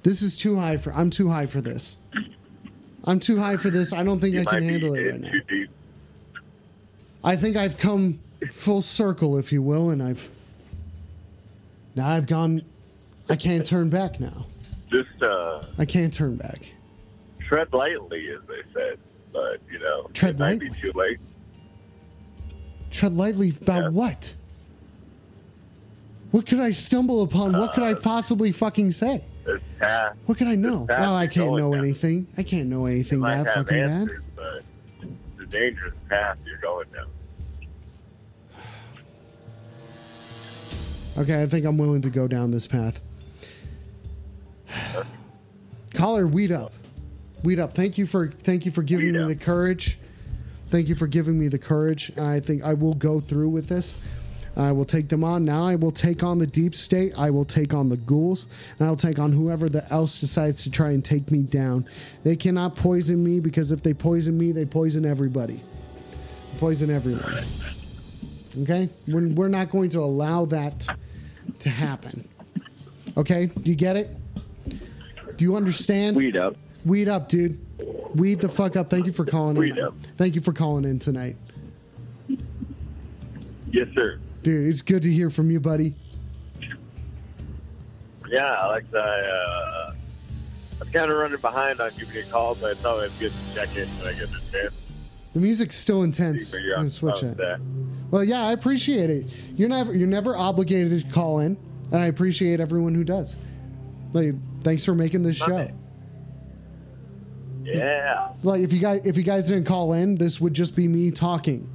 This is too high for. I'm too high for this. I'm too high for this. I don't think You I can handle it right now. deep. I think I've come full circle, if you will, and I've now I've gone. I can't turn back now. Just uh, I can't turn back. tread lightly, as they said. But you know, Tread it might be lightly? too late. Tread lightly about Yeah. what? What could I stumble upon? what could I Uh, possibly fucking say? Path What can I know? No, I can't know down. anything. I can't know anything that fucking bad. answers, but it's a dangerous path you're going down. Okay, I think I'm willing to go down this path. Caller, weed up, weed up. Thank you for thank you for giving Weed me up. the courage. Thank you for giving me the courage. I think I will go through with this. I will take them on. Now I will take on the deep state. I will take on the ghouls. And I will take on whoever the else decides to try and take me down. They cannot poison me because if they poison me, they poison everybody. Poison everyone. Okay? We're, we're not going to allow that to happen. Okay? Do you get it? Do you understand? Weed up. Weed up, dude. Weed the fuck up. Thank you for calling Weed in. up. Thank you for calling in tonight. Yes, sir. Dude, it's good to hear from you, buddy. Yeah, Alex, I, uh, I'm kind of running behind on giving you a call, but it's always good to check in when I get the chance. The music's still intense. I'm gonna switch it. Well, yeah, I appreciate it. You're never you're never obligated to call in, and I appreciate everyone who does. Like, thanks for making this show. Okay. Yeah. Like, if you guys if you guys didn't call in, this would just be me talking.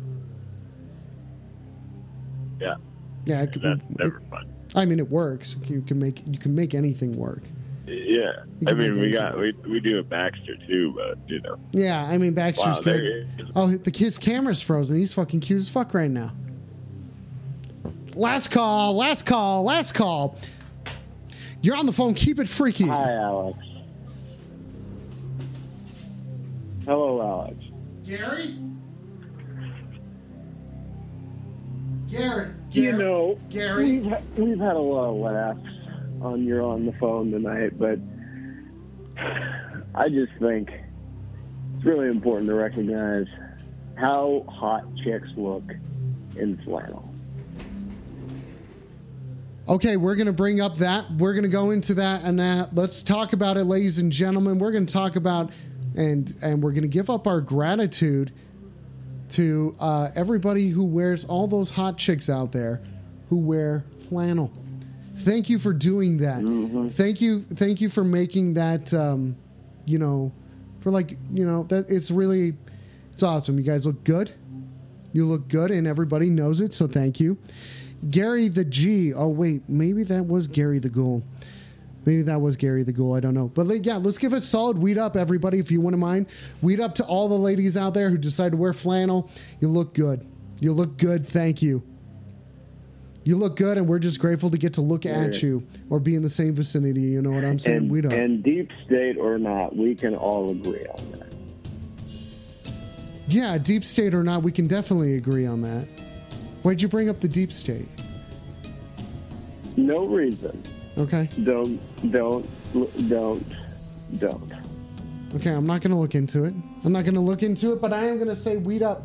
Yeah. Yeah, it, That's never fun. I mean, it works. You can make you can make anything work. Yeah. I mean, we got, we, we do a Baxter too, but, you know. Yeah, I mean, Baxter's Wow, good. Oh, the kid's camera's frozen. He's fucking cute as fuck right now. Last call, last call, last call. You're on the phone. Keep it freaky. Hi, Alex. Hello, Alex. Gary? Gary. You know, Gary. we've, we've had a lot of laughs on your on the phone tonight, but I just think it's really important to recognize how hot chicks look in flannel. Okay, we're going to bring up that. We're going to go into that and that. Let's talk about it, ladies and gentlemen. We're going to talk about and and we're going to give up our gratitude to uh, everybody who wears all those hot chicks out there who wear flannel. Thank you for doing that. Thank you, thank you for making that. Um, you know, for like you know that it's really it's awesome. You guys look good. You look good, and everybody knows it. So thank you. Gary the G. Oh wait, maybe that was Gary the Ghoul. Maybe that was Gary the Ghoul. I don't know. But yeah, let's give a solid weed up, everybody, if you wouldn't mind. Weed up to all the ladies out there who decide to wear flannel. You look good. You look good. Thank you. You look good, and we're just grateful to get to look at you or be in the same vicinity. You know what I'm saying? And, weed up. and deep state or not, we can all agree on that. yeah, deep state or not, we can definitely agree on that. Why'd you bring up the deep state? No reason. Okay. Don't, don't, don't, don't. Okay, I'm not going to look into it. I'm not going to look into it, but I am going to say weed up.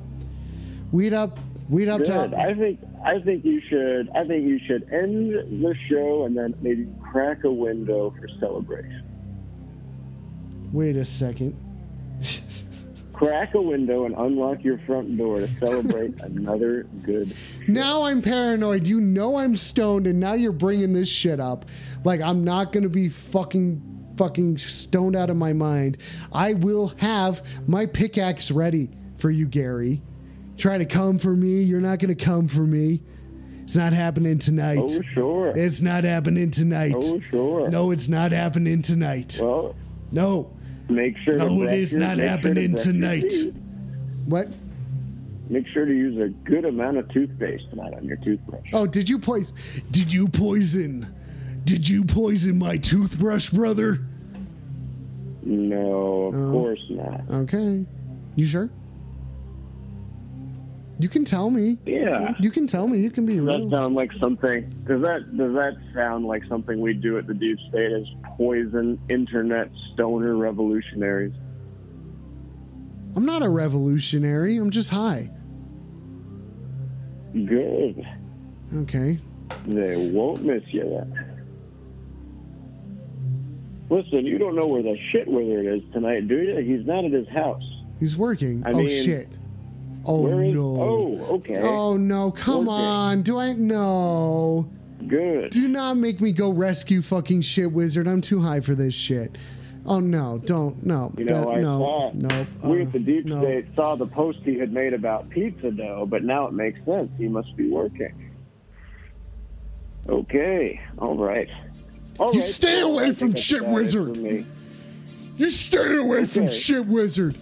Weed up. Weed up Good. to. I think I think you should I think you should end the show and then maybe crack a window for celebration. Wait a second. Crack a window and unlock your front door to celebrate another good. Now I'm paranoid. You know I'm stoned, and now you're bringing this shit up. Like I'm not going to be fucking fucking stoned out of my mind. I will have my pickaxe ready for you, Gary. Try to come for me. You're not going to come for me. It's not happening tonight. Oh sure. It's not happening tonight. Oh sure. No, it's not happening tonight. Well, No. Make sure. to No, it brush is your- not make sure to happening tonight. What? Make sure to use a good amount of toothpaste tonight on your toothbrush. Oh, did you poison? Did you poison? Did you poison my toothbrush, brother? No, of Oh. course not. Okay. You sure? You can tell me. Yeah. You can tell me. You can be Does that sound like something? Does that does that sound like something we do at the Deep State as poison internet stoner revolutionaries? I'm not a revolutionary. I'm just high. Good. Okay. They won't miss you then. Listen, you don't know where the shit wizard is tonight, do you? He's not at his house. He's working. I oh mean, shit. Oh is? no. Oh, okay. Oh no, come on. Do I no. Good. Do not make me go rescue fucking shit wizard. I'm too high for this shit. Oh no, don't no. You know, That- I no, saw no. we uh, at the Deep no. State saw the post he had made about pizza dough, but now it makes sense. He must be working. Okay, all right. All You right, stay away from shit wizard. You stay away from shit wizard.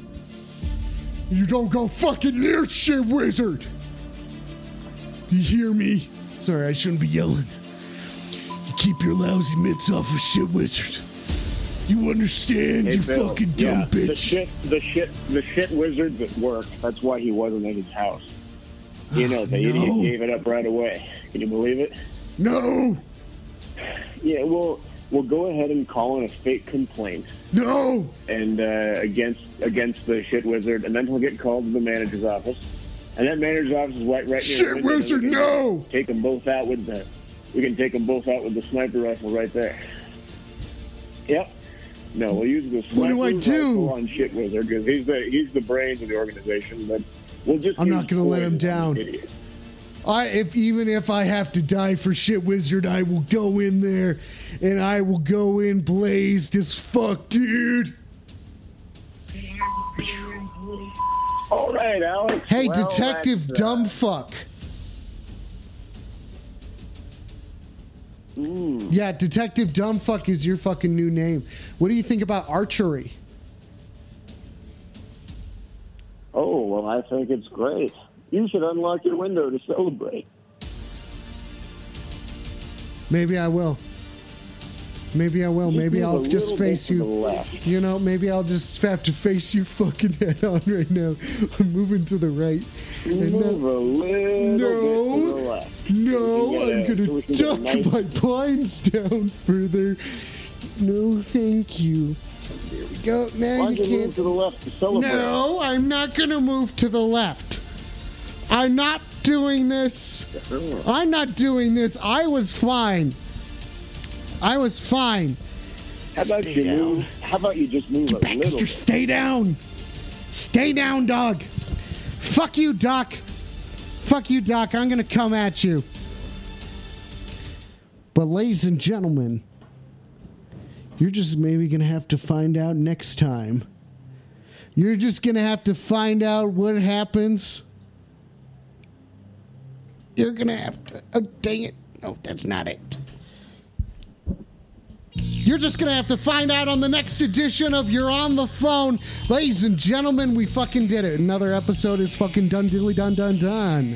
You don't go fucking near shit wizard. You hear me? Sorry, I shouldn't be yelling. You keep your lousy mitts off of shit wizard. You understand, Hey, you Bill, fucking dumb yeah, The bitch. shit, the shit, the shit wizard's at work. That's why he wasn't at his house. You ah, know, the No. idiot gave it up right away. Can you believe it? No, Yeah, well, we'll go ahead and call in a fake complaint no. and uh, against against the shit wizard, and then he'll get called to the manager's office, and that manager's office is right right near the Shit wizard, no. Take them both out with the. We can take them both out with the sniper rifle right there. Yep. No, we'll use the sniper What do I do? rifle on shit wizard because he's the he's the brains of the organization, but we'll just. I'm not gonna let him down. idiot. I if even if I have to die for shit wizard, I will go in there and I will go in blazed as fuck, dude. All right, Alex. Hey, Well, detective uh, dumb fuck. mm, Yeah, detective dumb fuck is your fucking new name. What do you think about archery? Oh well, I think it's great. You should unlock your window to celebrate. Maybe I will. Maybe I will. Maybe I'll just face you. You know, maybe I'll just have to face you fucking head on right now. I'm moving to the right. Move now- a little No. bit to the left. No, can I'm gonna so we can get a duck nice- my blinds down further. No, thank you. There we go. Now Why you don't move to the left to celebrate? No, I'm not gonna move to the left. I'm not doing this. I'm not doing this. I was fine. I was fine. How about Stay you down. move? How about you just move a little Baxter, bit? stay down. Stay down, dog. Fuck you, Doc. Fuck you, Doc. I'm gonna come at you. But, ladies and gentlemen, you're just maybe gonna have to find out next time. You're just gonna have to find out what happens. You're gonna have to. Oh, dang it. No, that's not it. You're just gonna have to find out on the next edition of You're on the Phone. Ladies and gentlemen, we fucking did it. Another episode is fucking done dilly done done done.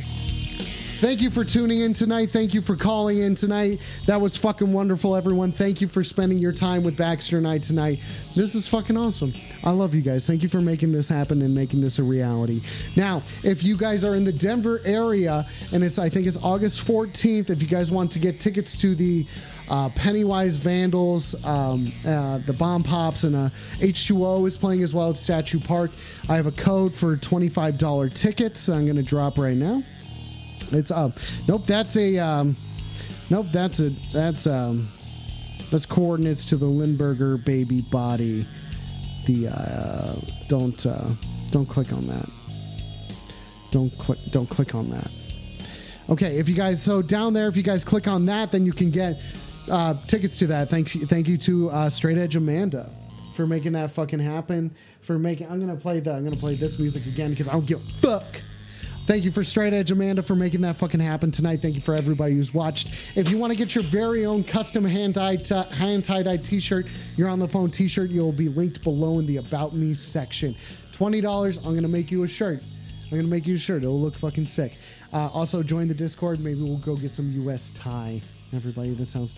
Thank you for tuning in tonight. Thank you for calling in tonight. That was fucking wonderful, everyone. Thank you for spending your time with Baxter and I tonight. This is fucking awesome. I love you guys. Thank you for making this happen and making this a reality. Now, if you guys are in the Denver area, and it's I think it's August 14th, if you guys want to get tickets to the uh, Pennywise Vandals, um, uh, the Bomb Pops, and uh, H2O is playing as well at Statue Park. I have a code for $25 tickets I'm going to drop right now. It's up. Nope, that's a. Um, nope, that's a. That's um. That's coordinates to the Lindbergh baby body. The uh, don't uh, don't click on that. Don't click. Don't click on that. Okay, if you guys so down there, if you guys click on that, then you can get uh, tickets to that. Thank you, thank you to uh, Straight Edge Amanda for making that fucking happen. For making, I'm gonna play the, I'm gonna play this music again because I don't give a fuck. Thank you for Straight Edge Amanda for making that fucking happen tonight. Thank you for everybody who's watched. If you want to get your very own custom hand tied hand tie dye T-shirt, you're on the phone T-shirt. You'll be linked below in the About Me section. Twenty dollars. I'm gonna make you a shirt. I'm gonna make you a shirt. It'll look fucking sick. Uh, also, join the Discord. Maybe we'll go get some US Thai. Everybody, that sounds